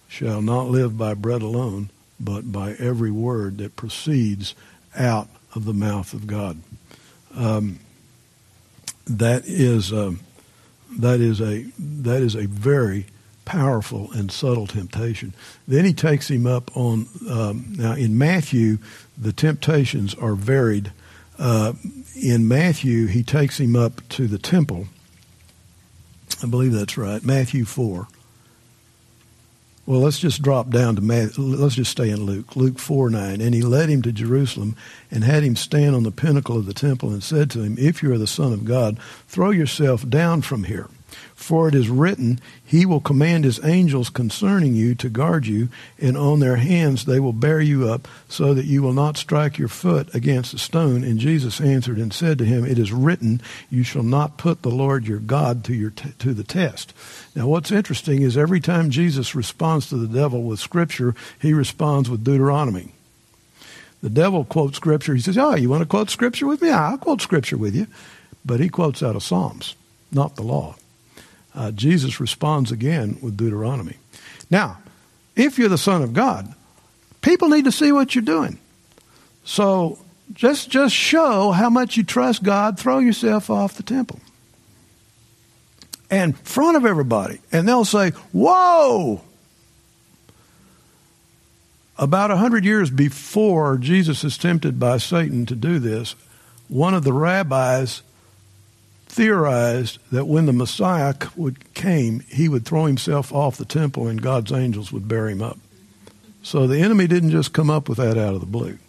shall not live by bread alone, but by every word that proceeds out of the mouth of God. Um, that is um, that is a that is a very powerful and subtle temptation. Then he takes him up on um, now in Matthew the temptations are varied. Uh, in Matthew he takes him up to the temple. I believe that's right. Matthew four. Well, let's just drop down to Matthew. Let's just stay in Luke. Luke 4 9. And he led him to Jerusalem and had him stand on the pinnacle of the temple and said to him, If you are the Son of God, throw yourself down from here. For it is written, He will command His angels concerning you to guard you, and on their hands they will bear you up, so that you will not strike your foot against a stone. And Jesus answered and said to him, It is written, You shall not put the Lord your God to, your t- to the test. Now, what's interesting is every time Jesus responds to the devil with Scripture, he responds with Deuteronomy. The devil quotes Scripture. He says, Oh, you want to quote Scripture with me? Ah, I'll quote Scripture with you. But he quotes out of Psalms, not the law uh, Jesus responds again with Deuteronomy. Now, if you're the Son of God, people need to see what you're doing. So just, just show how much you trust God, throw yourself off the temple. In front of everybody. And they'll say, Whoa! About a hundred years before Jesus is tempted by Satan to do this, one of the rabbis theorized that when the Messiah would came, he would throw himself off the temple and God's angels would bear him up. So the enemy didn't just come up with that out of the blue.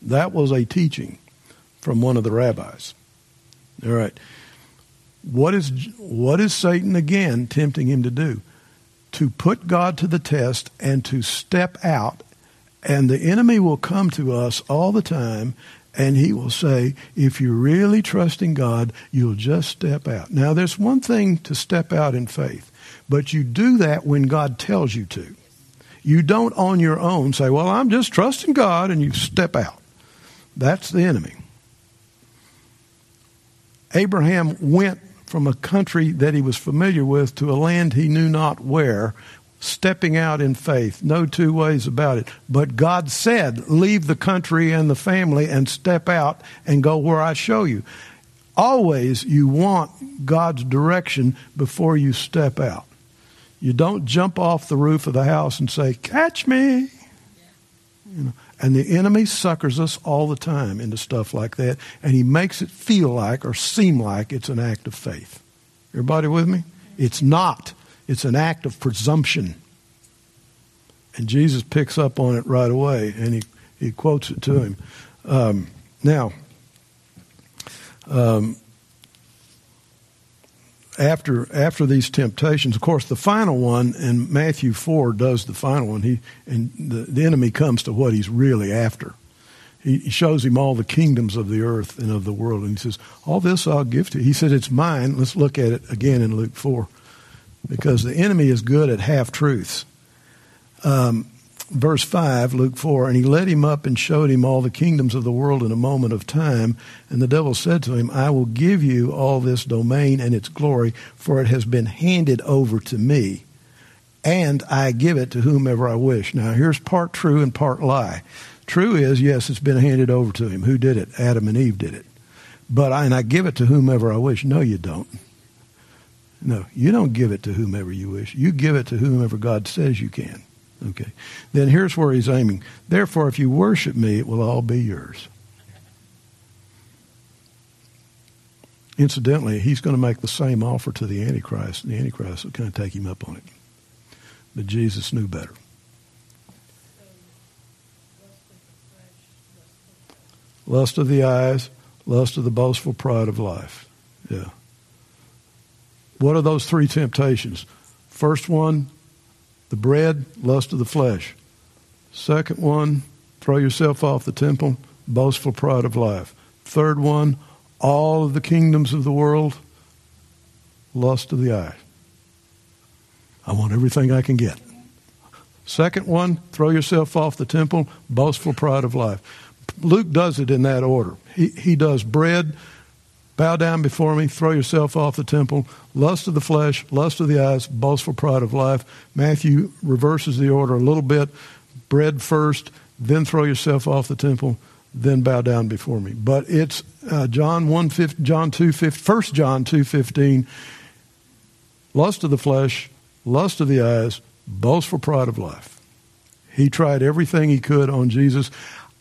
That was a teaching from one of the rabbis. All right. What is what is Satan again tempting him to do? To put God to the test and to step out And the enemy will come to us all the time and he will say, if you're really trusting God, you'll just step out. Now, there's one thing to step out in faith, but you do that when God tells you to. You don't on your own say, well, I'm just trusting God, and you step out. That's the enemy. Abraham went from a country that he was familiar with to a land he knew not where, stepping out in faith. No two ways about it. But God said, leave the country and the family and step out and go where I show you. Always you want God's direction before you step out. You don't jump off the roof of the house and say, catch me. You know, and the enemy suckers us all the time into stuff like that, and he makes it feel like or seem like it's an act of faith. Everybody with me? It's not. It's an act of presumption. And Jesus picks up on it right away, and he, he quotes it to him. Um, now, um, after after these temptations, of course, the final one, and Matthew four does the final one. He and the, the enemy comes to what he's really after. He, he shows him all the kingdoms of the earth and of the world, and he says, "All this I'll give to you." He said, "It's mine." Let's look at it again in Luke four because the enemy is good at half truths. Um, verse 5, Luke 4, and he led him up and showed him all the kingdoms of the world in a moment of time. And the devil said to him, I will give you all this domain and its glory, for it has been handed over to me, and I give it to whomever I wish. Now, here's part true and part lie. True is, yes, it's been handed over to him. Who did it? Adam and Eve did it. But I, and I give it to whomever I wish. No, you don't. No, you don't give it to whomever you wish. You give it to whomever God says you can. Okay. Then here's where he's aiming. Therefore, if you worship me, it will all be yours. Incidentally, he's going to make the same offer to the Antichrist, and the Antichrist will kind of take him up on it. But Jesus knew better. Lust of the eyes, lust of the boastful pride of life. Yeah. What are those three temptations? First one, the bread, lust of the flesh. Second one, throw yourself off the temple, boastful pride of life. Third one, all of the kingdoms of the world, lust of the eye. I want everything I can get. Second one, throw yourself off the temple, boastful pride of life. Luke does it in that order. He, he does bread, Bow down before me, throw yourself off the temple, lust of the flesh, lust of the eyes, boastful pride of life. Matthew reverses the order a little bit. Bread first, then throw yourself off the temple, then bow down before me. But it's uh, John 1, 5, John 2, 5, 1 John 2, 15. Lust of the flesh, lust of the eyes, boastful pride of life. He tried everything he could on Jesus.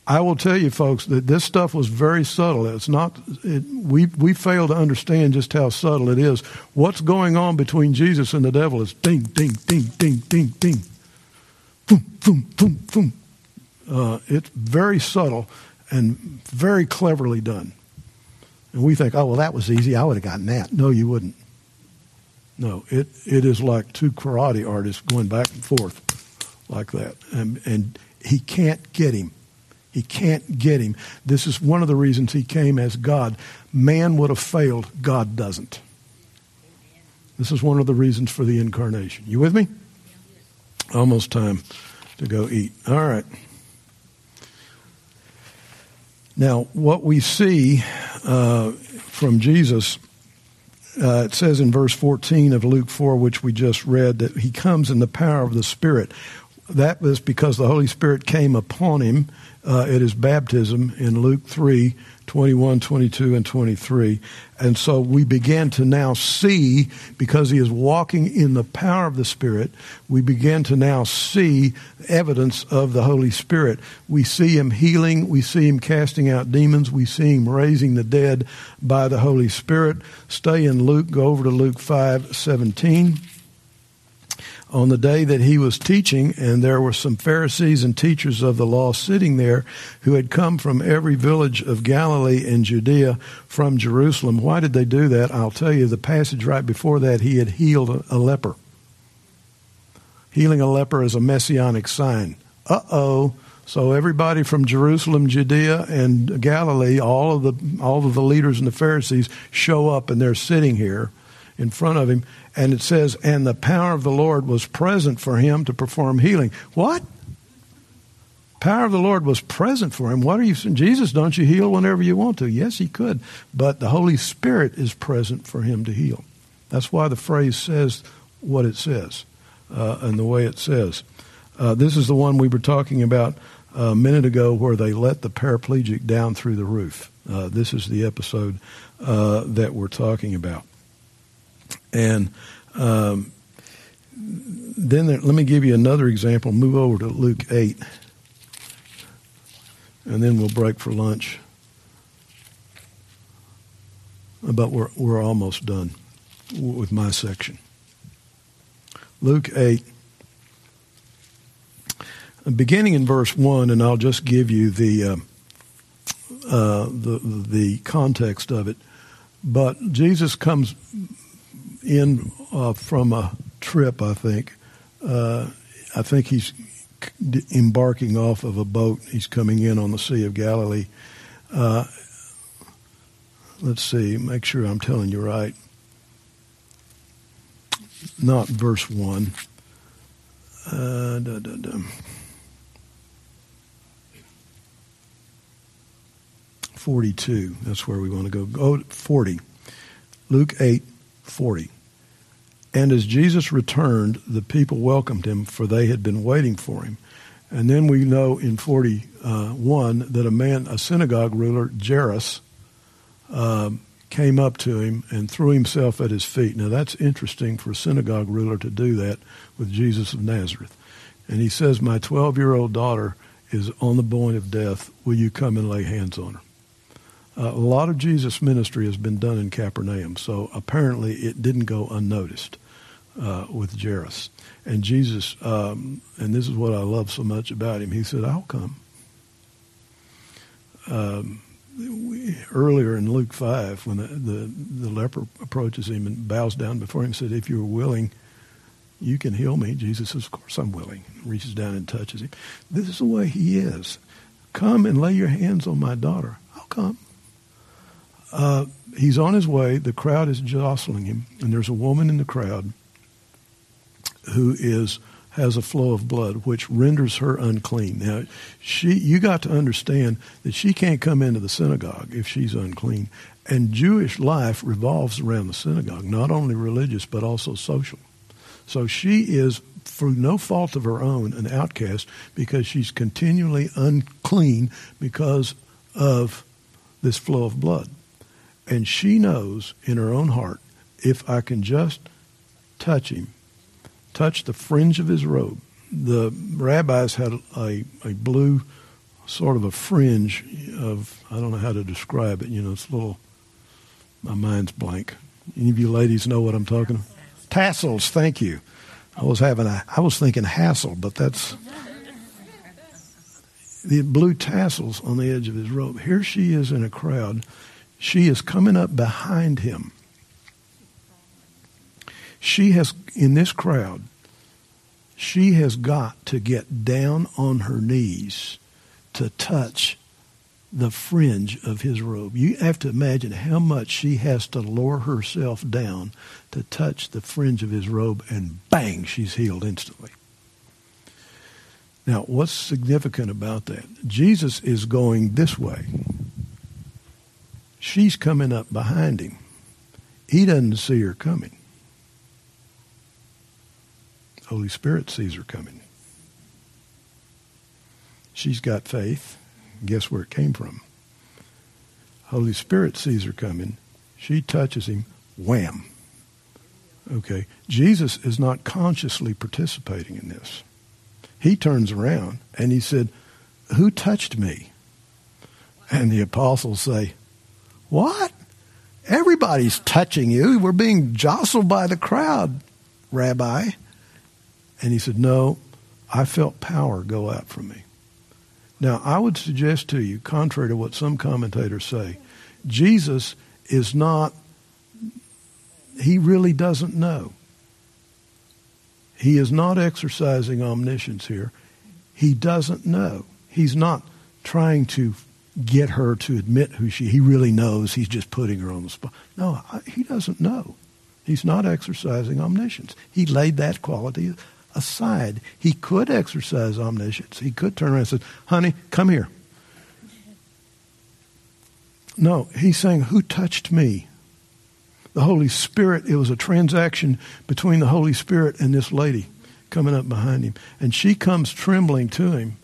I will tell you, folks, that this stuff was very subtle. It's not. It, we we fail to understand just how subtle it is. What's going on between Jesus and the devil is ding, ding, ding, ding, ding, ding, boom, boom, boom, boom. Uh, it's very subtle and very cleverly done. And we think, oh well, that was easy. I would have gotten that. No, you wouldn't. No, it it is like two karate artists going back and forth like that, and and he can't get him he can't get him. This is one of the reasons he came as God. Man would have failed, God doesn't. This is one of the reasons for the incarnation. You with me? Almost time to go eat. All right. Now, what we see uh, from Jesus, uh, it says in verse 14 of Luke 4, which we just read, that he comes in the power of the Spirit. That was because the Holy Spirit came upon him uh, at his baptism in Luke 3 21, 22, and 23. And so we begin to now see, because he is walking in the power of the Spirit, we begin to now see evidence of the Holy Spirit. We see him healing, we see him casting out demons, we see him raising the dead by the Holy Spirit. Stay in Luke, go over to Luke 5 17 on the day that he was teaching, and there were some Pharisees and teachers of the law sitting there who had come from every village of Galilee and Judea from Jerusalem. Why did they do that? I'll tell you, the passage right before that, he had healed a leper. Healing a leper is a messianic sign. Uh oh, So everybody from Jerusalem, Judea, and Galilee, all of the all of the leaders and the Pharisees show up, and they're sitting here in front of him. And it says, "And the power of the Lord was present for him to perform healing." What? Power of the Lord was present for him. What are you saying? Jesus, don't you heal whenever you want to? Yes, he could. But the Holy Spirit is present for him to heal. That's why the phrase says what it says uh, and the way it says. Uh, this is the one we were talking about a minute ago where they let the paraplegic down through the roof. Uh, this is the episode uh, that we're talking about. And um, then there, let me give you another example. Move over to Luke 8, and then we'll break for lunch. But we're, we're almost done with my section. Luke 8 beginning in verse one, and I'll just give you the uh, uh, the the context of it. But Jesus comes in uh, from a trip. I think. Uh, I think he's embarking off of a boat. He's coming in on the Sea of Galilee. Uh, let's see. Make sure I'm telling you right. Not verse one. Uh, da, da, da. 42. That's where we want to go. Go 40. Luke 8, 40. And as Jesus returned, the people welcomed him, for they had been waiting for him. And then we know in 41 that a man, a synagogue ruler, Jairus, uh, came up to him and threw himself at his feet. Now that's interesting for a synagogue ruler to do that with Jesus of Nazareth. And he says, My 12 year old daughter is on the point of death. Will you come and lay hands on her? A lot of Jesus' ministry has been done in Capernaum, so apparently it didn't go unnoticed uh, with Jairus. And Jesus, um, and this is what I love so much about him, he said, I'll come. Um, we, earlier in Luke 5, when the, the, the, leper approaches him and bows down before him, and said, If you're willing, you can heal me. Jesus says, Of course I'm willing. Reaches down and touches him. This is the way he is. Come and lay your hands on my daughter. I'll come. Uh, he's on his way. The crowd is jostling him, and there's a woman in the crowd who is has a flow of blood, which renders her unclean. Now, she you got to understand that she can't come into the synagogue if she's unclean, and Jewish life revolves around the synagogue, not only religious but also social. So she is, through no fault of her own, an outcast because she's continually unclean because of this flow of blood. And she knows in her own heart, if I can just touch him, touch the fringe of his robe. The rabbis had a, a blue sort of a fringe of, I don't know how to describe it, you know, it's a little, my mind's blank. Any of you ladies know what I'm talking about? Tassels, thank you. I was having a, I was thinking hassle, but that's the blue tassels on the edge of his robe. Here she is in a crowd she is coming up behind him. She has, in this crowd, she has got to get down on her knees to touch the fringe of his robe. You have to imagine how much she has to lower herself down to touch the fringe of his robe, and bang, she's healed instantly. Now, what's significant about that? Jesus is going this way. She's coming up behind him. He doesn't see her coming. Holy Spirit sees her coming. She's got faith. Guess where it came from? Holy Spirit sees her coming. She touches him. Wham. Okay. Jesus is not consciously participating in this. He turns around and he said, Who touched me? And the apostles say, what? Everybody's touching you. We're being jostled by the crowd, Rabbi. And he said, No, I felt power go out from me. Now, I would suggest to you, contrary to what some commentators say, Jesus is not, he really doesn't know. He is not exercising omniscience here. He doesn't know. He's not trying to get her to admit who she he really knows. He's just putting her on the spot. No, he doesn't know. He's not exercising omniscience. He laid that quality aside. He could exercise omniscience. He could turn around and say, "Honey, come here." No, he's saying, "Who touched me?" The Holy Spirit. It was a transaction between the Holy Spirit and this lady coming up behind him, and she comes trembling to him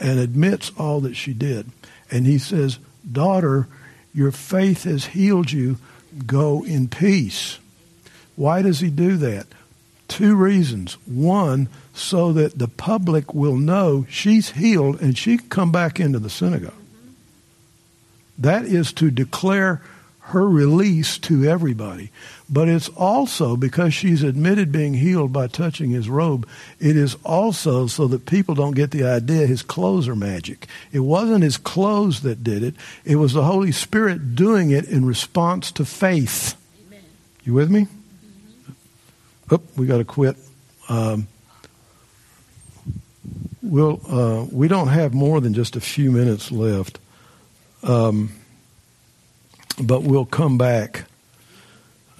and admits all that she did. And he says, Daughter, your faith has healed you. Go in peace. Why does he do that? Two reasons. One, so that the public will know she's healed and she can come back into the synagogue. That is to declare her release to everybody. But it's also because she's admitted being healed by touching his robe, it is also so that people don't get the idea his clothes are magic. It wasn't his clothes that did it, it was the Holy Spirit doing it in response to faith. Amen. You with me? Mm-hmm. Oh, we got to quit. Um, we'll, uh, we don't have more than just a few minutes left. Um, but we'll come back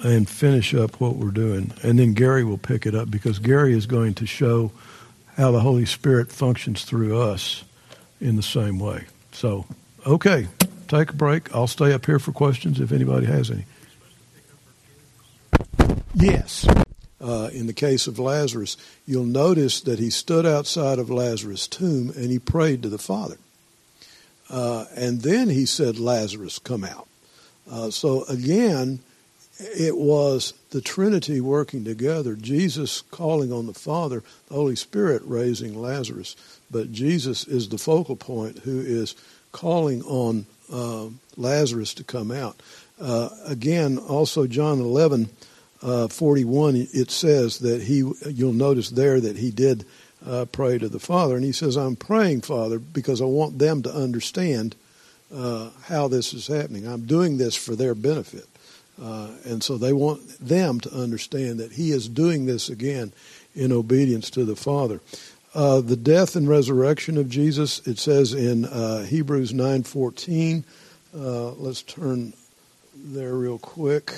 and finish up what we're doing. And then Gary will pick it up because Gary is going to show how the Holy Spirit functions through us in the same way. So, okay, take a break. I'll stay up here for questions if anybody has any. Yes. Uh, in the case of Lazarus, you'll notice that he stood outside of Lazarus' tomb and he prayed to the Father. Uh, and then he said, Lazarus, come out. Uh, so again, it was the Trinity working together. Jesus calling on the Father, the Holy Spirit raising Lazarus, but Jesus is the focal point who is calling on uh, Lazarus to come out. Uh, again, also John 11, uh, 41, it says that he, you'll notice there that he did uh, pray to the Father. And he says, I'm praying, Father, because I want them to understand uh, how this is happening. I'm doing this for their benefit. Uh, and so they want them to understand that he is doing this again in obedience to the Father. Uh, the death and resurrection of Jesus, it says in uh, Hebrews 9.14. Uh, let's turn there real quick.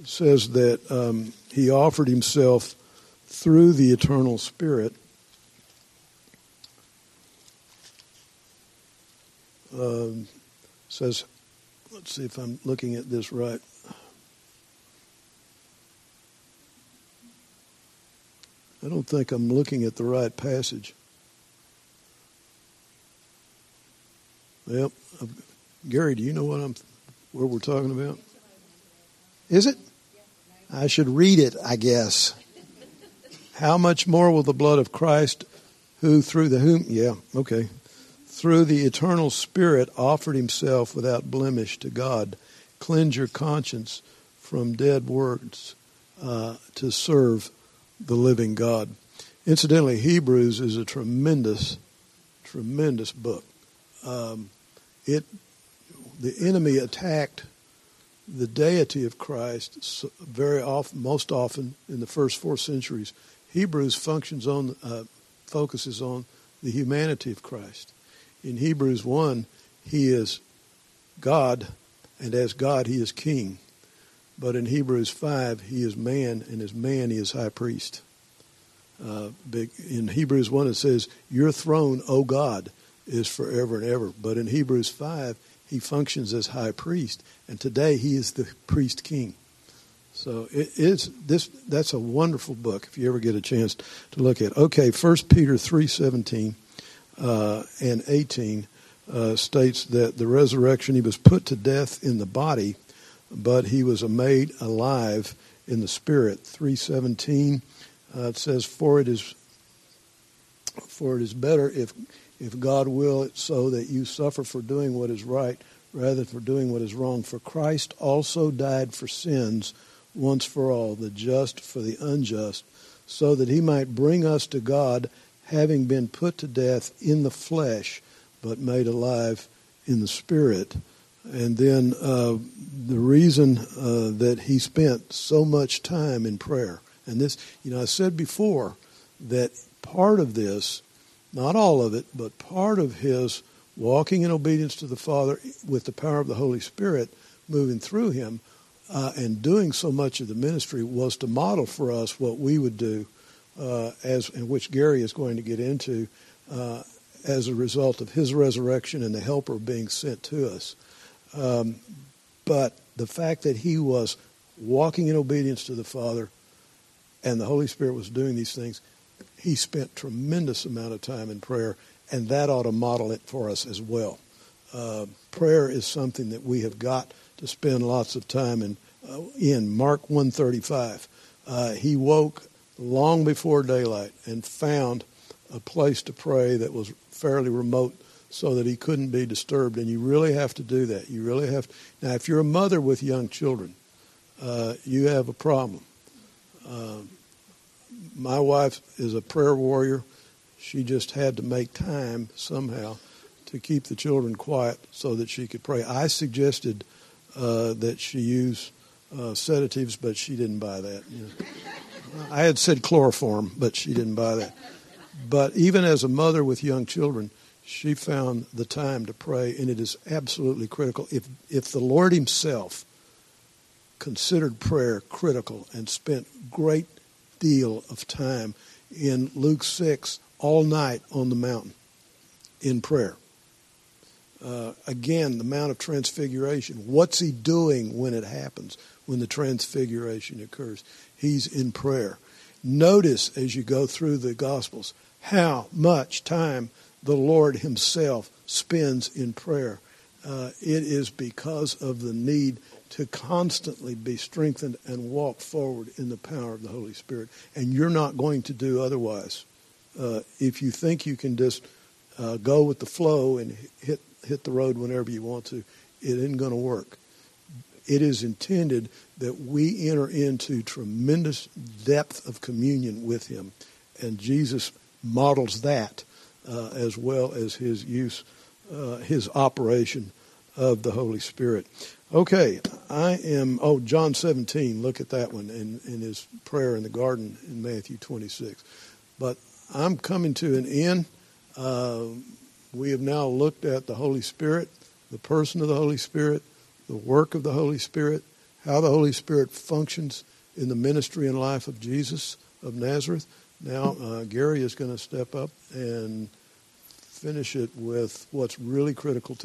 It says that um, he offered himself through the eternal Spirit um, says, let's see if I'm looking at this right. I don't think I'm looking at the right passage. Yep. Gary, do you know what I'm where we're talking about? Is it? I should read it, I guess. How much more will the blood of Christ, who through the whom? Yeah, okay through the eternal Spirit, offered himself without blemish to God. Cleanse your conscience from dead works uh, to serve the living God. Incidentally, Hebrews is a tremendous, tremendous book. Um, it, the enemy attacked the deity of Christ very often, most often in the first four centuries. Hebrews functions on, uh, focuses on the humanity of Christ in Hebrews 1, he is God, and as God, he is king. But in Hebrews 5, he is man, and as man, he is high priest. Uh, in Hebrews 1, it says, Your throne, O God, is forever and ever. But in Hebrews 5, he functions as high priest, and today he is the priest king. So it is this. That's a wonderful book. If you ever get a chance to look at. Okay, First Peter three seventeen uh, and 18 uh, states that the resurrection, he was put to death in the body, but he was made alive in the spirit. 317, uh, it says, for it is for it is better if if God will it so that you suffer for doing what is right rather than for doing what is wrong. For Christ also died for sins once for all, the just for the unjust, so that he might bring us to God having been put to death in the flesh, but made alive in the spirit. And then uh, the reason uh, that he spent so much time in prayer. And this, you know, I said before that part of this, not all of it, but part of his walking in obedience to the Father with the power of the Holy Spirit moving through him uh, and doing so much of the ministry was to model for us what we would do, uh, as in which Gary is going to get into, uh, as a result of his resurrection and the Helper being sent to us. Um, but the fact that he was walking in obedience to the Father and the Holy Spirit was doing these things, he spent tremendous amount of time in prayer, and that ought to model it for us as well. Uh, prayer is something that we have got to spend lots of time in. Uh, in Mark 135, uh, he woke long before daylight and found a place to pray that was fairly remote so that he couldn't be disturbed. And you really have to do that. You really have. To. Now, if you're a mother with young children, uh, you have a problem. Um, my wife is a prayer warrior. She just had to make time somehow to keep the children quiet so that she could pray. I suggested uh, that she use uh, sedatives, but she didn't buy that. You know. I had said chloroform, but she didn't buy that. But even as a mother with young children, she found the time to pray, and it is absolutely critical. If if the Lord Himself considered prayer critical and spent great deal of time in Luke six all night on the mountain in prayer. Uh, again, the Mount of Transfiguration. What's he doing when it happens, when the Transfiguration occurs? He's in prayer. Notice as you go through the Gospels how much time the Lord Himself spends in prayer. Uh, it is because of the need to constantly be strengthened and walk forward in the power of the Holy Spirit. And you're not going to do otherwise. Uh, if you think you can just uh, go with the flow and hit hit the road whenever you want to, it isn't going to work. It is intended that we enter into tremendous depth of communion with Him, and Jesus models that uh, as well as His use, uh, His operation of the Holy Spirit. Okay, I am. Oh, John 17. Look at that one in, in his prayer in the garden in Matthew 26. But I'm coming to an end. Uh, we have now looked at the Holy Spirit, the person of the Holy Spirit, the work of the Holy Spirit, how the Holy Spirit functions in the ministry and life of Jesus of Nazareth. Now, uh, Gary is going to step up and finish it with what's really critical to